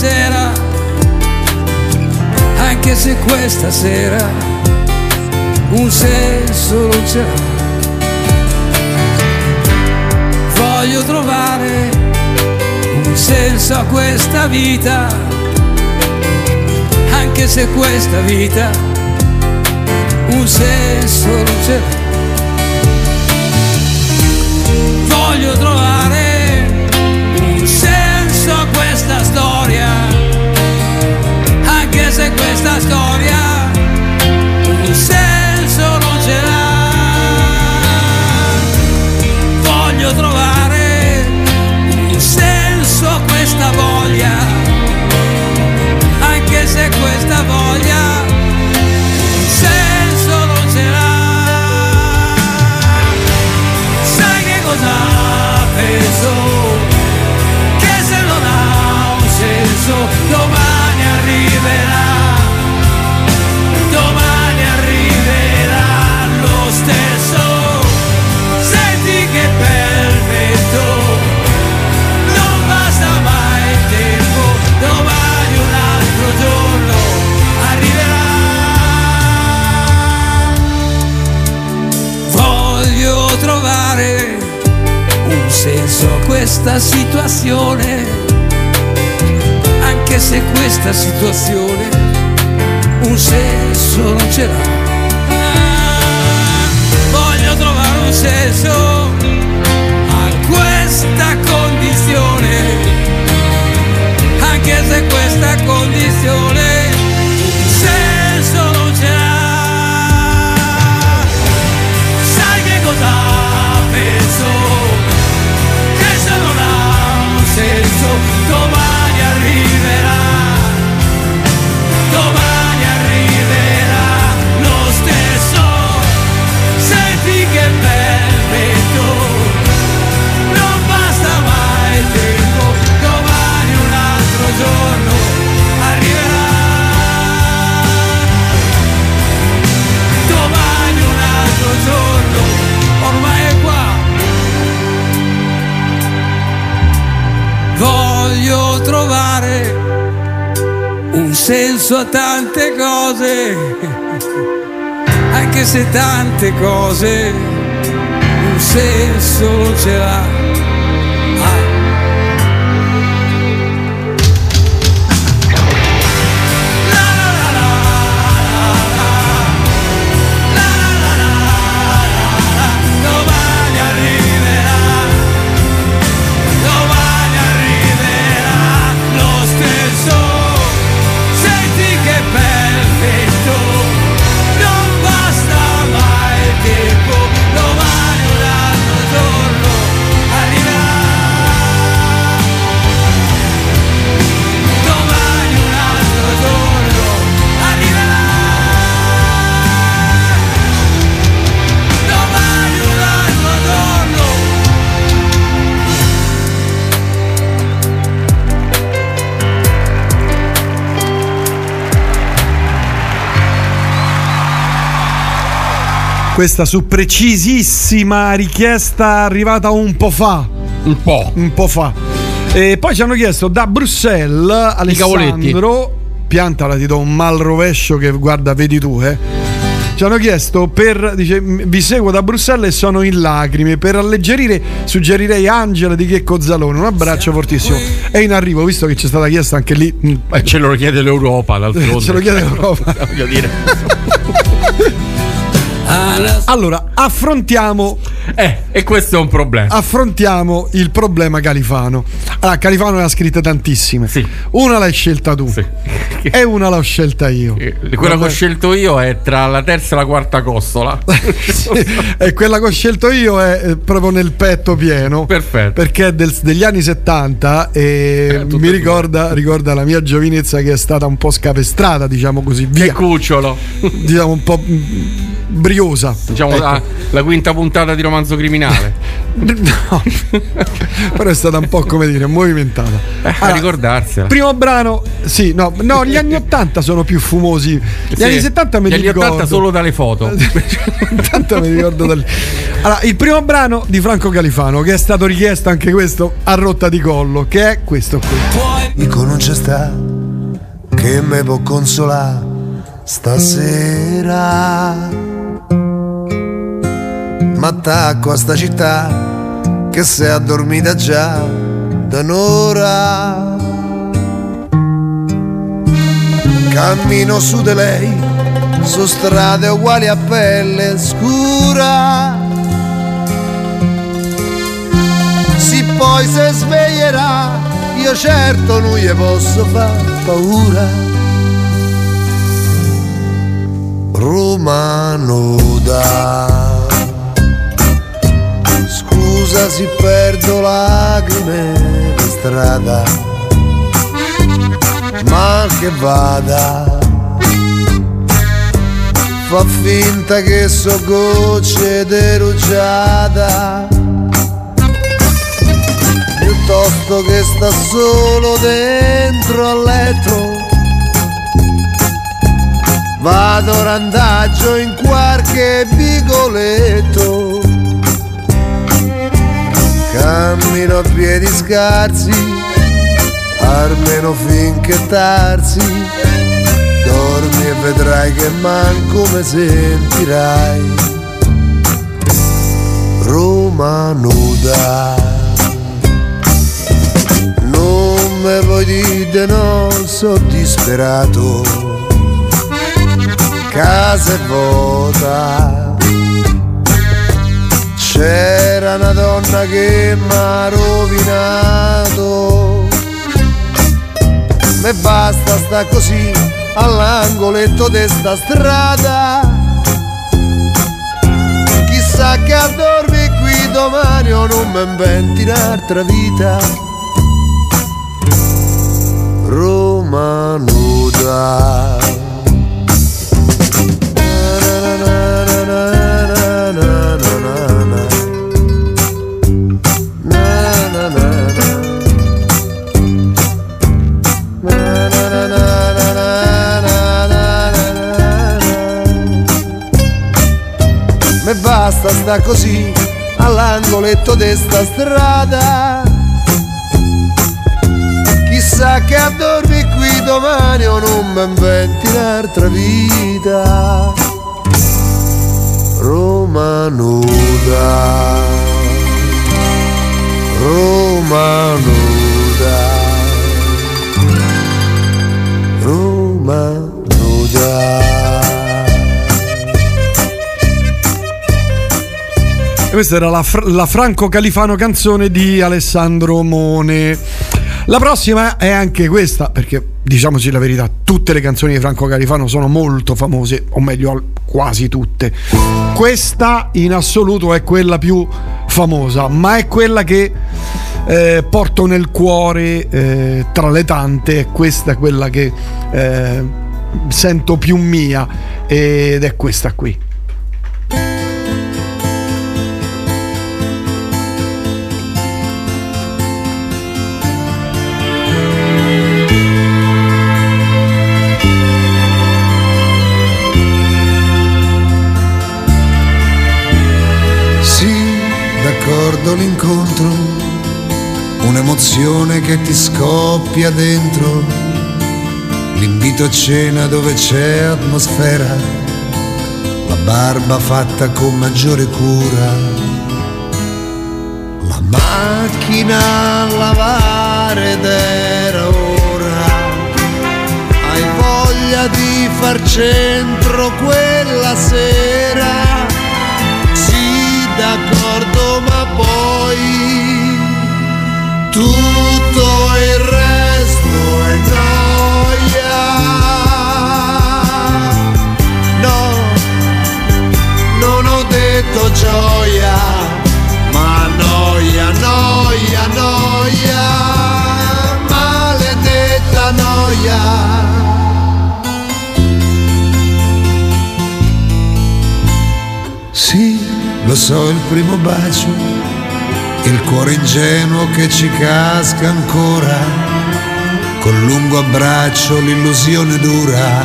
sera, anche se questa sera un senso non ce. Voglio trovare un senso a questa vita, anche se questa vita un senso non ce. Voglio trovare questa storia senso questa situazione. Anche se questa situazione un senso non ce l'ha. Voglio trovare un senso a questa condizione, anche se Voglio trovare un senso a tante cose, anche se tante cose un senso ce l'ha. Questa su precisissima richiesta arrivata un po' fa. Un po'. Un po' fa. E poi ci hanno chiesto da Bruxelles Alessandro, piantala ti do un mal rovescio che guarda, vedi tu, eh. Ci hanno chiesto per, dice, vi seguo da Bruxelles e sono in lacrime. Per alleggerire suggerirei Angela di Checco Zalone. Un abbraccio fortissimo. È in arrivo, visto che c'è stata chiesta anche lì. Eh, ce lo chiede l'Europa, d'altronde. Ce lo chiede l'Europa. Voglio dire. Allora, affrontiamo. Eh, e questo è un problema. Affrontiamo il problema Califano. Allora, Califano ne ha scritte tantissime. Una l'hai scelta tu. E una l'ho scelta io. Quella che ho scelto io è tra la terza e la quarta costola. e quella che ho scelto io è eh, proprio nel petto pieno. Perfetto. Perché è del- degli anni 70 e mi ricorda, ricorda la mia giovinezza che è stata un po' scapestrata, diciamo così. Via. Che cucciolo. Diciamo un po' mm, briosa. Diciamo Ecco. la, la quinta puntata di romanzo criminale. No. Però è stata un po' come dire movimentata. Eh, a ricordarsela. Primo brano, sì, no, no, gli anni 80 sono più fumosi. Gli Sì, anni 70 me gli li anni ricordo. 80 solo dalle foto. Intanto mi ricordo da lì. Allora, il primo brano di Franco Califano, che è stato richiesto anche questo a rotta di collo, che è questo qui. Dico non c'è sta che me può consolare stasera. M'attacco a sta città che si è addormita già da un'ora. Cammino su di lei, su strade uguali a pelle scura. Sì, poi se sveglierà, io certo non gli posso far paura. Roma nuda. Scusa se perdo lacrime per strada, ma che vada. Fa finta che so gocce di rugiada, piuttosto che sta solo dentro al letto Vado randaggio in qualche vigoletto Cammino a piedi scarsi Almeno finché tarsi. Dormi e vedrai che manco me sentirai. Roma nuda. Non me vuoi dire no, sono disperato. Casa è vuota. C'era una donna che mi ha rovinato. Me basta sta così all'angoletto di sta strada. Chissà che a dormi qui domani o non mi inventi un'altra vita. Roma nuda. Me basta sta così all'angoletto di sta strada. Chissà che a dormi qui domani o non mi inventi un'altra vita. Roma nuda. Roma nuda E questa era la, la Franco Califano canzone di Alessandro Mone. La prossima è anche questa, perché diciamoci la verità, tutte le canzoni di Franco Califano sono molto famose, o meglio quasi tutte. Questa in assoluto è quella più famosa, ma è quella che eh, porto nel cuore eh, tra le tante, e questa è quella che eh, sento più mia ed è questa qui. D'accordo l'incontro, un'emozione che ti scoppia dentro, l'invito a cena dove c'è atmosfera, la barba fatta con maggiore cura, la macchina a lavare ed era ora, hai voglia di far centro quella sera? Sì d'accordo tutto il resto è noia no non ho detto gioia ma noia noia noia maledetta noia. Sì, lo so, il primo bacio, il cuore ingenuo che ci casca ancora, col lungo abbraccio l'illusione dura,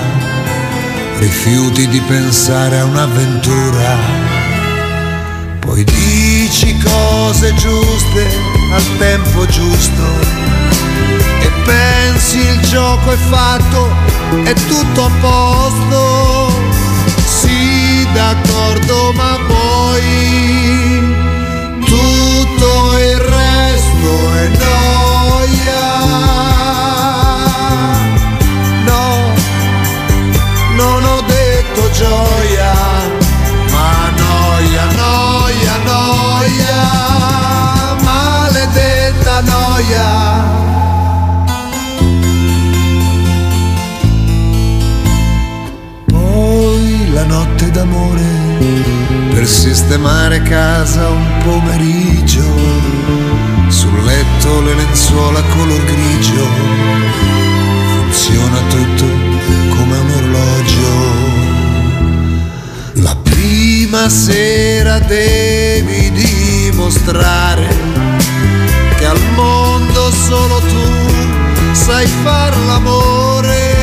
rifiuti di pensare a un'avventura, poi dici cose giuste al tempo giusto e pensi il gioco è fatto, è tutto a posto. Sì d'accordo ma poi tutto il resto è noia. No, non ho detto gioia, ma noia, noia, noia, maledetta noia. Sistemare casa un pomeriggio, sul letto le lenzuola color grigio, funziona tutto come un orologio. La prima sera devi dimostrare che al mondo solo tu sai far l'amore.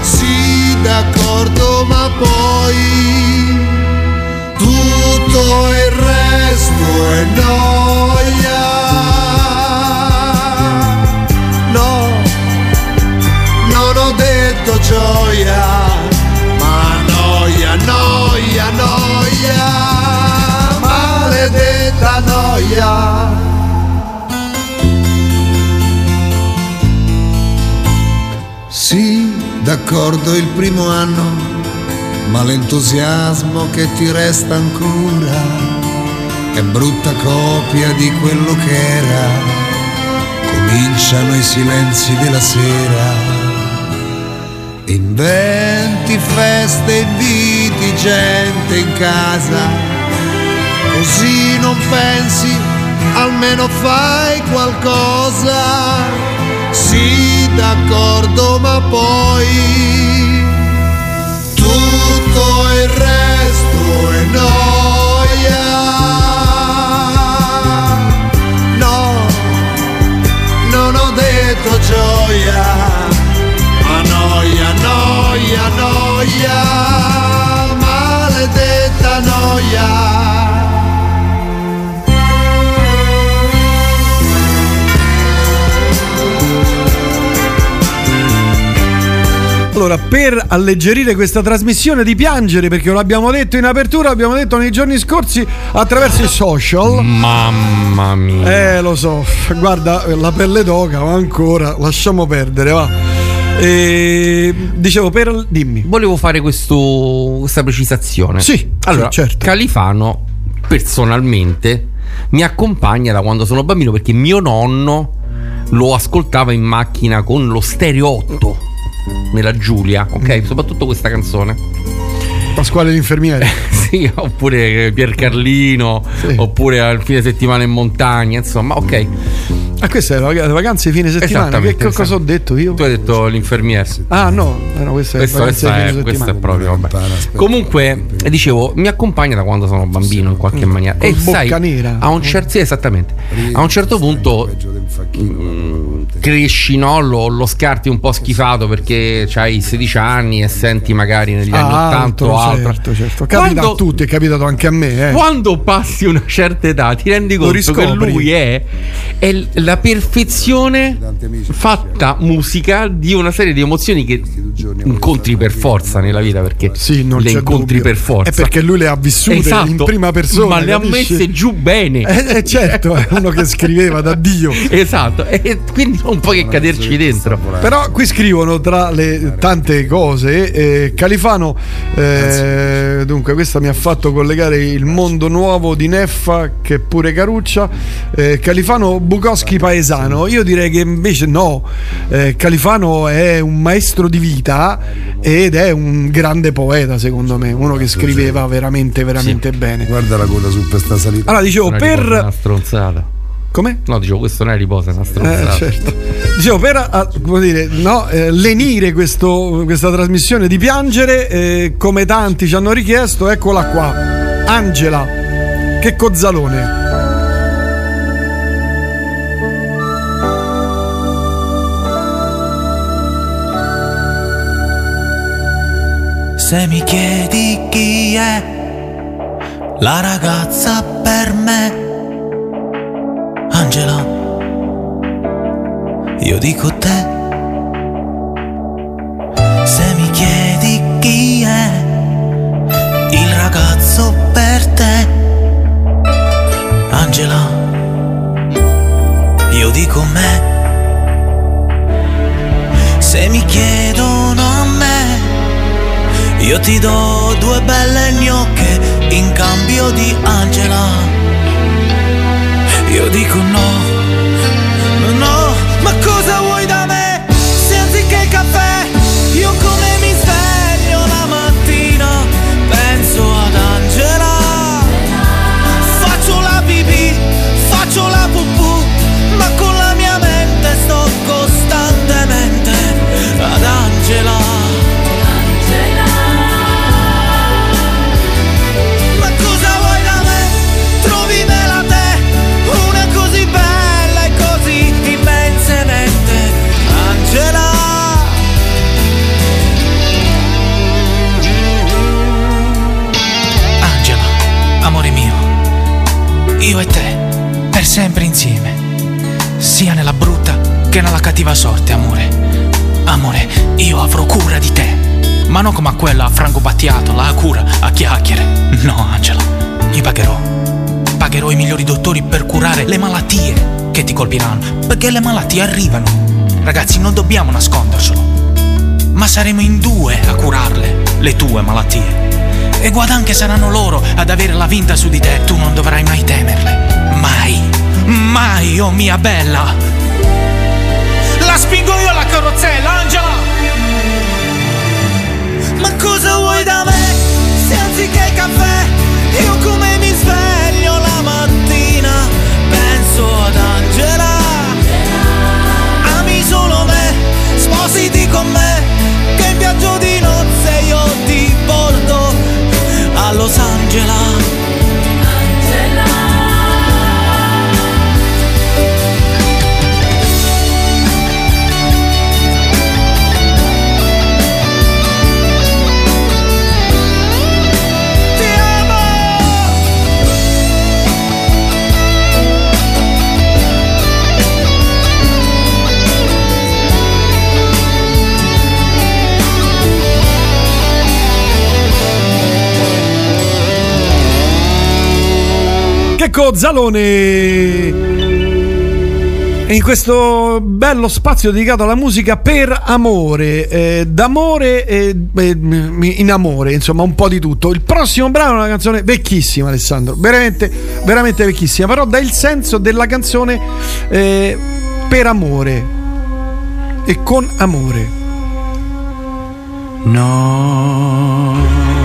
Sì, d'accordo, ma poi tutto il resto è noia. No, non ho detto gioia, ma noia, noia, noia, maledetta noia. Sì, d'accordo il primo anno, ma l'entusiasmo che ti resta ancora è brutta copia di quello che era. Cominciano i silenzi della sera. Inventi feste, inviti gente in casa, così non pensi, almeno fai qualcosa. Sì, d'accordo, ma poi tutto il resto è noia. No, non ho detto gioia, ma noia, noia, noia, maledetta noia. Allora, per alleggerire questa trasmissione di piangere, perché lo abbiamo detto in apertura, l'abbiamo detto nei giorni scorsi attraverso i social. Mamma mia. Eh, lo so, guarda, la pelle d'oca, ma ancora, lasciamo perdere, va. E, dicevo, per... dimmi. Volevo fare questo- questa precisazione. Sì, allora, sì, certo. Califano personalmente mi accompagna da quando sono bambino perché mio nonno lo ascoltava in macchina con lo stereo 8 nella Giulia, ok? Mm. Soprattutto questa canzone. Pasquale l'infermiere. sì, oppure Pier Carlino, oppure al fine settimana in montagna, insomma, ok. Ah, queste sono le vacanze di fine settimana. Che, cosa ho detto io? Tu hai detto l'infermiere. Ah, no, eh, no vacanze questo di è, fine questo è settimana. proprio vabbè. Comunque, eh, dicevo, mi accompagna da quando sono bambino in qualche maniera. Col E sai, bocca nera. a un certo sì, esattamente. A un certo punto cresci, no? Lo, lo scarti un po' schifato perché hai 16 anni e senti magari negli anni Ah, 80 altro, o altro. certo, certo. Capita Quando- a tutti, è capitato anche a me. Eh. Quando passi una certa età ti rendi conto che lui è, è la perfezione fatta musica di una serie di emozioni che incontri per forza nella vita perché non le c'è incontri dubbio. per forza. È perché lui le ha vissute Esatto, in prima persona. ma le ha capisci? messe giù bene. Eh, eh, certo, è uno che scriveva da Dio. Esatto, e quindi non puoi che caderci dentro. Però qui scrivono tra le tante cose, eh, Califano, eh, dunque questa mi ha fatto collegare il mondo nuovo di Neffa che pure Caruccia, eh, Califano Bukowski paesano, io direi che invece no, eh, Califano è un maestro di vita ed è un grande poeta secondo me, uno che scriveva veramente veramente bene. Guarda la coda su per sta salita. Allora dicevo Una per... una stronzata. Come? No, dicevo, questo non è riposa, è una stronzata. Eh, certo. Dicevo, per ah, come dire, no, eh, lenire questo- questa trasmissione di piangere, eh, come tanti ci hanno richiesto, eccola qua. Angela, che cozzalone. Se mi chiedi chi è la ragazza per me, Angela, io dico te. Se mi chiedi chi è il ragazzo per te, Angela, io dico me. Se mi chiedono a me, io ti do due belle gnocche in cambio di Angela. Io dico no, no, no, ma cosa vuoi da me? Se anziché il caffè, io come mi sveglio la mattina, penso ad Angela. Faccio la pipì, faccio la pupù, ma con la mia mente sto costantemente ad Angela. Che nella cattiva sorte, amore. Amore, io avrò cura di te, ma non come a quella a franco battiato, la cura a chiacchiere. No, Angela, io pagherò. Pagherò i migliori dottori per curare le malattie che ti colpiranno, perché le malattie arrivano. Ragazzi, non dobbiamo nascondercelo, ma saremo in due a curarle, le tue malattie. E guarda anche saranno loro ad avere la vinta su di te, tu non dovrai mai temerle. Mai, mai, oh mia bella. La spingo io la carrozzella, Angela! Ma cosa vuoi da me? Se anziché caffè, io come mi sveglio la mattina, penso ad Angela. Ami solo me, spositi con me, che in viaggio di nozze io ti porto a Los Angeles. Checco Zalone in questo bello spazio dedicato alla musica per amore, eh, d'amore e eh, in amore, insomma un po' di tutto. Il prossimo brano è una canzone vecchissima Alessandro, veramente, veramente vecchissima, però dà il senso della canzone eh, per amore e con amore. No,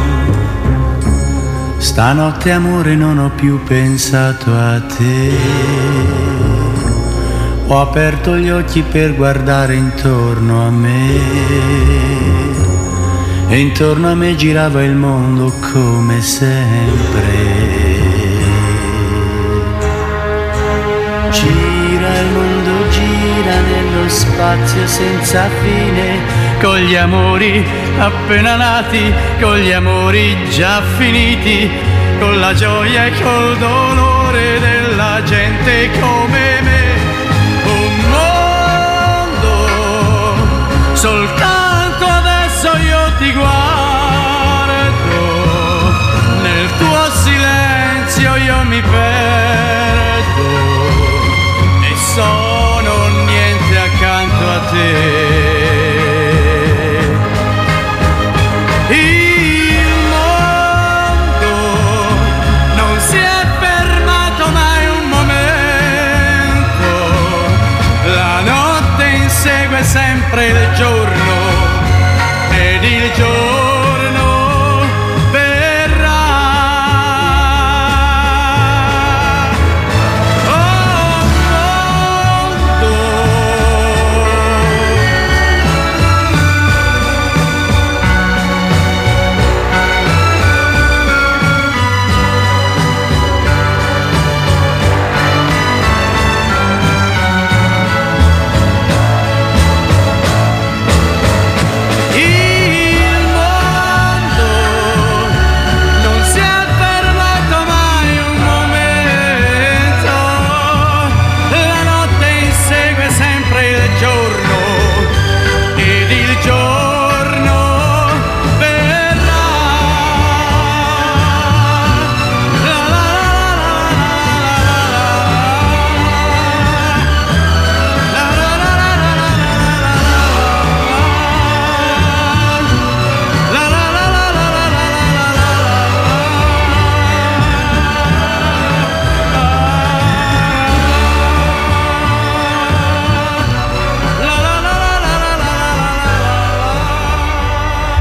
stanotte amore non ho più pensato a te. Ho aperto gli occhi per guardare intorno a me. E intorno a me girava il mondo come sempre. Gira il mondo, spazio senza fine, con gli amori appena nati, con gli amori già finiti, con la gioia e col dolore della gente come me. Un mondo, soltanto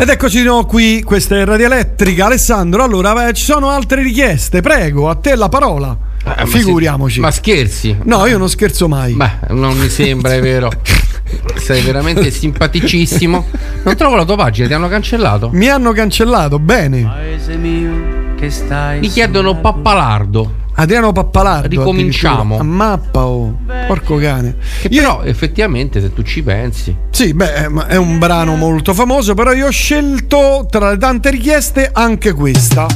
Ed eccoci di nuovo qui, questa è Radio Elettrica. Alessandro, allora eh, ci sono altre richieste, prego, a te la parola. Ma Figuriamoci. si- Ma scherzi? No, io non scherzo mai. Beh, non mi sembra, è vero. Sei veramente simpaticissimo. Non trovo la tua pagina, ti hanno cancellato. Mi hanno cancellato, bene. Paese mio che stai Mi chiedono Pappalardo. Adriano Pappalardo. Ricominciamo. A mappa, oh. Porco cane. Che però effettivamente se tu ci pensi. Sì, beh, eh, ma è un brano molto famoso, però io ho scelto tra le tante richieste anche questa.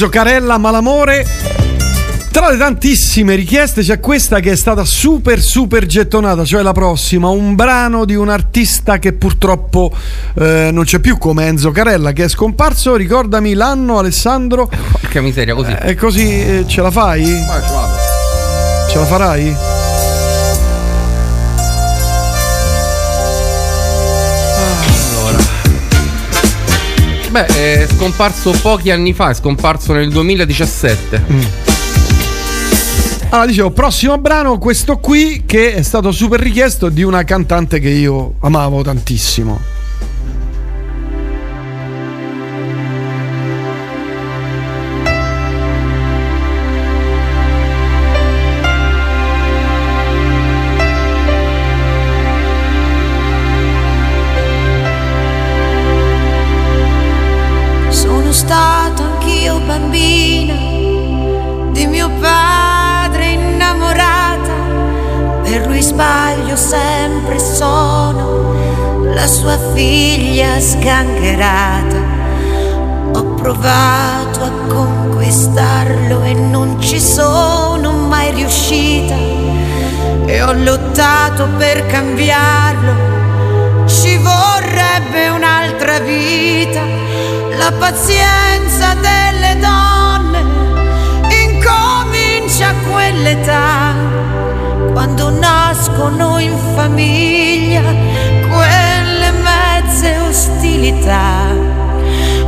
Enzo Carella, Malamore. Tra le tantissime richieste c'è questa che è stata super super gettonata, cioè la prossima, un brano di un artista che purtroppo eh, non c'è più come Enzo Carella che è scomparso, ricordami l'anno Alessandro. Porca miseria, così. E così eh, ce la fai? Ce la farai? Beh, è scomparso pochi anni fa, è scomparso nel 2017. Allora, dicevo, prossimo brano, questo qui che è stato super richiesto di una cantante che io amavo tantissimo. Sua figlia sgangherata. Ho provato a conquistarlo e non ci sono mai riuscita e ho lottato per cambiarlo. Ci vorrebbe un'altra vita, la pazienza delle donne incomincia a quell'età, quando nascono in famiglia ostilità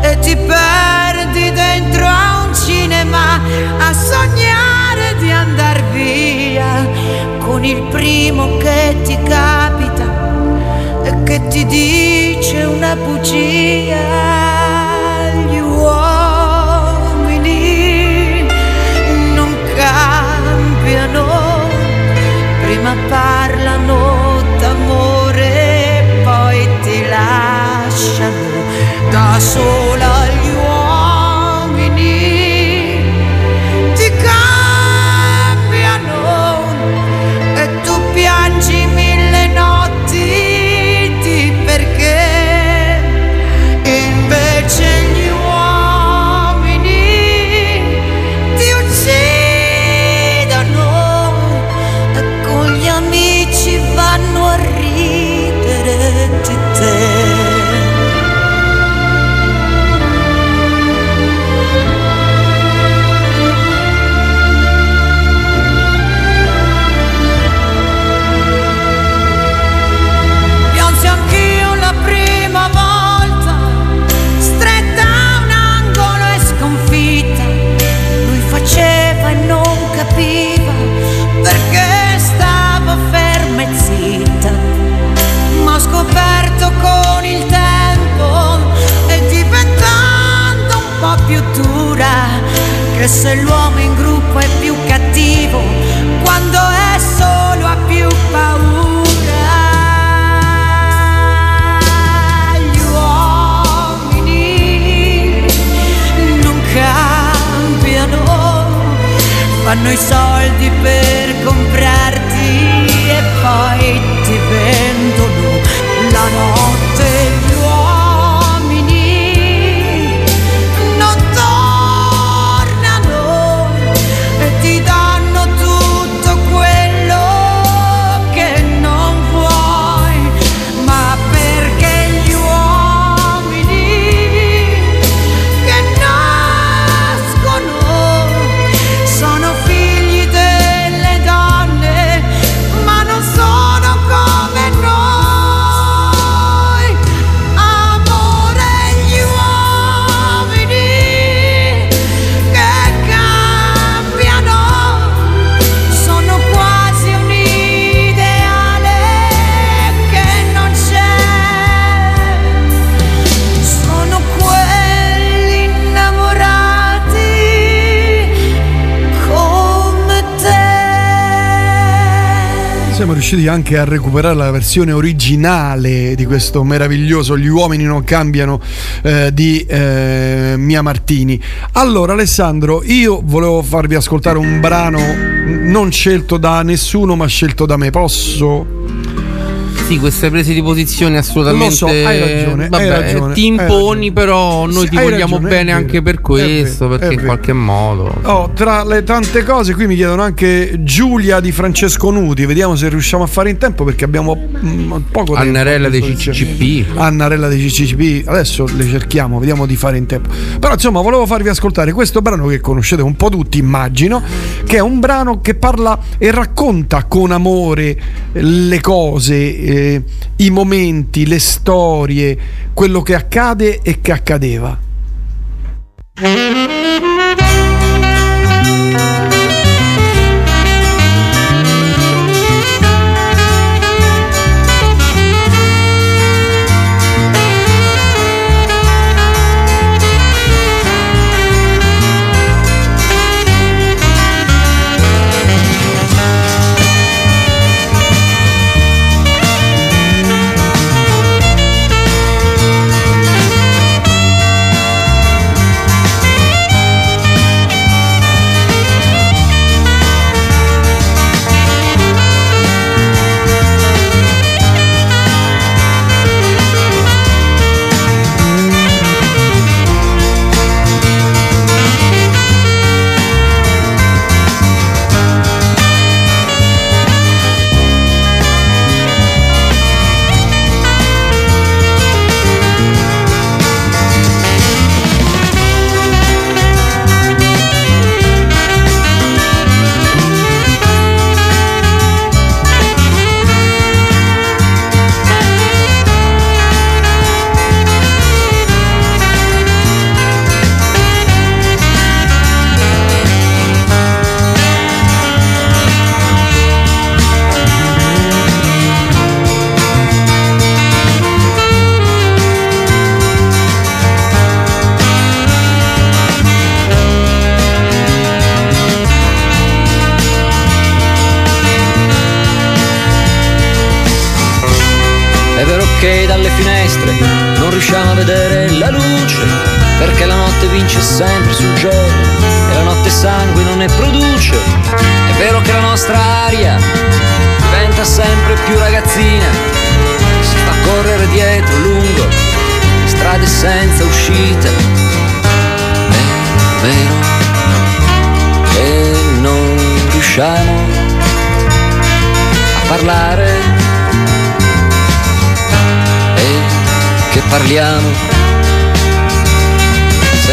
e ti perdi dentro a un cinema a sognare di andar via con il primo che ti capita e che ti dice una bugia. Recuperare la versione originale di questo meraviglioso Gli uomini non cambiano eh, di eh, Mia Martini. Allora Alessandro, io volevo farvi ascoltare un brano non scelto da nessuno ma scelto da me. Posso? Sì, queste prese di posizione assolutamente. So, hai ragione, hai Vabbè, ragione, ti hai imponi, però noi Sì, ti hai vogliamo ragione, bene anche per questo, vero, perché in qualche modo. Oh, tra le tante cose qui mi chiedono anche Giulia di Francesco Nuti, vediamo se riusciamo a fare in tempo perché abbiamo mm, poco tempo. Annarella dei CCCP. Annarella dei CCCP, adesso le cerchiamo, vediamo di fare in tempo. Però insomma volevo farvi ascoltare questo brano che conoscete un po' tutti immagino, che è un brano che parla e racconta con amore le cose, eh, i momenti, le storie, quello che accade e che accadeva.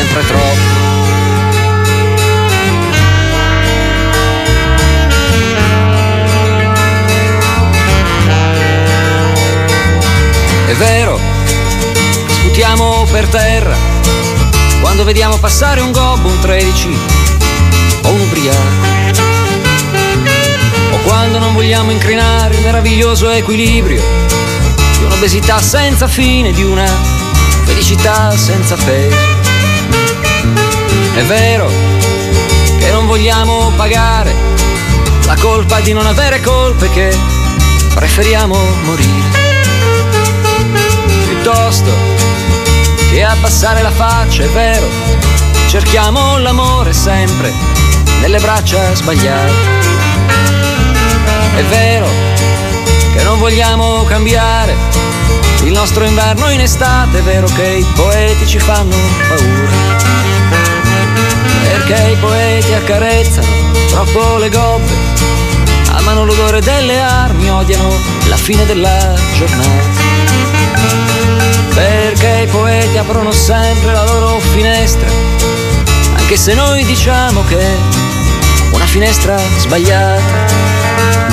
Sempre troppo. È vero, sputiamo per terra quando vediamo passare un gobbo, un 13 o un ubriaco. O quando non vogliamo incrinare il meraviglioso equilibrio di un'obesità senza fine, di una felicità senza peso. È vero che non vogliamo pagare la colpa di non avere colpe che preferiamo morire. Piuttosto che abbassare la faccia, è vero, cerchiamo l'amore sempre nelle braccia sbagliate. È vero che non vogliamo cambiare il nostro inverno in estate, è vero che i poeti ci fanno paura. Perché i poeti accarezzano troppo le gobbe, amano l'odore delle armi, odiano la fine della giornata. Perché i poeti aprono sempre la loro finestra, anche se noi diciamo che una finestra sbagliata.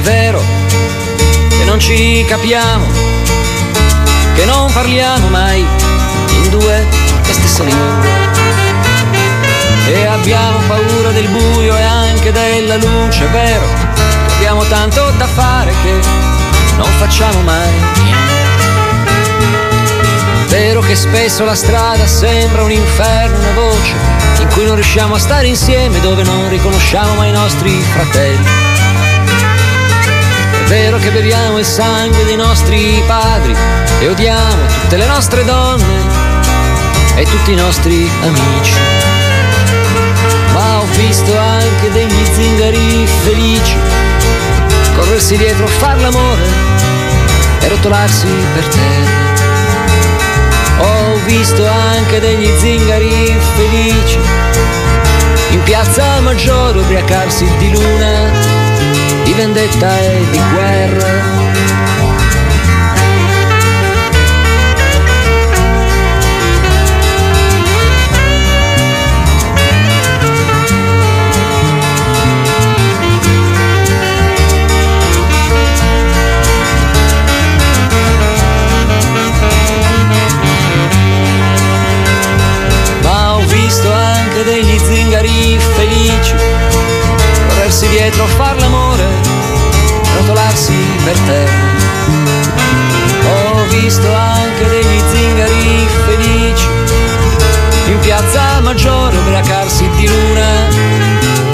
È vero che non ci capiamo, che non parliamo mai in due le stesse lingue. E abbiamo paura del buio e anche della luce, è vero, che abbiamo tanto da fare che non facciamo mai. Vero che spesso la strada sembra un inferno, una voce in cui non riusciamo a stare insieme, dove non riconosciamo mai i nostri fratelli. Vero che beviamo il sangue dei nostri padri e odiamo tutte le nostre donne e tutti i nostri amici. Ma ho visto anche degli zingari felici corrersi dietro, far l'amore e rotolarsi per terra. Ho visto anche degli zingari felici in piazza Maggiore ubriacarsi di luna vendetta e di guerra. Degli zingari felici corrersi dietro a far l'amore, rotolarsi per terra. Ho visto anche degli zingari felici in piazza Maggiore ubriacarsi di luna,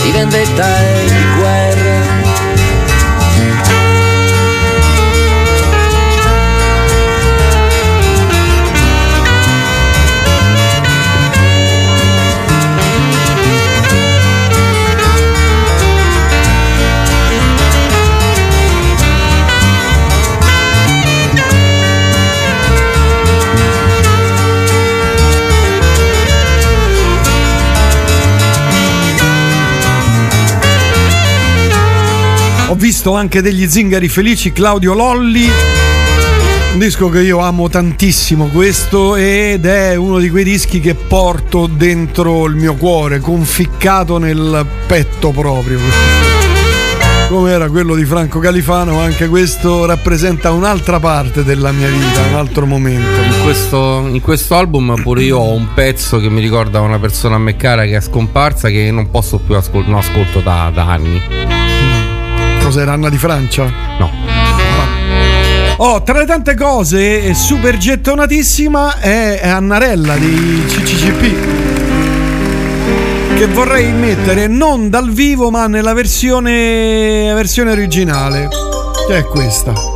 di vendetta e di guerra. Ho visto anche degli zingari felici, Claudio Lolli. Un disco che io amo tantissimo questo ed è uno di quei dischi che porto dentro il mio cuore, conficcato nel petto proprio. Come era quello di Franco Califano, anche questo rappresenta un'altra parte della mia vita, un altro momento. In questo, in questo album pure io ho un pezzo che mi ricorda una persona a me cara che è scomparsa che non posso più ascoltare, non ascolto da, da anni. Cos'era Anna di Francia? No. Oh, tra le tante cose, eh, super gettonatissima è Annarella di CCCP. Che vorrei mettere non dal vivo, ma nella versione, versione originale. Che è questa.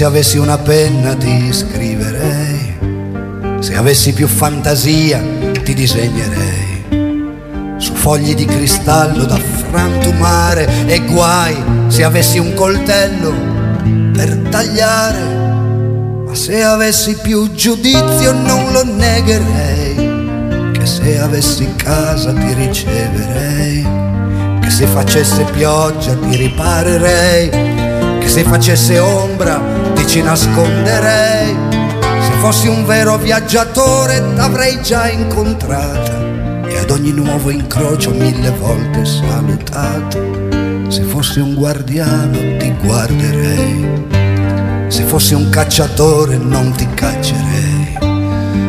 Se avessi una penna ti scriverei, se avessi più fantasia ti disegnerei su fogli di cristallo da frantumare e guai se avessi un coltello per tagliare. Ma se avessi più giudizio non lo negherei, che se avessi casa ti riceverei, che se facesse pioggia ti riparerei, che se facesse ombra ti ci nasconderei. Se fossi un vero viaggiatore t'avrei già incontrata e ad ogni nuovo incrocio mille volte salutato. Se fossi un guardiano ti guarderei, se fossi un cacciatore non ti caccerei,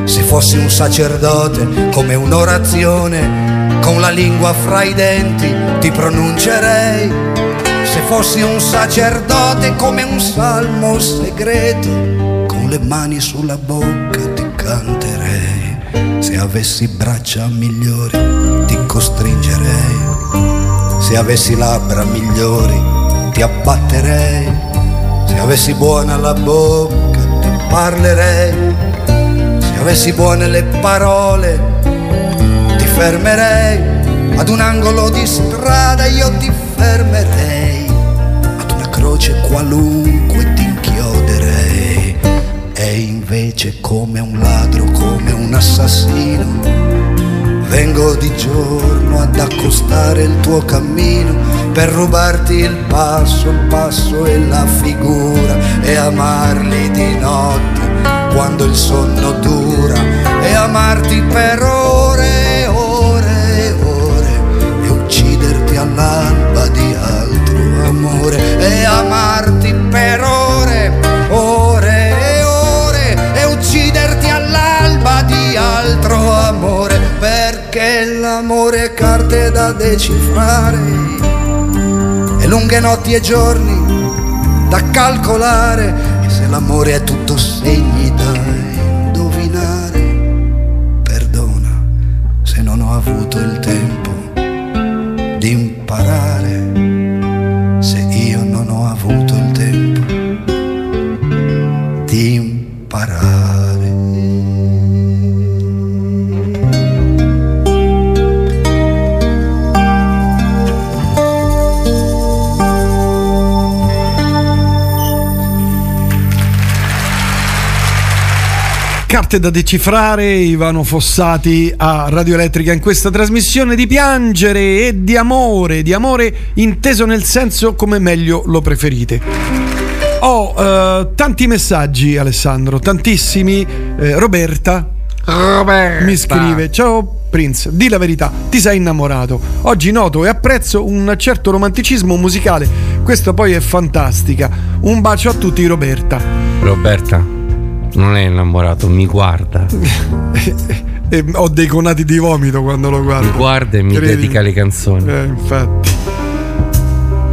se fossi un sacerdote come un'orazione, con la lingua fra i denti ti pronuncerei, se fossi un sacerdote come un salmo segreto, con le mani sulla bocca ti canterei, se avessi braccia migliori ti costringerei, se avessi labbra migliori ti abbatterei, se avessi buona la bocca ti parlerei, se avessi buone le parole ti fermerei, ad un angolo di strada io ti fermerei, croce qualunque ti inchioderei, e invece come un ladro, come un assassino, Vengo di giorno ad accostare il tuo cammino per rubarti il passo, il passo e la figura e amarli di notte quando il sonno dura e amarti per ore amore e amarti per ore, ore e ore e ucciderti all'alba di altro amore perché l'amore è carte da decifrare e lunghe notti e giorni da calcolare e se l'amore è tutto segni da indovinare. Perdona se non ho avuto il tempo di imparare Carte da decifrare, Ivano Fossati a Radio Elettrica in questa trasmissione di piangere e di amore, di amore inteso nel senso come meglio lo preferite. Ho eh, tanti messaggi Alessandro, tantissimi. Eh, Roberta, Roberta mi scrive: Ciao Prince, di la verità, ti sei innamorato. Oggi noto e apprezzo un certo romanticismo musicale. Questa poi è fantastica. Un bacio a tutti, Roberta. Roberta non è innamorato, mi guarda. e ho dei conati di vomito quando lo guardo. Mi guarda e mi Credimi. dedica le canzoni. Eh, infatti.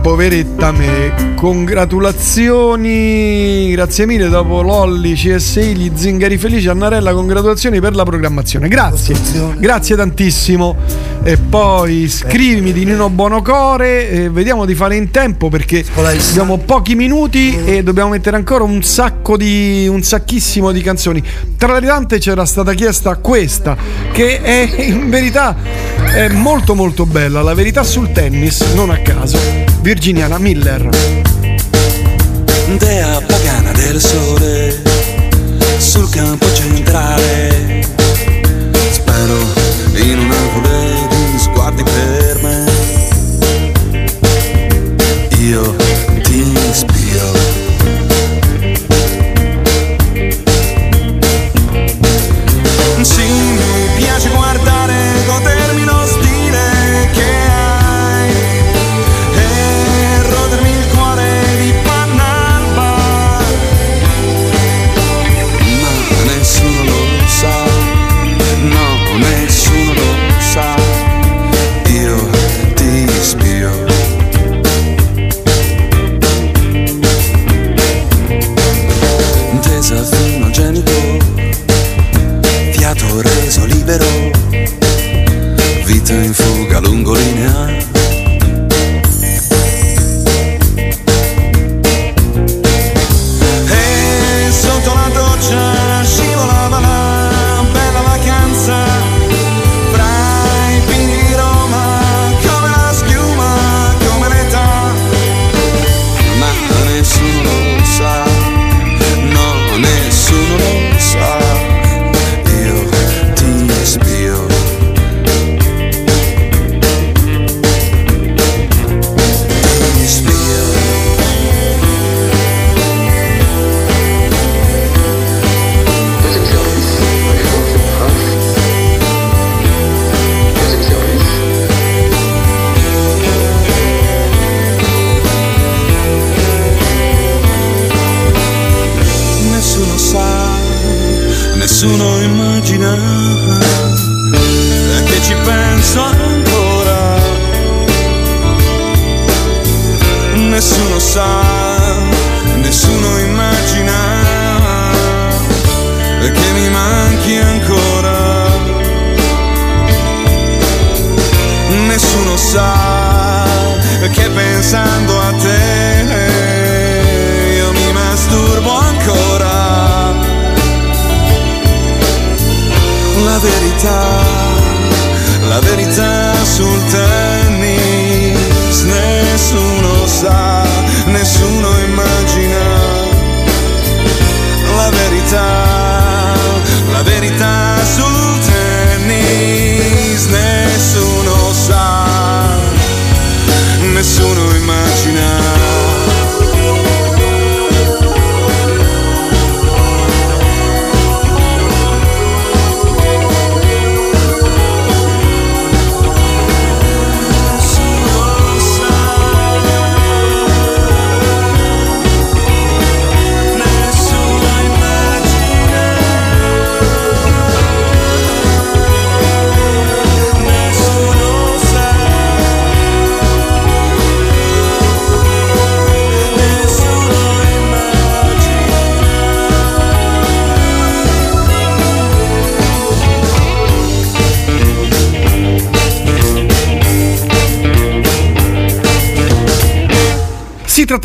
Poveretta me, congratulazioni, grazie mille dopo Lolli, CSI, gli zingari felici, Annarella, congratulazioni per la programmazione, grazie, grazie tantissimo. E poi scrivimi di Nino Bonocore, e vediamo di fare in tempo perché abbiamo pochi minuti e dobbiamo mettere ancora un sacco di, un sacchissimo di canzoni. Tra le tante c'era stata chiesta questa, che è in verità è molto molto bella, la verità sul tennis, non a caso. Virginiana Miller. Dea pagana del sole sul campo centrale. Spero in una nuvole di sguardi per me. Io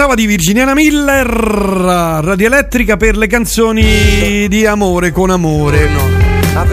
Si trattava di Virginiana Miller, radioelettrica per le canzoni di amore con amore.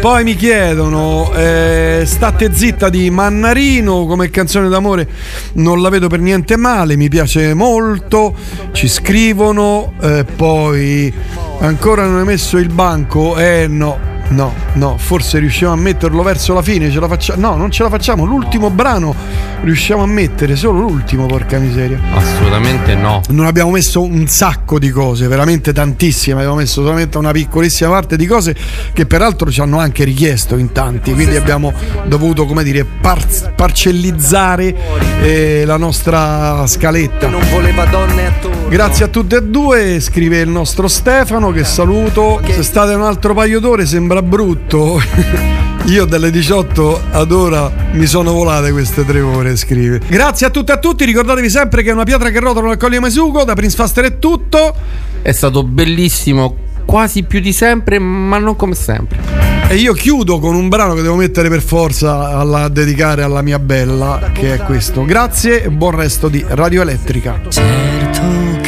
Poi mi chiedono, eh, State zitta di Mannarino come canzone d'amore, non la vedo per niente male, mi piace molto, ci scrivono, eh, poi ancora non hai messo il banco, eh no, no, no, forse riusciamo a metterlo verso la fine, ce la facciamo, no, non ce la facciamo, l'ultimo brano riusciamo a mettere, solo l'ultimo, porca miseria. Assolutamente no. Non abbiamo messo un sacco di cose, veramente tantissime. Abbiamo messo solamente una piccolissima parte di cose che peraltro ci hanno anche richiesto in tanti. Quindi abbiamo dovuto, come dire, par- parcellizzare eh, la nostra scaletta. Non voleva donne attorno. Grazie a tutte e due, scrive il nostro Stefano, che saluto. Se state un altro paio d'ore sembra brutto. Io dalle 18 ad ora mi sono volate queste tre ore, scrive. Grazie a tutte e a tutti, ricordatevi sempre che è una pietra che rotola nel cogliere Mesugo, da Prince Faster è tutto. È stato bellissimo, quasi più di sempre, ma non come sempre. E io chiudo con un brano che devo mettere per forza alla, a dedicare alla mia bella, che è questo. Grazie e buon resto di Radio Elettrica.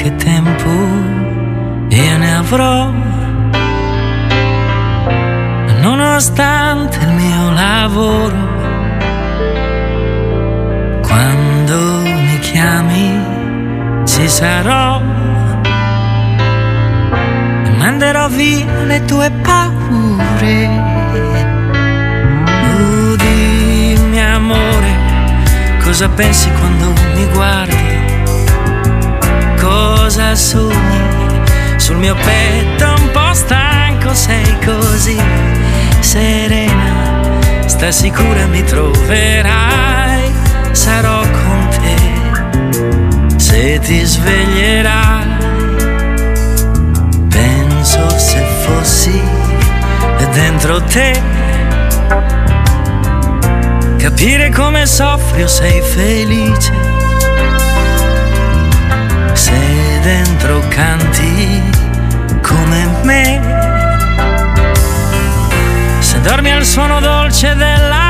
Che tempo io ne avrò, nonostante il mio lavoro. Quando mi chiami ci sarò e manderò via le tue paure. Oh, dimmi amore, cosa pensi quando mi guardi? Cosa sogni? Sul mio petto un po' stanco sei così serena. Sta sicura mi troverai, sarò con te se ti sveglierai. Penso se fossi dentro te, capire come soffri o sei felice. Se dentro canti come me, se dormi al suono dolce della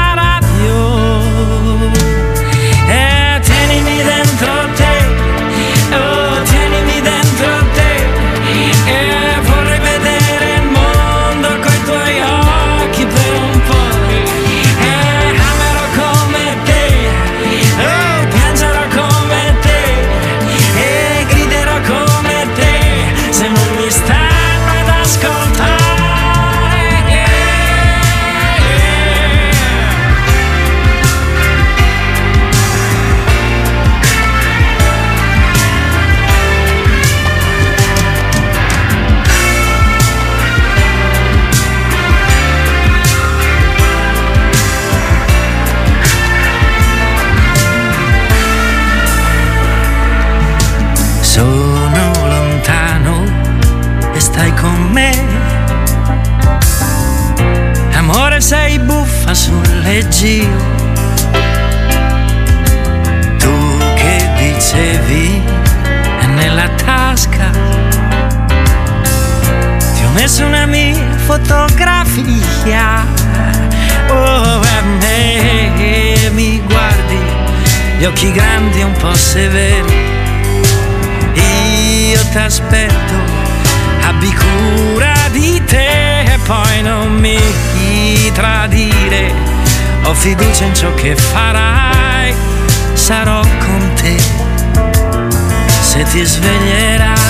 zio. Tu che dicevi nella tasca. Ti ho messo una mia fotografia. Oh, a me mi guardi, gli occhi grandi un po' severi. Io t'aspetto, abbi cura di te e poi non mi tradire. Ho fiducia in ciò che farai, sarò con te. Se ti sveglierai